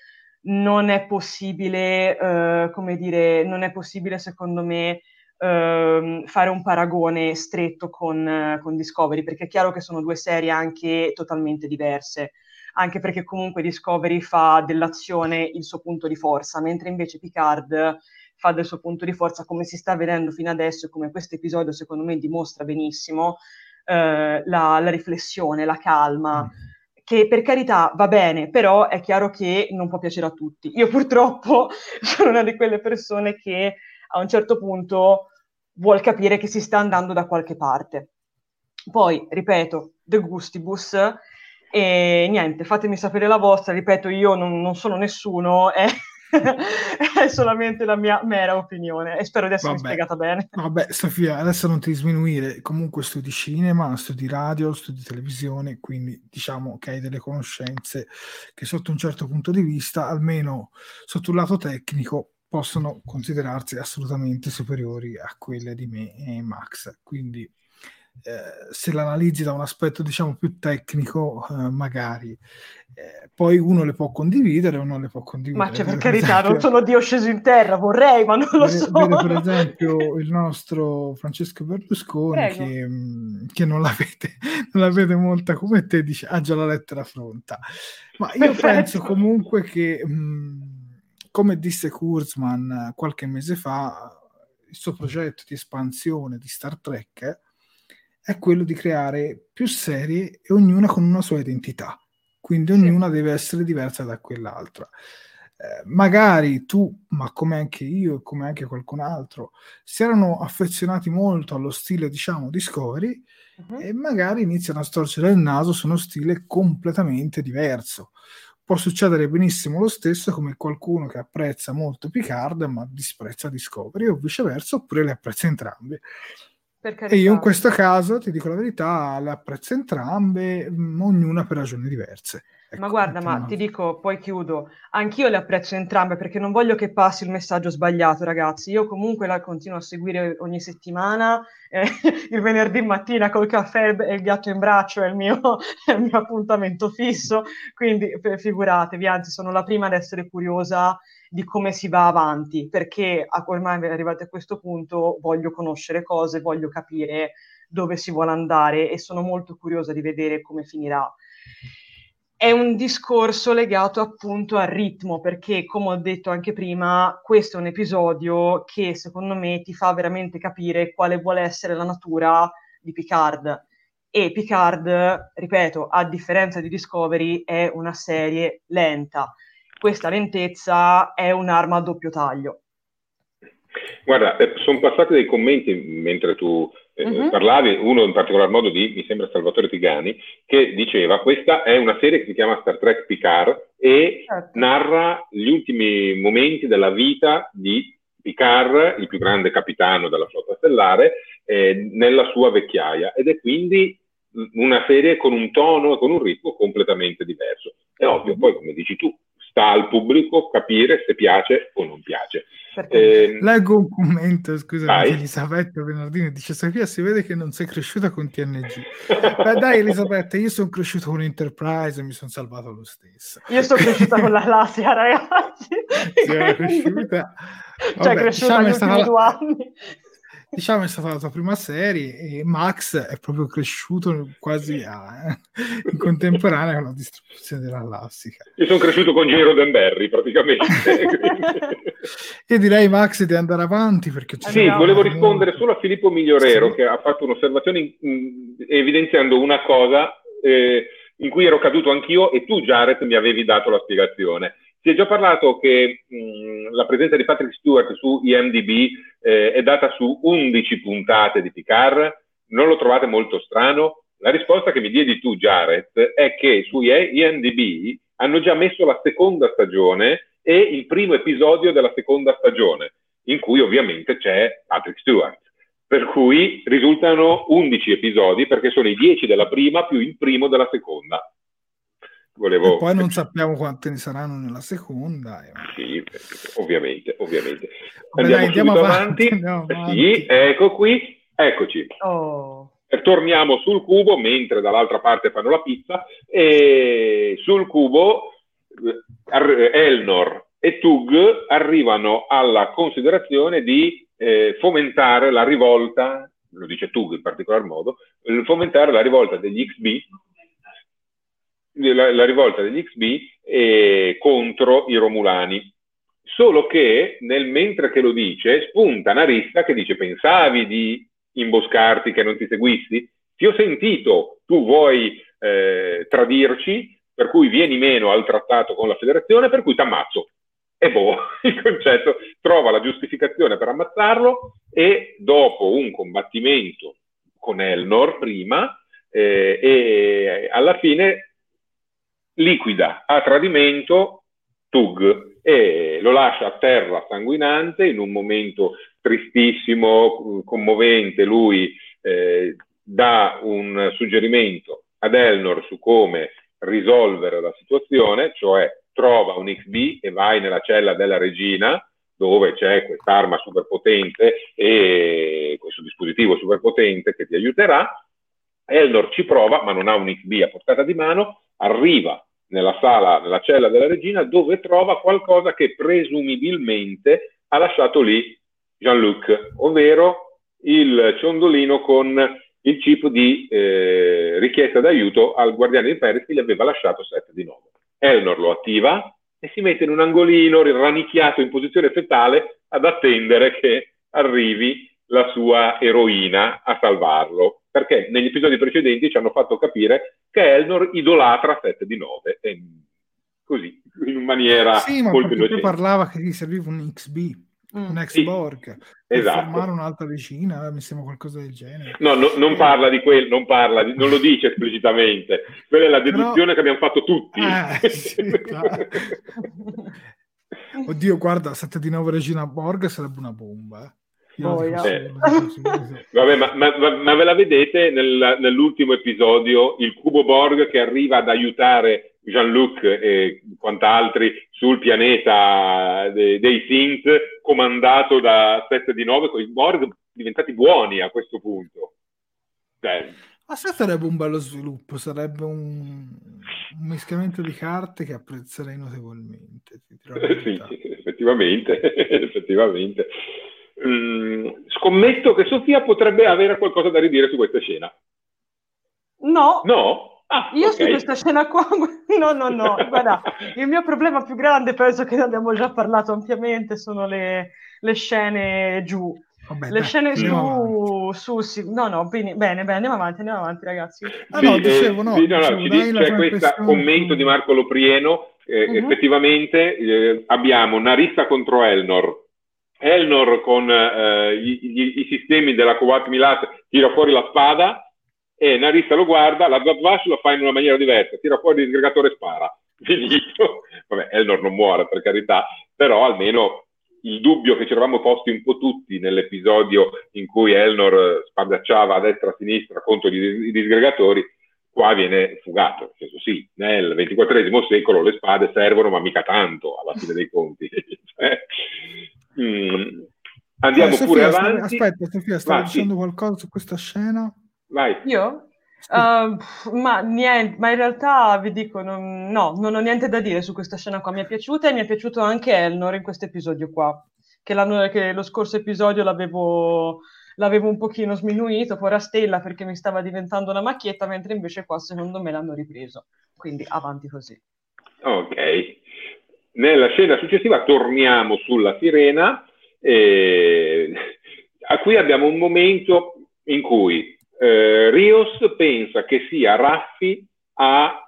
non è possibile, uh, come dire, non è possibile, secondo me, ehm, fare un paragone stretto con, con, Discovery, perché è chiaro che sono due serie anche totalmente diverse, anche perché comunque Discovery fa dell'azione il suo punto di forza, mentre invece Picard fa del suo punto di forza, come si sta vedendo fino adesso e come questo episodio secondo me dimostra benissimo, eh, la, la, riflessione, la calma. Mm. Che per carità va bene, però è chiaro che non può piacere a tutti. Io purtroppo sono una di quelle persone che a un certo punto vuol capire che si sta andando da qualche parte. Poi, ripeto, de gustibus, e niente, fatemi sapere la vostra, ripeto, io non, non sono nessuno, eh, è solamente la mia mera opinione e spero di essermi vabbè, spiegata bene. Vabbè, Sofia, adesso non ti sminuire, comunque studi cinema, studi radio, studi televisione, quindi diciamo che hai delle conoscenze che sotto un certo punto di vista, almeno sotto un lato tecnico, possono considerarsi assolutamente superiori a quelle di me e Max. Quindi eh, se l'analizzi da un aspetto diciamo più tecnico, eh, magari eh, poi uno le può condividere o non le può condividere. Ma c'è per carità, esempio, non sono Dio sceso in terra, vorrei, ma non lo so. Vede per esempio il nostro Francesco Berlusconi che, mm, che, non, la vede, non la vede molta come te, dice ha già la lettera fronta. Ma io Perfetto. penso comunque che mh, mm, come disse Kurzman qualche mese fa, il suo progetto di espansione di Star Trek è quello di creare più serie e ognuna con una sua identità. Quindi ognuna deve essere diversa da quell'altra. Eh, magari tu, ma come anche io e come anche qualcun altro, si erano affezionati molto allo stile, diciamo, Discovery uh-huh. e magari iniziano a storcere il naso su uno stile completamente diverso può succedere benissimo lo stesso come qualcuno che apprezza molto Picard ma disprezza Discovery o viceversa oppure le apprezza entrambe. E io in questo caso, ti dico la verità, le apprezzo entrambe, mm, ognuna per ragioni diverse. Ecco, ma guarda, ma ti dico, poi chiudo, anch'io le apprezzo entrambe perché non voglio che passi il messaggio sbagliato, ragazzi. Io comunque la continuo a seguire ogni settimana, eh, il venerdì mattina col caffè e il gatto in braccio è il mio, è il mio appuntamento fisso, quindi figuratevi, anzi sono la prima ad essere curiosa di come si va avanti, perché ormai arrivati a questo punto voglio conoscere cose, voglio capire dove si vuole andare e sono molto curiosa di vedere come finirà. È un discorso legato appunto al ritmo, perché come ho detto anche prima, questo è un episodio che secondo me ti fa veramente capire quale vuole essere la natura di Picard. E Picard, ripeto, a differenza di Discovery, è una serie lenta questa lentezza è un'arma a doppio taglio. Guarda, eh, sono passati dei commenti mentre tu eh, uh-huh. parlavi, uno in particolar modo di, mi sembra, Salvatore Tigani, che diceva questa è una serie che si chiama Star Trek Picard e certo. narra gli ultimi momenti della vita di Picard, il più grande capitano della flotta stellare, eh, nella sua vecchiaia ed è quindi una serie con un tono e con un ritmo completamente diverso. È ovvio, uh-huh. poi come dici tu, sta al pubblico capire se piace o non piace. Eh, Leggo un commento, scusa, Elisabetta Bernardini dice Sofia si vede che non sei cresciuta con TNG. Beh, dai Elisabetta, io sono cresciuto con Enterprise e mi sono salvato lo stesso. Io sono cresciuta con la Lasia, ragazzi. Sei cresciuta? Cioè, Vabbè, cioè, cresciuta diciamo, negli ultimi la... due anni diciamo è stata la tua prima serie e Max è proprio cresciuto quasi a, in contemporanea con la distribuzione della classica. Io sono cresciuto con Giro Denberry praticamente. Io direi Max di andare avanti perché ci Sì, volevo rispondere solo a Filippo Migliorero sì. che ha fatto un'osservazione in, evidenziando una cosa eh, in cui ero caduto anch'io e tu Jared mi avevi dato la spiegazione. Si è già parlato che mh, la presenza di Patrick Stewart su IMDb eh, è data su 11 puntate di Picard. Non lo trovate molto strano? La risposta che mi diedi tu, Jared, è che su IMDb hanno già messo la seconda stagione e il primo episodio della seconda stagione, in cui ovviamente c'è Patrick Stewart. Per cui risultano 11 episodi perché sono i 10 della prima più il primo della seconda. Volevo... E poi non sappiamo quante ne saranno nella seconda. Sì, ovviamente, ovviamente. Andiamo, dai, andiamo avanti. Andiamo avanti. Sì, ecco qui, eccoci. Oh. Torniamo sul cubo mentre dall'altra parte fanno la pizza e sul cubo eh, Elnor e Tug arrivano alla considerazione di eh, fomentare la rivolta, lo dice Tug in particolar modo, fomentare la rivolta degli XB la, la rivolta degli XB eh, contro i Romulani. Solo che nel mentre che lo dice spunta una rissa che dice pensavi di imboscarti che non ti seguissi? Ti ho sentito, tu vuoi eh, tradirci, per cui vieni meno al trattato con la federazione, per cui ti ammazzo. E boh, il concetto trova la giustificazione per ammazzarlo e dopo un combattimento con Elnor prima, eh, e alla fine liquida a tradimento Tug e lo lascia a terra sanguinante in un momento tristissimo, commovente. Lui eh, dà un suggerimento ad Elnor su come risolvere la situazione, cioè trova un XB e vai nella cella della regina dove c'è quest'arma superpotente e questo dispositivo superpotente che ti aiuterà. Elnor ci prova, ma non ha un XB a portata di mano, arriva nella sala, nella cella della regina, dove trova qualcosa che presumibilmente ha lasciato lì Jean-Luc, ovvero il ciondolino con il chip di eh, richiesta d'aiuto al guardiano di Paris che gli aveva lasciato 7 di 9. Elnor lo attiva e si mette in un angolino rannicchiato in posizione fetale ad attendere che arrivi la sua eroina a salvarlo, perché negli episodi precedenti ci hanno fatto capire che Elnor idolatra 7 di 9, e così, in maniera sì, ma molto innocente. parlava che gli serviva un XB, mm. un ex-Borg, sì, per esatto. fermare un'altra vicina, mi sembra qualcosa del genere. No, no non parla di quello, non parla, di, non lo dice esplicitamente, quella è la deduzione Però... che abbiamo fatto tutti. Eh, sì, Oddio, guarda, 7 di 9 Regina Borg sarebbe una bomba. Eh. Eh. Vabbè, ma, ma, ma, ve la vedete nel, nell'ultimo episodio il cubo Borg che arriva ad aiutare Jean-Luc e quant'altri sul pianeta de, dei Synth comandato da 7 di 9 con i Borg diventati buoni a questo punto. Cioè, ma se sarebbe un bello sviluppo, sarebbe un, un mischiamento di carte che apprezzerei notevolmente. sì, effettivamente, effettivamente. Mm, scommetto che Sofia potrebbe avere qualcosa da ridire su questa scena. No. No? Ah, Io okay. su questa scena qua, no, no, no, guarda, il mio problema più grande, penso che ne abbiamo già parlato ampiamente, sono le, le scene giù. Vabbè, le dai, scene su, su sì. no, no, bene, bene, bene, andiamo avanti, andiamo avanti, ragazzi. Ah, no, dicevo, no, sì, no, no, dicevo, c'è questo commento di Marco Loprieno. Eh, uh-huh. Effettivamente eh, abbiamo Narissa contro Elnor, Elnor con eh, i, i, sistemi della Kowat Milat tira fuori la spada e Narissa lo guarda, la Zabvash lo fa in una maniera diversa, tira fuori il disgregatore e spara. Finito. Vabbè, Elnor non muore per carità, però almeno il dubbio che ci eravamo posti un po' tutti nell'episodio in cui Elnor spadacciava a destra e a sinistra contro i, disgregatori, qua viene fugato. Nel senso, sì, nel XXIV secolo le spade servono, ma mica tanto alla fine dei conti. Mm. Andiamo eh, Sofia, pure avanti. Aspetta, Sofia, stai dicendo sì. qualcosa su questa scena? Vai. Io? Uh, ma niente, ma in realtà vi dico, non, no, non ho niente da dire su questa scena qua. Mi è piaciuta e mi è piaciuto anche Elnor in questo episodio qua. Che, che lo scorso episodio l'avevo, l'avevo un pochino sminuito, poi era Stella perché mi stava diventando una macchietta, mentre invece qua secondo me l'hanno ripreso. Quindi avanti così. Ok. Nella scena successiva torniamo sulla sirena, eh, a cui abbiamo un momento in cui eh, Rios pensa che sia Raffi a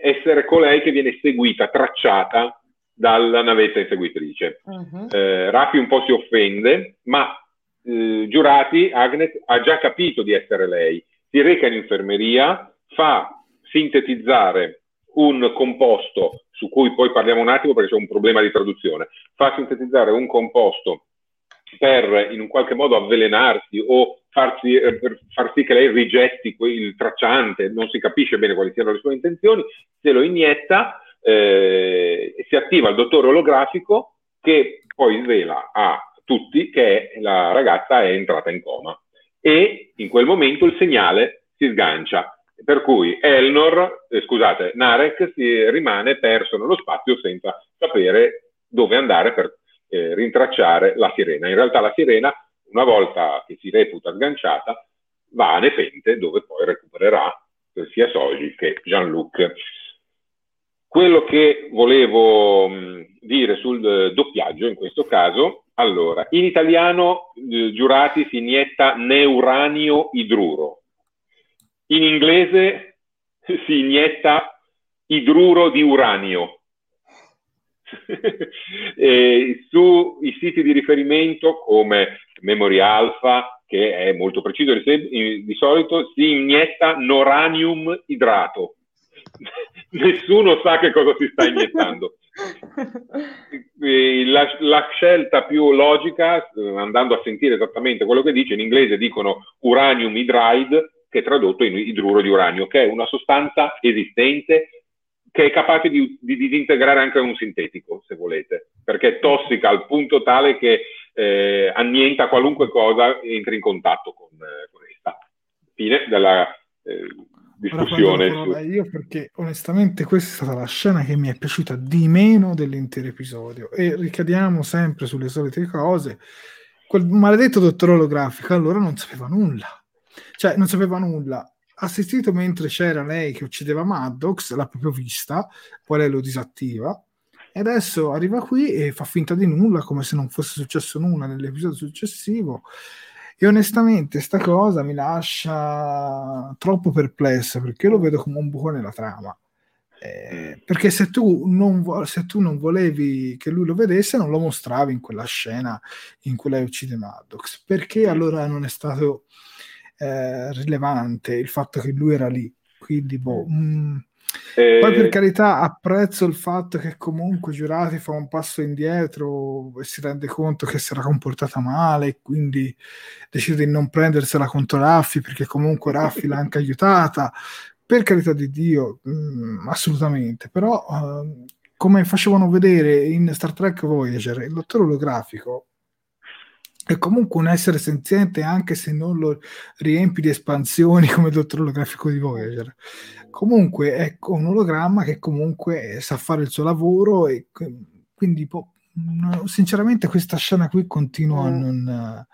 essere colei che viene seguita, tracciata dalla navetta inseguitrice. Uh-huh. Eh, Raffi un po' si offende, ma eh, Giurati, Agnes, ha già capito di essere lei. Si reca in infermeria, fa sintetizzare un composto su cui poi parliamo un attimo perché c'è un problema di traduzione, fa sintetizzare un composto per in un qualche modo avvelenarsi o farsi, eh, per far sì che lei rigetti il tracciante, non si capisce bene quali siano le sue intenzioni, se lo inietta eh, si attiva il dottore olografico che poi svela a tutti che la ragazza è entrata in coma. E in quel momento il segnale si sgancia per cui Elnor, eh, scusate, Narek si rimane perso nello spazio senza sapere dove andare per eh, rintracciare la sirena. In realtà la sirena, una volta che si reputa agganciata, va a Nepente dove poi recupererà sia Soji che Jean-Luc. Quello che volevo mh, dire sul eh, doppiaggio in questo caso, allora, in italiano eh, Giurati si inietta neuranio idruro, in inglese si inietta idruro di uranio. sui siti di riferimento come Memory Alpha, che è molto preciso di solito, si inietta noranium idrato. nessuno sa che cosa si sta iniettando. La, la, scelta più logica, andando a sentire esattamente quello che dice, in inglese dicono uranium hydride, che è tradotto in idruro di uranio, che è una sostanza esistente che è capace di, di disintegrare anche un sintetico, se volete, perché è tossica al punto tale che eh, annienta qualunque cosa entri in contatto con, eh, con essa. Fine della eh, discussione. Su... Io perché onestamente questa è stata la scena che mi è piaciuta di meno dell'intero episodio e ricadiamo sempre sulle solite cose. Quel maledetto dottor olografico allora non sapeva nulla cioè non sapeva nulla. Assistito mentre c'era lei che uccideva Maddox, l'ha proprio vista, poi lei lo disattiva. E adesso arriva qui e fa finta di nulla, come se non fosse successo nulla nell'episodio successivo. E onestamente, sta cosa mi lascia troppo perplessa perché io lo vedo come un buco nella trama. Eh, perché se tu, non, se tu non volevi che lui lo vedesse, non lo mostravi in quella scena in cui lei uccide Maddox. Perché allora non è stato eh, rilevante il fatto che lui era lì. Quindi, boh, mm. E... Poi per carità apprezzo il fatto che comunque Giurati fa un passo indietro e si rende conto che si era comportata male e quindi decide di non prendersela contro Raffi perché comunque Raffi l'ha anche aiutata. Per carità di Dio, mh, mm, assolutamente, però uh, come facevano vedere in Star Trek Voyager, il dottore olografico è comunque un essere senziente anche se non lo riempi di espansioni come il dottor olografico di Voyager. Comunque è un ologramma che comunque sa fare il suo lavoro e quindi po- sinceramente questa scena qui continua mm. a non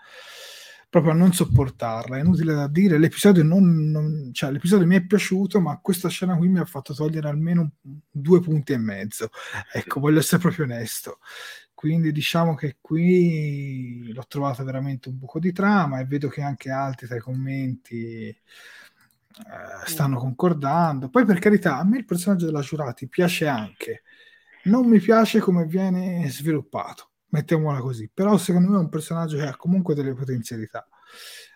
proprio a non sopportarla. È inutile da dire. L'episodio, non, non, cioè, l'episodio mi è piaciuto, ma questa scena qui mi ha fatto togliere almeno due punti e mezzo. Ecco, voglio essere proprio onesto. Quindi diciamo che qui l'ho trovata veramente un buco di trama e vedo che anche altri tra i commenti eh, stanno concordando. Poi per carità, a me il personaggio della Giurati piace anche. Non mi piace come viene sviluppato, mettiamola così, però secondo me è un personaggio che ha comunque delle potenzialità.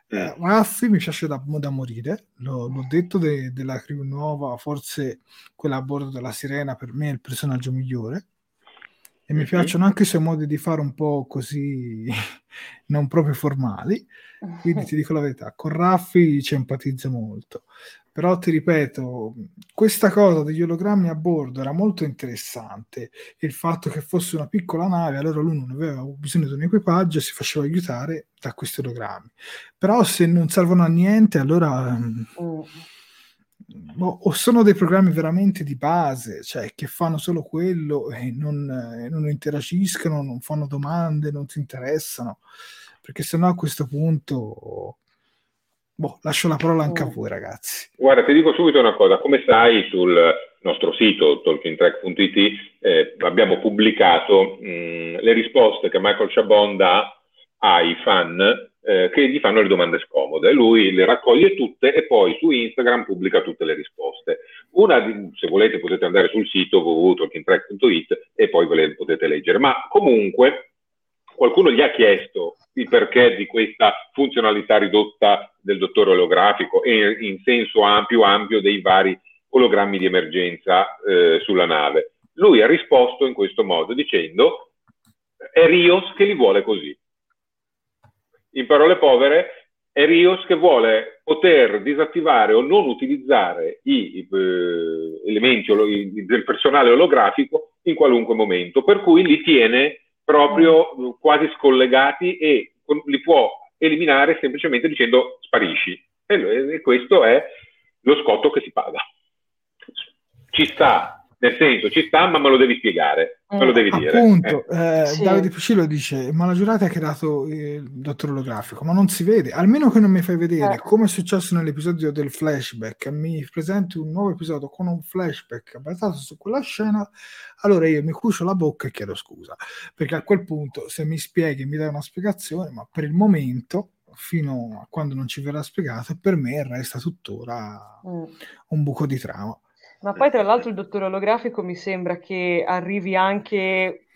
Eh, Raffi mi piace da, da morire, l'ho, l'ho detto de, della crew nuova, forse quella a bordo della Sirena per me è il personaggio migliore e mi piacciono anche i suoi modi di fare un po' così non proprio formali. Quindi ti dico la verità con Raffi ci empatizzo molto. Però ti ripeto questa cosa degli ologrammi a bordo era molto interessante. Il fatto che fosse una piccola nave allora lui non aveva bisogno di un equipaggio e si faceva aiutare da questi ologrammi. Però se non servono a niente allora mm Boh, o sono dei programmi veramente di base, cioè che fanno solo quello e non, non interagiscono, non fanno domande, non si interessano, perché sennò a questo punto boh, lascio la parola anche a voi ragazzi. Guarda, ti dico subito una cosa, come sai sul nostro sito talkingtrack.it eh, abbiamo pubblicato mh, le risposte che Michael Chabon dà ai fan eh, che gli fanno le domande scomode. Lui le raccoglie tutte e poi su Instagram pubblica tutte le risposte. Una, di, se volete, potete andare sul sito www.talkingtrack.it e poi ve le potete leggere. Ma comunque qualcuno gli ha chiesto il perché di questa funzionalità ridotta del dottore olografico e in senso ampio, ampio dei vari ologrammi di emergenza eh, sulla nave. Lui ha risposto in questo modo dicendo è Rios che li vuole così. In parole povere, è Rios che vuole poter disattivare o non utilizzare i, i eh, elementi i, del personale olografico in qualunque momento, per cui li tiene proprio mm. quasi scollegati e li può eliminare semplicemente dicendo sparisci. E, e questo è lo scotto che si paga. Ci sta nel senso, ci sta, ma me lo devi spiegare, me lo eh, devi dire. Appunto, eh. Eh, sì. Davide Fucillo dice, ma la giurata ha creato il dottor olografico, ma non si vede, almeno che non mi fai vedere, eh. come è successo nell'episodio del flashback, mi presenti un nuovo episodio con un flashback basato su quella scena, allora io mi cucio la bocca e chiedo scusa, perché a quel punto se mi spieghi, mi dai una spiegazione, ma per il momento fino a quando non ci verrà spiegato, per me resta tuttora mm. un buco di trama. Ma poi tra l'altro il dottore olografico mi sembra che arrivi anche,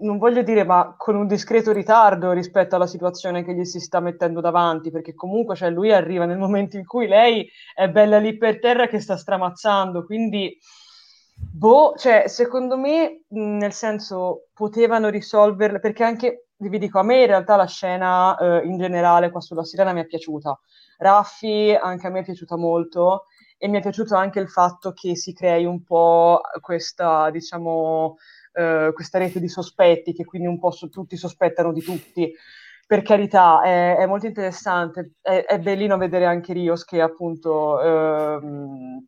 non voglio dire, ma con un discreto ritardo rispetto alla situazione che gli si sta mettendo davanti, perché comunque cioè, lui arriva nel momento in cui lei è bella lì per terra che sta stramazzando, quindi Boh, cioè, secondo me, nel senso, potevano risolverle, perché anche, vi dico, a me in realtà la scena eh, in generale qua sulla sirena mi è piaciuta. Raffi anche a me è piaciuta molto e mi è piaciuto anche il fatto che si crei un po' questa, diciamo, eh, questa rete di sospetti, che quindi un po' su, tutti sospettano di tutti. Per carità, è, è molto interessante, è, è, bellino vedere anche Rios che appunto... Ehm,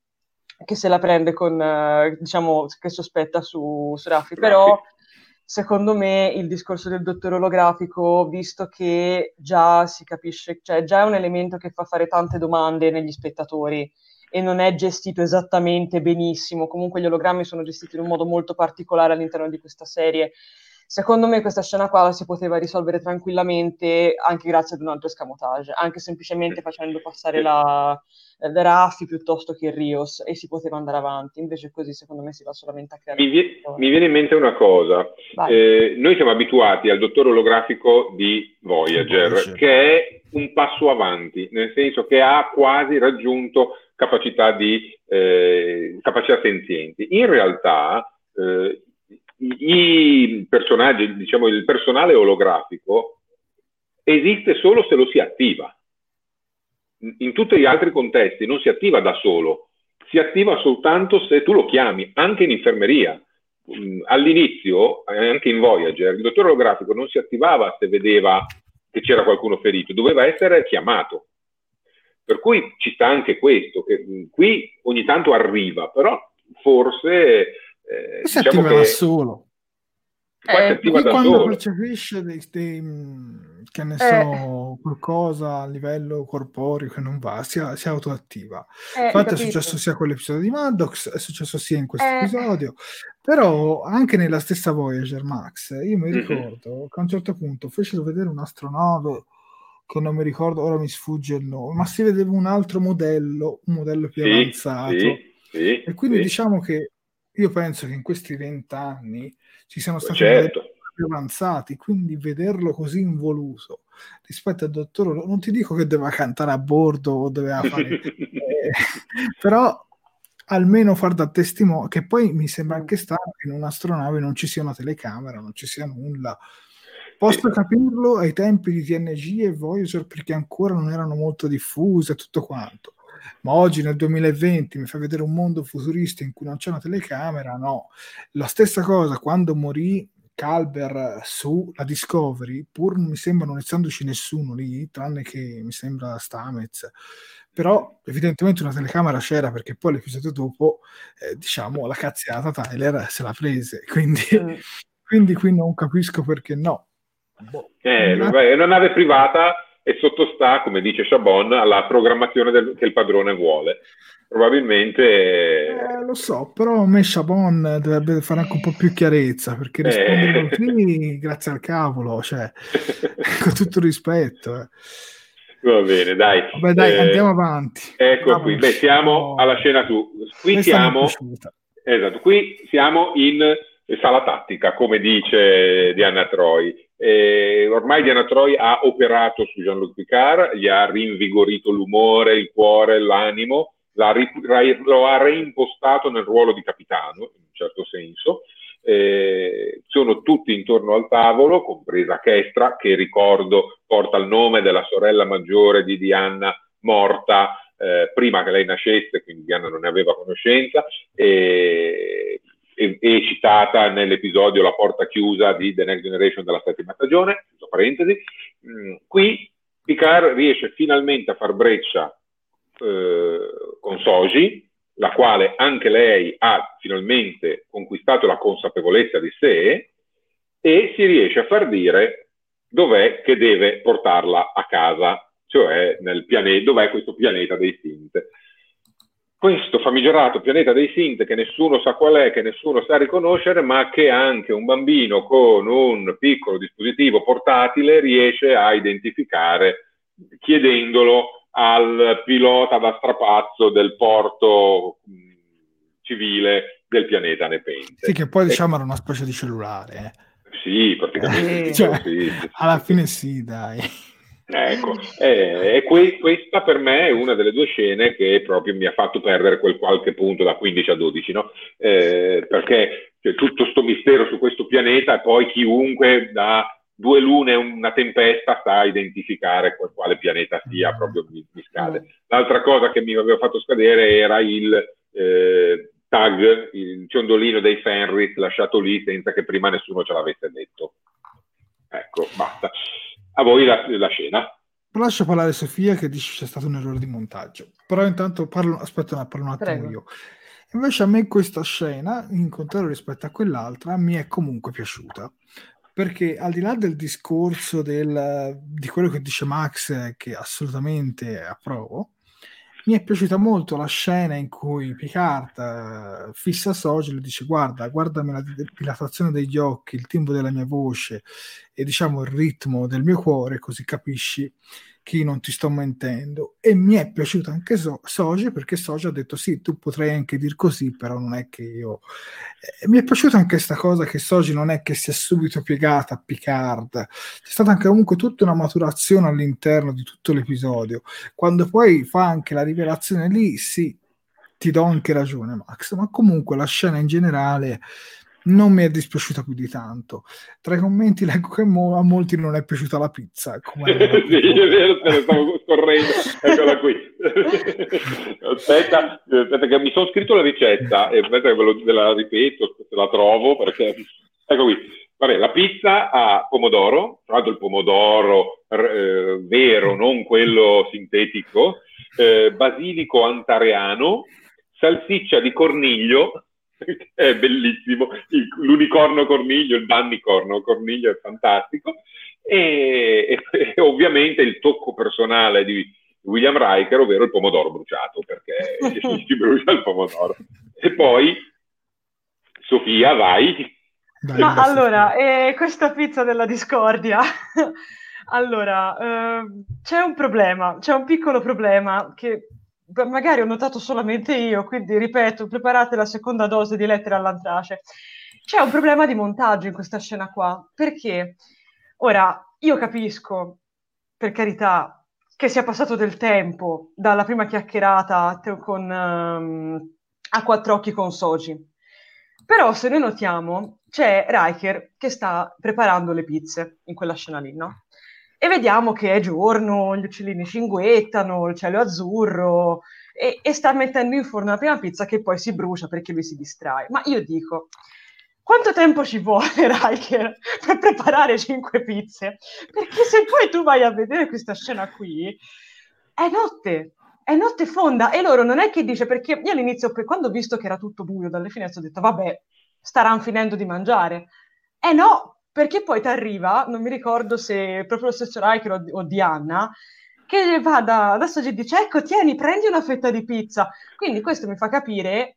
che se la prende con, eh, diciamo, che sospetta su, su Raffi, però secondo me il discorso del dottore olografico, visto che già si capisce, cioè già è un elemento che fa fare tante domande negli spettatori e non è gestito esattamente benissimo, comunque gli ologrammi sono gestiti in un modo molto particolare all'interno di questa serie. Secondo me questa scena qua la si poteva risolvere tranquillamente anche grazie ad un altro escamotage, anche semplicemente facendo passare la, eh, Raffi piuttosto che Rios e si poteva andare avanti. Invece così secondo me si va solamente a creare. Mi, vie- mi viene in mente una cosa. Eh, noi siamo abituati al dottore olografico di Voyager, Voyager, che è un passo avanti, nel senso che ha quasi raggiunto capacità di eh, capacità senzienti. In realtà eh, i personaggi, diciamo il personale olografico esiste solo se lo si attiva in tutti gli altri contesti non si attiva da solo, si attiva soltanto se tu lo chiami, anche in infermeria. Mm, all'inizio, eh, anche in Voyager, il dottore olografico non si attivava se vedeva che c'era qualcuno ferito, doveva essere chiamato. Per cui ci sta anche questo, che mm, qui ogni tanto arriva, però forse... Eh, si diciamo attiva che... da solo. Eh, quando solo. percepisce dei, dei, che ne eh. so, qualcosa a livello corporeo che non va, si, si autoattiva. Eh, Infatti è successo sia con l'episodio di Maddox, è successo sia in questo eh. episodio, però anche nella stessa Voyager Max, io mi ricordo che a un certo punto fecero vedere un'astronave che non mi ricordo, ora mi sfugge il nome, ma si vedeva un altro modello, un modello più sì, avanzato. Sì, sì, e quindi diciamo che io penso che in questi vent'anni ci siano stati certo. più avanzati, quindi vederlo così involuto rispetto al dottor non ti dico che doveva cantare a bordo o doveva fare eh, però almeno far da testimone che poi mi sembra anche strano che in un'astronave non ci sia una telecamera non ci sia nulla. Posso capirlo ai tempi di TNG e Voyager perché ancora non erano molto diffuse tutto quanto ma oggi nel 2020 mi fa vedere un mondo futurista in cui non c'è una telecamera, no. La stessa cosa quando morì Calber sulla Discovery, pur non mi sembra non essendoci nessuno lì, tranne che mi sembra Stamez, però evidentemente una telecamera c'era perché poi l'episodio dopo, eh, diciamo, la cazziata Tyler se la prese, quindi, mm. quindi qui non capisco perché no. Boh. Eh, è una nave privata e sottostà, come dice Chabon, alla programmazione del, che il padrone vuole. Probabilmente... Eh, lo so, però a me Chabon dovrebbe fare anche un po' più chiarezza, perché eh. così grazie al cavolo, cioè, con tutto rispetto. Eh. Va bene, dai. Vabbè, dai, eh, andiamo avanti. Ecco andiamo qui, beh, siamo alla scena tu. Qui siamo, esatto, qui siamo in sala tattica, come dice Diana Troy. Eh, ormai Diana Troy ha operato su Jean-Luc Picard, gli ha rinvigorito l'umore, il cuore, l'animo, lo ha reimpostato nel ruolo di capitano, in un certo senso. Eh, sono tutti intorno al tavolo, compresa Kestra, che ricordo porta il nome della sorella maggiore di Diana morta eh, prima che lei nascesse, quindi Diana non ne aveva conoscenza. E è, è citata nell'episodio La porta chiusa di The Next Generation della settima stagione, parentesi. Mm, qui Picard riesce finalmente a far breccia eh, con Soji, la quale anche lei ha finalmente conquistato la consapevolezza di sé e si riesce a far dire dov'è che deve portarla a casa, cioè nel pianeta, dov'è questo pianeta dei Sint questo famigerato pianeta dei Sint che nessuno sa qual è, che nessuno sa riconoscere, ma che anche un bambino con un piccolo dispositivo portatile riesce a identificare chiedendolo al pilota da strapazzo del porto civile del pianeta Nepente. Sì, che poi diciamo era una specie di cellulare. Eh. Sì, praticamente. Eh, cioè, sì, alla fine sì, dai. Ecco, eh, e que- questa per me è una delle due scene che proprio mi ha fatto perdere quel qualche punto da 15 a 12, no? Eh, perché c'è tutto questo mistero su questo pianeta e poi chiunque da due lune e una tempesta sta a identificare quale pianeta sia, proprio mi, mi scade. L'altra cosa che mi aveva fatto scadere era il eh, tag, il ciondolino dei Fenris lasciato lì senza che prima nessuno ce l'avesse detto. Ecco, basta. A voi la, la scena. Lascio parlare Sofia che dice c'è stato un errore di montaggio. Però intanto parlo, aspetta, no, parlo un attimo Prego. io. Invece a me questa scena, in contrario rispetto a quell'altra, mi è comunque piaciuta. Perché al di là del discorso del, di quello che dice Max, che assolutamente approvo, mi è piaciuta molto la scena in cui Picard uh, fissa Sogel e dice guarda, guardami la dilatazione degli occhi, il timbro della mia voce e diciamo il ritmo del mio cuore, così capisci che non ti sto mentendo. E mi è piaciuto anche so- Soji perché Soji ha detto sì, tu potrai anche dir così, però non è che io... Eh, mi è piaciuta anche questa cosa che Soji non è che si è subito piegata a Picard, c'è stata anche comunque tutta una maturazione all'interno di tutto l'episodio. Quando poi fa anche la rivelazione lì, sì, ti do anche ragione Max, ma comunque la scena in generale non mi è dispiaciuta più di tanto. Tra i commenti leggo che mo- a molti non è piaciuta la pizza. sì, è vero, te lo stavo scorrendo. Eccola qui. aspetta, aspetta, che mi sono scritto la ricetta e aspetta che ve, lo, ve la ripeto, se la trovo, perché... Ecco qui. Vabbè, la pizza ha pomodoro, tra l'altro il pomodoro eh, vero, non quello sintetico, eh, basilico antareano, salsiccia di corniglio, è bellissimo, il, l'unicorno corniglio, il dannicorno corniglio è fantastico e, e, e, ovviamente il tocco personale di William Riker, ovvero il pomodoro bruciato, perché si brucia il pomodoro. E poi, Sofia, vai. Dai, Ma allora, eh, questa pizza della discordia... allora, eh, c'è un problema, c'è un piccolo problema che magari ho notato solamente io, quindi ripeto, preparate la seconda dose di lettere all'antrace. C'è un problema di montaggio in questa scena qua, perché ora io capisco, per carità, che sia passato del tempo dalla prima chiacchierata con, um, a quattro occhi con Soji. Però se noi notiamo, c'è Riker che sta preparando le pizze in quella scena lì, no? E vediamo che è giorno, gli uccellini cinguettano, il cielo è azzurro e, e, sta mettendo in forno la prima pizza che poi si brucia perché lui si distrae. Ma io dico, quanto tempo ci vuole, Riker, per preparare cinque pizze? Perché se poi tu vai a vedere questa scena qui, è notte, è notte fonda e loro non è che dice perché io all'inizio quando ho visto che era tutto buio dalle finestre ho detto vabbè staranno finendo di mangiare eh no perché poi ti arriva, non mi ricordo se proprio lo stesso Riker o, o Diana, che va da, da Soji e dice ecco tieni prendi una fetta di pizza. Quindi questo mi fa capire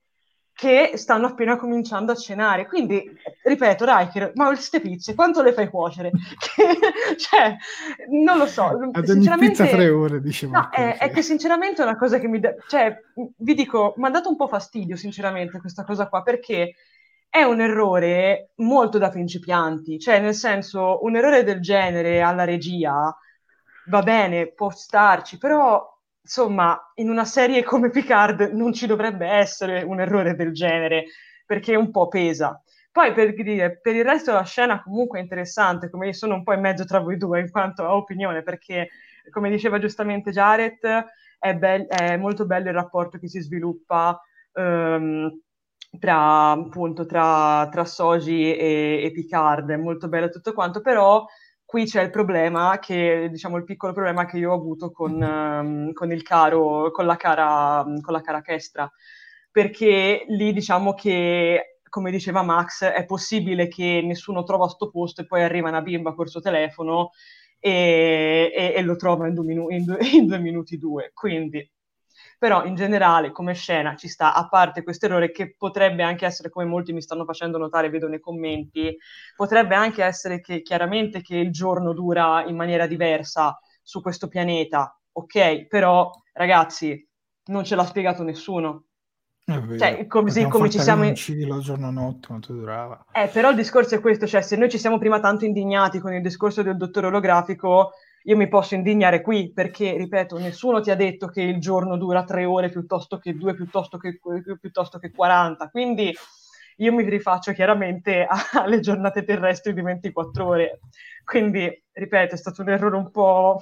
che stanno appena cominciando a cenare. Quindi ripeto Riker ma queste pizze quanto le fai cuocere? Cioè non lo so. Ad ogni pizza tre ore dicevo no, è, è, che sinceramente è una cosa che mi da, cioè vi dico mi ha dato un po' fastidio sinceramente questa cosa qua perché è un errore molto da principianti, cioè nel senso un errore del genere alla regia va bene, può starci, però insomma in una serie come Picard non ci dovrebbe essere un errore del genere perché un po' pesa. Poi per dire, per il resto la scena comunque è interessante, come io sono un po' in mezzo tra voi due in quanto a opinione, perché come diceva giustamente Jared, è, be- è molto bello il rapporto che si sviluppa um, tra, appunto, tra, tra Soji e, e Picard, è molto bello tutto quanto, però qui c'è il problema che, diciamo, il piccolo problema che io ho avuto con, um, con il caro, con la cara, con la cara Kestra, perché lì diciamo che, come diceva Max, è possibile che nessuno trova sto posto e poi arriva una bimba col suo telefono e, e, e lo trova in due, minu- in, due, in due minuti due, quindi però in generale come scena ci sta, a parte questo errore che potrebbe anche essere, come molti mi stanno facendo notare, vedo nei commenti, potrebbe anche essere che chiaramente che il giorno dura in maniera diversa su questo pianeta, ok, però ragazzi non ce l'ha spiegato nessuno. Cioè, così come ci siamo in il giorno notte quanto durava. Eh, però il discorso è questo, cioè se noi ci siamo prima tanto indignati con il discorso del dottore olografico, io mi posso indignare qui perché, ripeto, nessuno ti ha detto che il giorno dura tre ore piuttosto che due, piuttosto che, piuttosto che 40, quindi io mi rifaccio chiaramente alle giornate terrestri di 24 ore. Quindi, ripeto, è stato un errore un po'...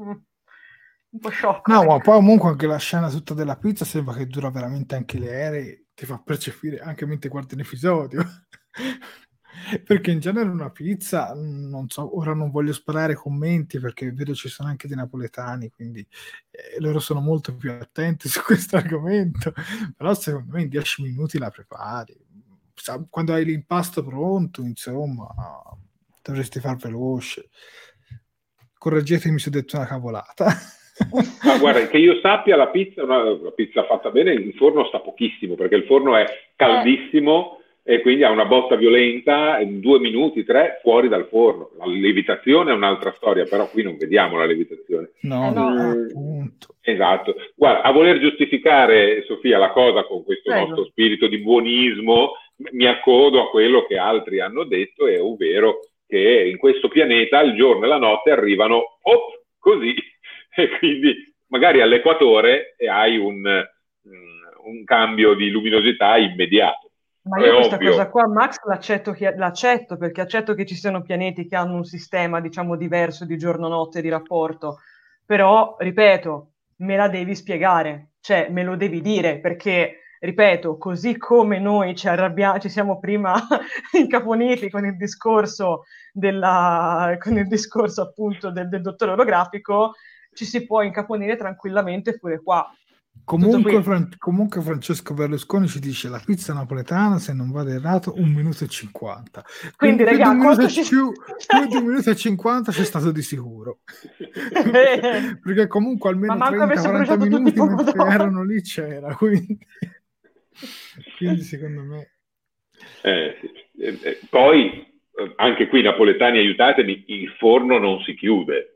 Mm, un po' sciocco. No, ma poi comunque anche la scena tutta della pizza sembra che dura veramente anche le aeree, ti fa percepire anche mentre guardi l'episodio. Perché in genere una pizza, non so, ora non voglio sparare commenti perché vedo ci sono anche dei napoletani, quindi eh, loro sono molto più attenti su questo argomento, però secondo me in dieci minuti la prepari. Quando hai l'impasto pronto, insomma, dovresti far veloce. Correggetemi se ho detto una cavolata. Ma guarda, che io sappia la pizza, una, la pizza fatta bene, il forno sta pochissimo perché il forno è caldissimo e quindi ha una botta violenta in due minuti, tre, fuori dal forno. La levitazione è un'altra storia, però qui non vediamo la levitazione. No, no eh, appunto. Esatto. Guarda, a voler giustificare, Sofia, la cosa con questo Prego. nostro spirito di buonismo, mi accodo a quello che altri hanno detto, è ovvero che in questo pianeta il giorno e la notte arrivano op, così e quindi magari all'equatore hai un, mm, un cambio di luminosità immediato. Ma io questa ovvio. cosa qua, Max, l'accetto, l'accetto, perché accetto che ci siano pianeti che hanno un sistema, diciamo, diverso di giorno-notte di rapporto, però, ripeto, me la devi spiegare, cioè me lo devi dire, perché, ripeto, così come noi ci arrabbiamo, ci siamo prima incaponiti con il discorso della, con il discorso appunto del, del dottore orografico, ci si può incaponire tranquillamente pure qua. Comunque, Fran- comunque, Francesco Berlusconi ci dice la pizza napoletana, se non vado errato, un minuto e cinquanta. Quindi, Quindi raga, più, minuto, ci... più, più di un minuto e cinquanta c'è stato di sicuro. Perché comunque almeno 30-40 minuti mentre erano lì c'era. Quindi, quindi secondo me... Eh, eh, eh, poi, eh, anche qui napoletani aiutatemi, il forno non si chiude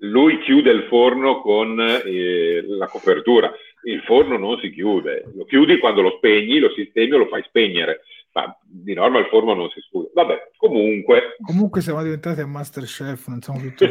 lui chiude il forno con eh, la copertura, il forno non si chiude, lo chiudi quando lo spegni, lo sistemi o lo fai spegnere, ma di norma il forno non si scusa. Vabbè, comunque... Comunque siamo diventati a Masterchef, non siamo tutti...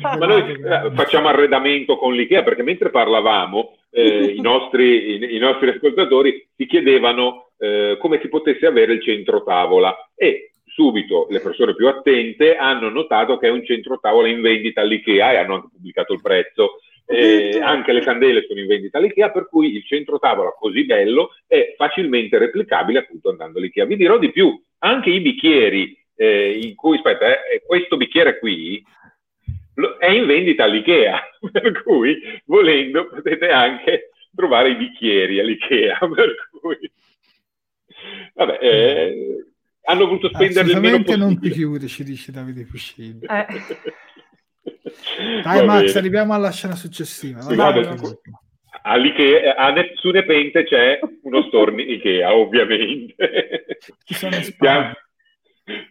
ma noi eh, facciamo arredamento con l'IKEA, perché mentre parlavamo eh, i, nostri, i, i, nostri, ascoltatori si chiedevano eh, come si potesse avere il centro tavola. E subito le persone più attente hanno notato che è un centro tavola in vendita all'IKEA e hanno anche pubblicato il prezzo. Eh, anche le candele sono in vendita all'IKEA, per cui il centro tavola così bello è facilmente replicabile appunto andando all'IKEA. Vi dirò di più, anche i bicchieri eh, in cui, aspetta, eh, questo bicchiere qui è in vendita all'IKEA, per cui volendo potete anche trovare i bicchieri all'IKEA, per cui vabbè, eh, hanno voluto spendere il meno possibile. non ti chiudi, ci dice Davide Puscini. Eh. Dai Max, bene. arriviamo alla scena successiva. Sì, vabbè, All'Ikea, a ne- su Nepente c'è uno storni Ikea, ovviamente. Siamo,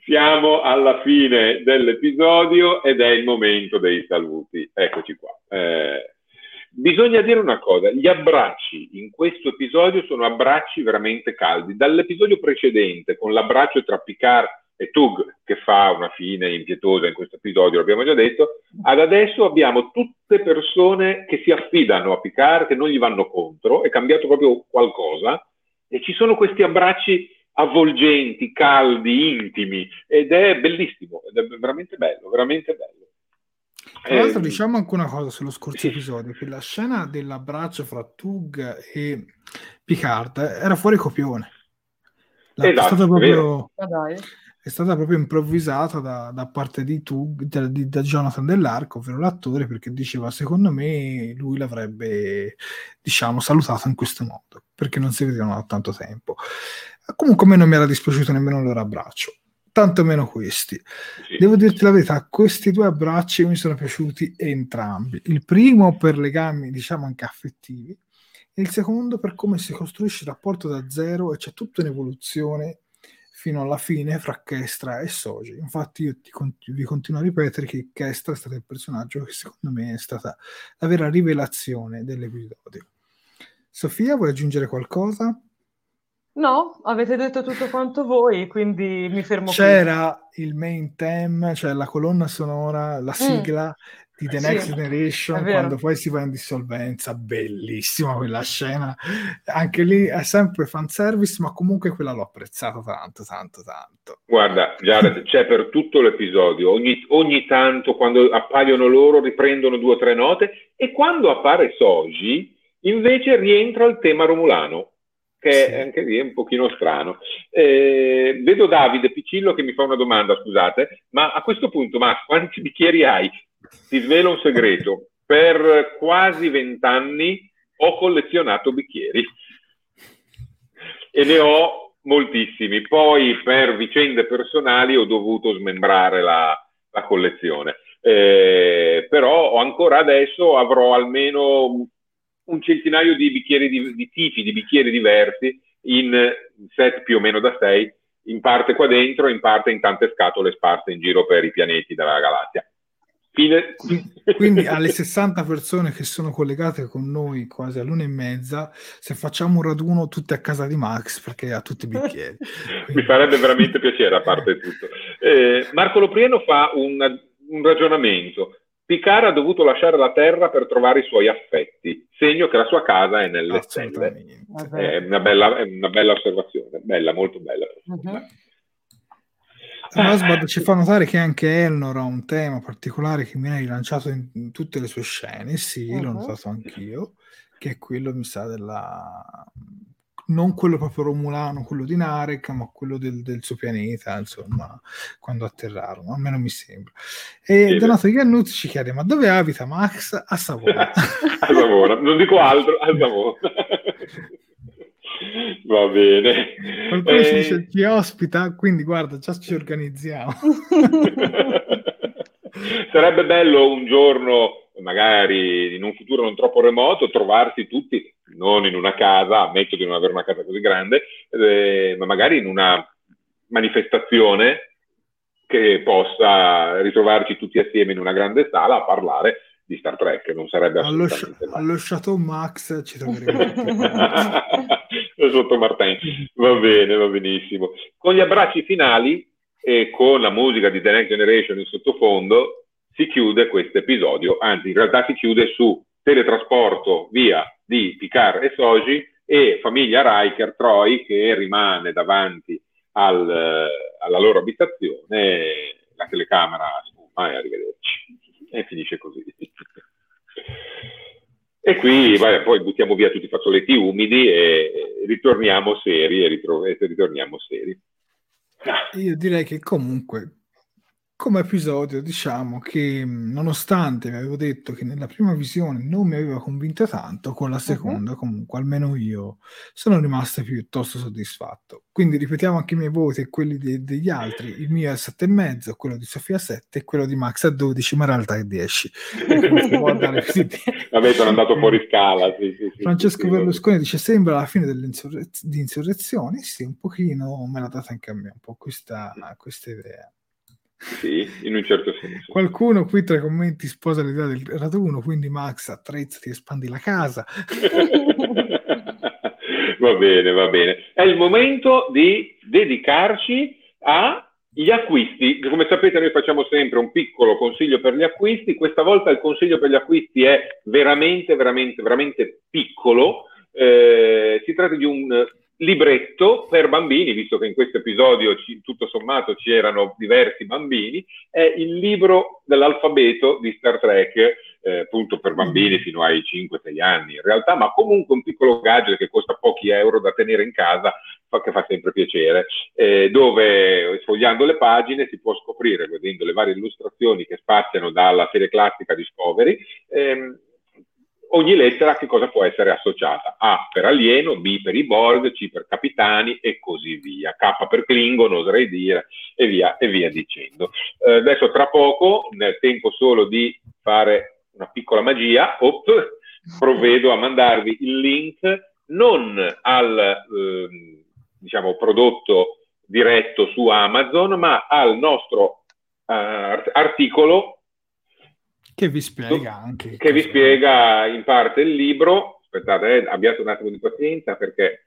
siamo, alla fine dell'episodio ed è il momento dei saluti. Eccoci qua. Eh, Bisogna dire una cosa, gli abbracci in questo episodio sono abbracci veramente caldi. Dall'episodio precedente, con l'abbraccio tra Picard e Tug, che fa una fine impietosa in questo episodio, l'abbiamo già detto, ad adesso abbiamo tutte persone che si affidano a Picard, che non gli vanno contro, è cambiato proprio qualcosa, e ci sono questi abbracci avvolgenti, caldi, intimi, ed è bellissimo, ed è veramente bello, veramente bello. Tra l'altro, eh, diciamo anche una cosa sullo scorso sì. episodio: che la scena dell'abbraccio fra Tug e Picard era fuori copione. La, esatto, è, stata proprio, è, stata proprio improvvisata da, da parte di Tug, da, di, da Jonathan Dell'Arco, ovvero l'attore, perché diceva: Secondo me lui l'avrebbe, diciamo, salutato in questo modo perché non si vedevano da tanto tempo. Comunque, a me non mi era dispiaciuto nemmeno il loro abbraccio tanto meno questi. Devo dirti la verità, questi due abbracci mi sono piaciuti entrambi. Il primo per legami, diciamo, anche affettivi, e il secondo per come si costruisce il rapporto da zero e c'è tutta un'evoluzione fino alla fine fra Kestra e Soji. Infatti io ti, vi continuo a ripetere che Kestra è stato il personaggio che secondo me è stata la vera rivelazione dell'episodio. Sofia, vuoi aggiungere qualcosa? No, avete detto tutto quanto voi, quindi mi fermo C'era qui. il main theme, cioè la colonna sonora, la mm. sigla mm di The Next sì, Generation quando poi si va in dissolvenza bellissima quella scena. Anche lì è sempre fanservice ma comunque quella l'ho apprezzata tanto tanto tanto. Guarda Jared c'è per tutto l'episodio. Ogni, ogni tanto quando appaiono loro riprendono due o tre note e quando appare Soji invece rientra il tema romulano che sì. è anche lì un pochino strano. Eh, vedo Davide Piccillo che mi fa una domanda, scusate, ma a questo punto, Max, quanti bicchieri hai? Ti svelo un segreto. Per quasi vent'anni ho collezionato bicchieri e ne ho moltissimi. Poi per vicende personali ho dovuto smembrare la, la collezione. Eh, però ancora adesso avrò almeno un centinaio di bicchieri di, di tipi di bicchieri diversi in set più o meno da sei, in parte qua dentro, in parte in tante scatole sparse in giro per i pianeti della galassia. Fine. Quindi alle 60 persone che sono collegate con noi quasi all'una e mezza, se facciamo un raduno tutti a casa di Max perché ha tutti i bicchieri. Quindi... Mi farebbe veramente piacere a parte tutto. Eh, Marco Loprieno fa un, un ragionamento. Picard ha dovuto lasciare la Terra per trovare i suoi affetti, segno che la sua casa è nelle stelle. È una, bella, è una bella osservazione, bella, molto bella. Uh-huh. Rosbad ci fa notare che anche Elnor ha un tema particolare che mi ha rilanciato in, in tutte le sue scene, sì, uh-huh. l'ho notato anch'io, che è quello, mi sa, della... non quello proprio romulano, quello di Narek, ma quello del, del suo pianeta, insomma, quando atterrarono, a me non mi sembra. E sì, Donato Iannuzzi ci chiede, ma dove abita Max? A Savona. a Savona, non dico altro, a Savona. Va bene. Qualcuno eh... ci dice ci ospita, quindi guarda, già ci organizziamo. Sarebbe bello un giorno, magari in un futuro non troppo remoto, trovarsi tutti, non in una casa, ammetto di non avere una casa così grande, eh, ma magari in una manifestazione che possa ritrovarci tutti assieme in una grande sala a parlare di Star Trek, non sarebbe allo, allo Chateau Max ci troveremo. Sotto Martin. Va bene, va benissimo. Con gli abbracci finali e con la musica di The Next Generation in sottofondo si chiude questo episodio. Anzi in realtà si chiude su teletrasporto via di Picard e Soji e famiglia Riker Troy che rimane davanti al, alla loro abitazione la telecamera sfuma e arrivederci e finisce così. E qui vai, poi buttiamo via tutti i fazzoletti umidi e ritorniamo seri e, ritro- e ritorniamo seri. Io direi che comunque come episodio diciamo che nonostante vi avevo detto che nella prima visione non mi aveva convinto tanto con la seconda uh-huh. comunque almeno io sono rimasto piuttosto soddisfatto. Quindi ripetiamo anche i miei voti e quelli de- degli altri. Il mio è 7,5 quello di Sofia 7 e quello di Max a 12 ma in realtà è 10 vabbè sono andato fuori scala sì, sì, sì, Francesco Berlusconi dice sembra la fine dell'insurrezione sì un pochino me l'ha data anche a me un po' questa, questa idea sì, in un certo senso. Qualcuno qui tra i commenti sposa l'idea del raduno, quindi Max attrezzati, espandi la casa. va bene, va bene. È il momento di dedicarci agli acquisti. Come sapete noi facciamo sempre un piccolo consiglio per gli acquisti, questa volta il consiglio per gli acquisti è veramente, veramente, veramente piccolo. Eh, si tratta di un libretto per bambini, visto che in questo episodio ci, tutto sommato c'erano diversi bambini, è il libro dell'alfabeto di Star Trek, eh, appunto per bambini fino ai 5-6 anni. In realtà, ma comunque un piccolo gadget che costa pochi euro da tenere in casa, fa, che fa sempre piacere, eh, dove sfogliando le pagine si può scoprire, vedendo le varie illustrazioni che spaziano dalla serie classica Discovery, ehm, ogni lettera che cosa può essere associata? A per alieno, B per i Borg, C per capitani e così via. K per Klingon, oserei dire, e via, e via dicendo. Eh, adesso tra poco, nel tempo solo di fare una piccola magia, op, provvedo a mandarvi il link non al eh, diciamo, prodotto diretto su Amazon, ma al nostro uh, articolo che vi spiega anche. Che vi spiega in parte il libro. Aspettate, eh, abbiate un attimo di pazienza perché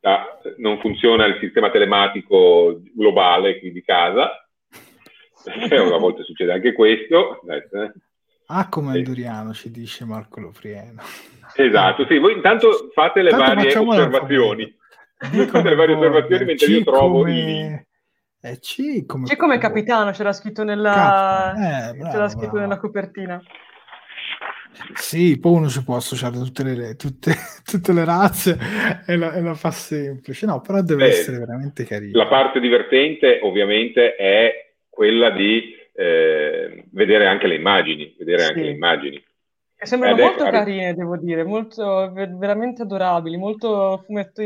ah, non funziona il sistema telematico globale qui di casa. Una volta succede anche questo. Eh. Ah, come Anduriano, ci dice Marco Loprieno. Esatto, sì, voi intanto fate le Tanto varie osservazioni. Fate le varie osservazioni mentre io trovo come... i eh, C come, C come capitano, c'era scritto, nella... Eh, bravo, c'era scritto bravo. nella copertina. Sì, poi uno ci può associare tutte le, tutte, tutte le razze e la, e la, fa semplice, no, però deve Beh, essere veramente carino. La parte divertente ovviamente è quella di eh, vedere anche le immagini, vedere sì. anche le immagini. Che sembrano Ed molto è... carine, devo dire, molto, veramente adorabili, molto, fumetto,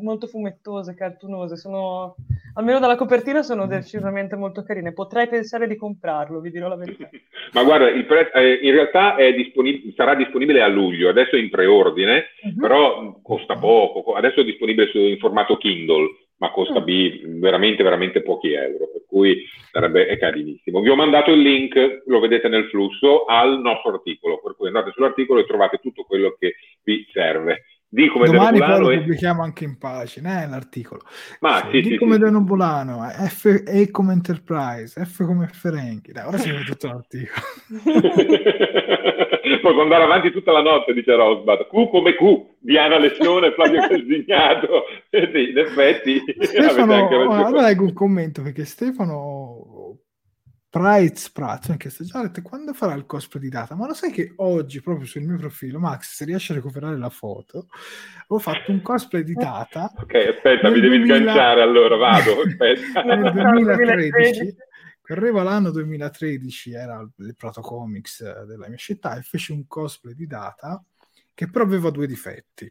molto fumettose, cartunose. Sono, almeno dalla copertina sono decisamente molto carine. Potrei pensare di comprarlo, vi dirò la verità. Ma guarda, pre- eh, in realtà disponib- sarà disponibile a luglio, adesso è in preordine, uh-huh. però costa poco. Adesso è disponibile su, in formato Kindle ma costa mm. veramente, veramente pochi euro, per cui sarebbe, è carinissimo. Vi ho mandato il link, lo vedete nel flusso, al nostro articolo, per cui andate sull'articolo e trovate tutto quello che vi serve. Di come Domani poi lo pubblichiamo anche in pagina, eh, l'articolo. Ma, sì, di sì, come sì, Denobulano, F E come Enterprise, F come Ferenchi. Dai, ora si vede tutto l'articolo. Può andare avanti tutta la notte, dice Rosbad. Q come Q, Diana Lezione, Flavio Casignato. sì, in effetti. Stefano, allora leggo un commento perché Stefano Price Pratt mi chiesto Jared quando farà il cosplay di data? Ma lo sai che oggi proprio sul mio profilo Max se riesci a recuperare la foto ho fatto un cosplay di data ok aspetta mi devi 2000... sganciare allora vado aspetta. nel 2013 arriva l'anno 2013 era il protocomics della mia città e feci un cosplay di data che però aveva due difetti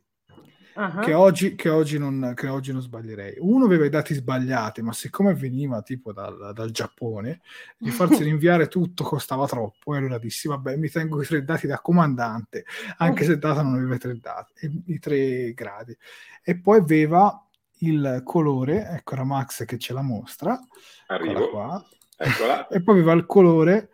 uh-huh. che, oggi, che, oggi non, che, oggi, non, sbaglierei. Uno aveva i dati sbagliati, ma siccome veniva tipo dal, dal Giappone, di farsi rinviare tutto costava troppo. E allora dissi, vabbè, mi tengo i tre dati da comandante, anche se il data non aveva i tre, dati, i tre gradi. E poi aveva il colore, ecco era Max che ce la mostra, Arrivo. qua. Eccola. e poi aveva il colore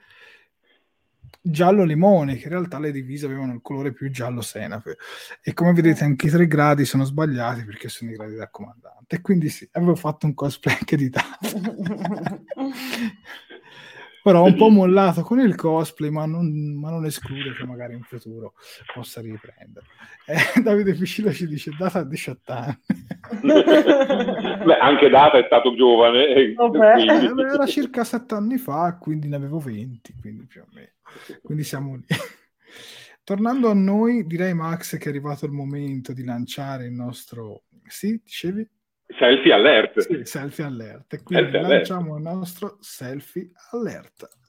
giallo limone, che in realtà le divise avevano il colore più giallo senape. E come vedete anche i tre gradi sono sbagliati perché sono i gradi da comandante. E quindi sì, avevo fatto un cosplay anche di tanto. Però ho un po' mollato con il cosplay, ma non, ma non esclude che magari in futuro possa riprendere. Eh, Davide Piscilla ci dice data a 18 anni. Beh, anche data è stato giovane. Eh, era circa 7 anni fa, quindi ne avevo 20, quindi più o meno. Quindi siamo lì. Tornando a noi, direi Max che è arrivato il momento di lanciare il nostro... Sì, dicevi? Selfie alert. Sì, selfie alert. E quindi selfie lanciamo alert. il nostro selfie alert.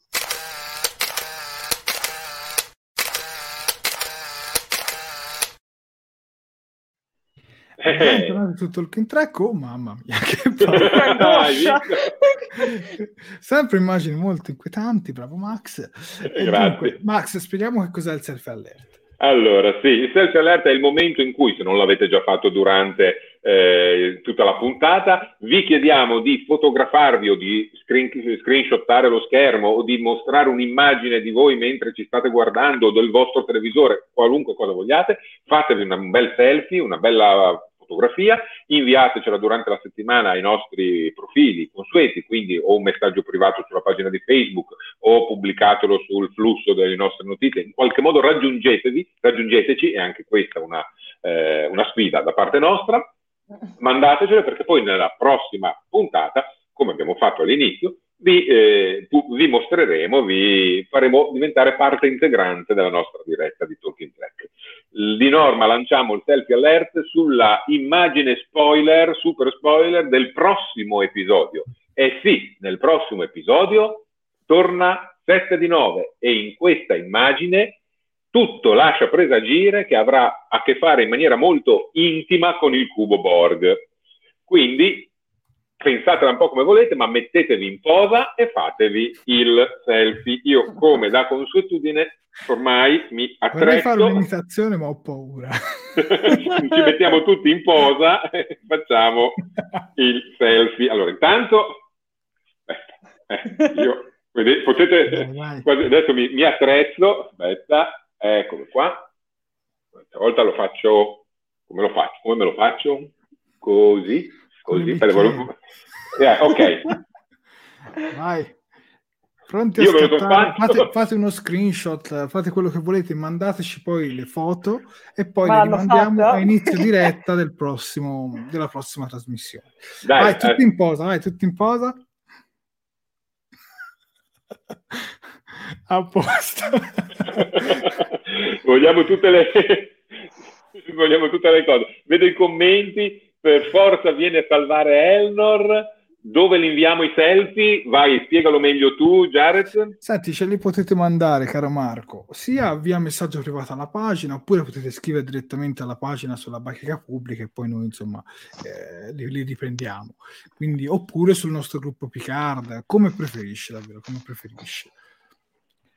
Eh. tutto il Track, oh mamma mia, che Sempre immagini molto inquietanti, bravo Max. E dunque, Max, spieghiamo che cos'è il selfie alert. Allora, sì, il selfie alert è il momento in cui, se non l'avete già fatto durante eh, tutta la puntata, vi chiediamo di fotografarvi o di screen, screenshottare lo schermo o di mostrare un'immagine di voi mentre ci state guardando o del vostro televisore, qualunque cosa vogliate, fatevi un bel selfie, una bella fotografia, inviatecela durante la settimana ai nostri profili consueti, quindi o un messaggio privato sulla pagina di Facebook o pubblicatelo sul flusso delle nostre notizie, in qualche modo raggiungetevi, raggiungeteci, e anche questa è una, eh, una sfida da parte nostra, mandatecele perché poi nella prossima puntata, come abbiamo fatto all'inizio, vi, eh, vi, mostreremo, vi faremo diventare parte integrante della nostra diretta di Talking Track. Di norma lanciamo il selfie alert sulla immagine spoiler, super spoiler del prossimo episodio. E sì, nel prossimo episodio torna 7 di 9 e in questa immagine tutto lascia presagire che avrà a che fare in maniera molto intima con il cubo Borg. Quindi pensatela un po' come volete, ma mettetevi in posa e fatevi il selfie. Io, come da consuetudine, ormai mi attrezzo. Vorrei fare un'imitazione, ma ho paura. Ci mettiamo tutti in posa e facciamo il selfie. Allora, intanto, aspetta, eh, io, vedete, potete, adesso mi, mi attrezzo, aspetta, eccolo qua. Questa volta lo faccio, come lo faccio? Come me lo faccio? Così, così. Eh, ok. Vai. Pronti a scattare? Fate, fate, uno screenshot, fate quello che volete, mandateci poi le foto e poi Ma le rimandiamo a inizio diretta del prossimo, della prossima trasmissione. Dai, vai, tutti eh. in posa, vai, tutti in posa. a posto. vogliamo, tutte le... vogliamo tutte le cose. Vedo i commenti, per forza viene a salvare Elnor dove li inviamo i selfie? Vai, spiegalo meglio tu, Jared. Senti, ce li potete mandare, caro Marco, sia via messaggio privato alla pagina, oppure potete scrivere direttamente alla pagina sulla bacheca pubblica e poi noi, insomma, eh, li, li, riprendiamo. Quindi, oppure sul nostro gruppo Picard, come preferisci, davvero, come preferisci.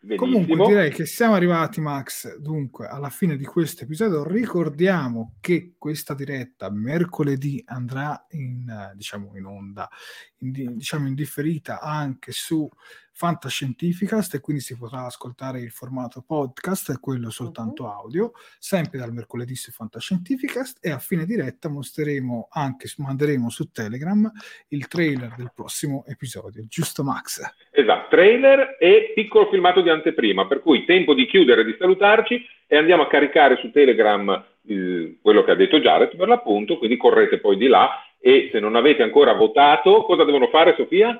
Benissimo. Comunque direi che siamo arrivati, Max, dunque alla fine di questo episodio. Ricordiamo che questa diretta mercoledì andrà in, diciamo, in onda, in, diciamo in differita anche su Fantascientificast e quindi si potrà ascoltare il formato podcast e quello soltanto uh-huh. audio, sempre dal mercoledì su Fantascientificast e a fine diretta mostreremo anche, manderemo su Telegram il trailer del prossimo episodio, giusto Max? Esatto, trailer e piccolo filmato di anteprima, per cui tempo di chiudere e di salutarci e andiamo a caricare su Telegram eh, quello che ha detto Jared per l'appunto, quindi correte poi di là e se non avete ancora votato, cosa devono fare Sofia?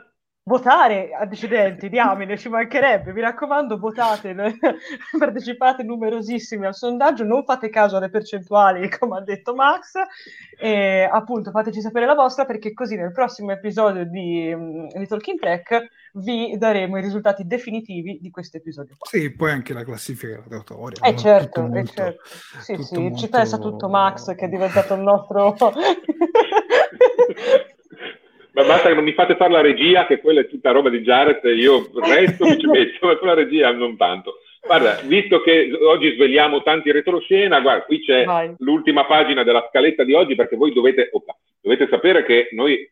Votare accidenti, diamine, ci mancherebbe, mi raccomando votate, partecipate numerosissimi al sondaggio, non fate caso alle percentuali come ha detto Max e appunto fateci sapere la vostra perché così nel prossimo episodio di, mm, di Talking Track vi daremo i risultati definitivi di questo episodio qua. Sì, poi anche la classifica graduatoria. Eh certo, molto, eh certo. Sì, sì, molto... ci pensa tutto Max che è diventato il nostro... Ma basta che non mi fate fare la regia, che quella è tutta roba di Jared, io il resto mi ci metto, ma sulla regia non tanto. Guarda, visto che oggi sveliamo tanti retroscena, guarda, qui c'è Vai. l'ultima pagina della scaletta di oggi, perché voi dovete, opa, dovete sapere che noi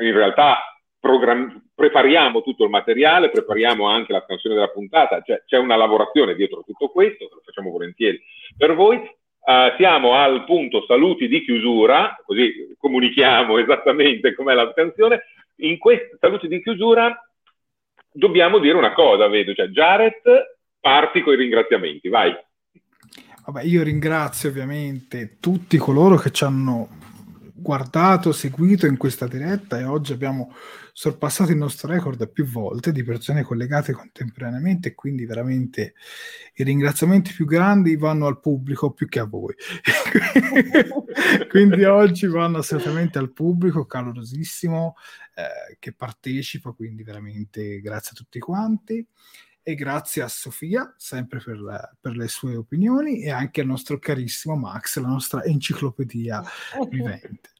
in realtà program- prepariamo tutto il materiale, prepariamo anche la scansione della puntata, cioè c'è una lavorazione dietro tutto questo, lo facciamo volentieri per voi, Uh, siamo al punto saluti di chiusura, così comunichiamo esattamente com'è la scansione. In questi saluti di chiusura dobbiamo dire una cosa, vedo, cioè Jared, parti con i ringraziamenti, vai. Vabbè, io ringrazio ovviamente tutti coloro che ci hanno guardato, seguito in questa diretta e oggi abbiamo sorpassato il nostro record più volte di persone collegate contemporaneamente quindi veramente i ringraziamenti più grandi vanno al pubblico più che a voi. quindi oggi vanno assolutamente al pubblico calorosissimo eh, che partecipa, quindi veramente grazie a tutti quanti e grazie a Sofia, sempre per, per, le sue opinioni, e anche al nostro carissimo Max, la nostra enciclopedia vivente.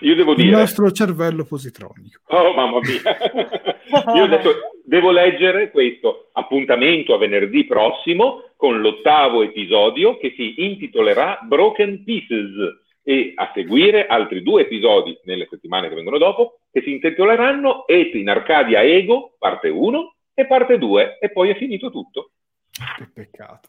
Io devo dire... Il nostro cervello positronico. Oh, mamma mia! Io adesso devo leggere questo appuntamento a venerdì prossimo con l'ottavo episodio che si intitolerà Broken Pieces e a seguire altri due episodi nelle settimane che vengono dopo che si intitoleranno Et in Arcadia Ego, parte 1 e parte 2 e poi è finito tutto. Che peccato.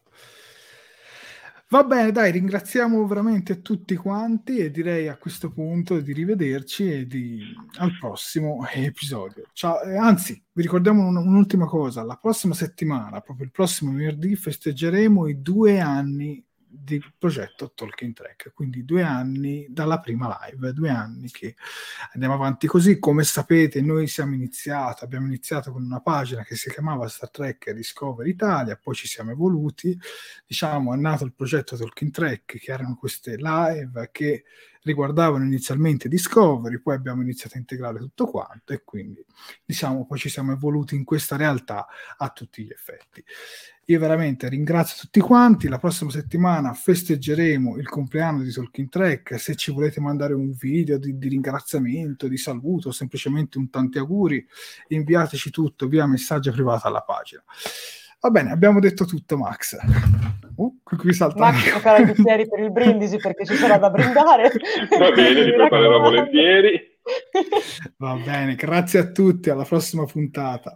Va bene, dai, ringraziamo veramente tutti quanti e direi a questo punto di rivederci e di... al prossimo episodio. Ciao, eh, anzi, vi ricordiamo un, un'ultima cosa, la prossima settimana, proprio il prossimo venerdì, festeggeremo i due anni del progetto Talking Track, quindi due anni dalla prima live, due anni che andiamo avanti così. Come sapete, noi siamo iniziati, abbiamo iniziato con una pagina che si chiamava Star Trek Discover Italia, poi ci siamo evoluti, diciamo, è nato il progetto Talking Track, che erano queste live che riguardavano inizialmente Discovery, poi abbiamo iniziato a integrare tutto quanto e quindi diciamo poi ci siamo evoluti in questa realtà a tutti gli effetti. Io veramente ringrazio tutti quanti, la prossima settimana festeggeremo il compleanno di Talking Track, se ci volete mandare un video di, di ringraziamento, di saluto, semplicemente un tanti auguri, inviateci tutto via messaggio privato alla pagina. Va bene, abbiamo detto tutto, Max. Uh, qui, salta Max prepara i bicchieri per il brindisi perché ci sarà da brindare. Va bene, li preparerò volentieri. Va bene, grazie a tutti, alla prossima puntata.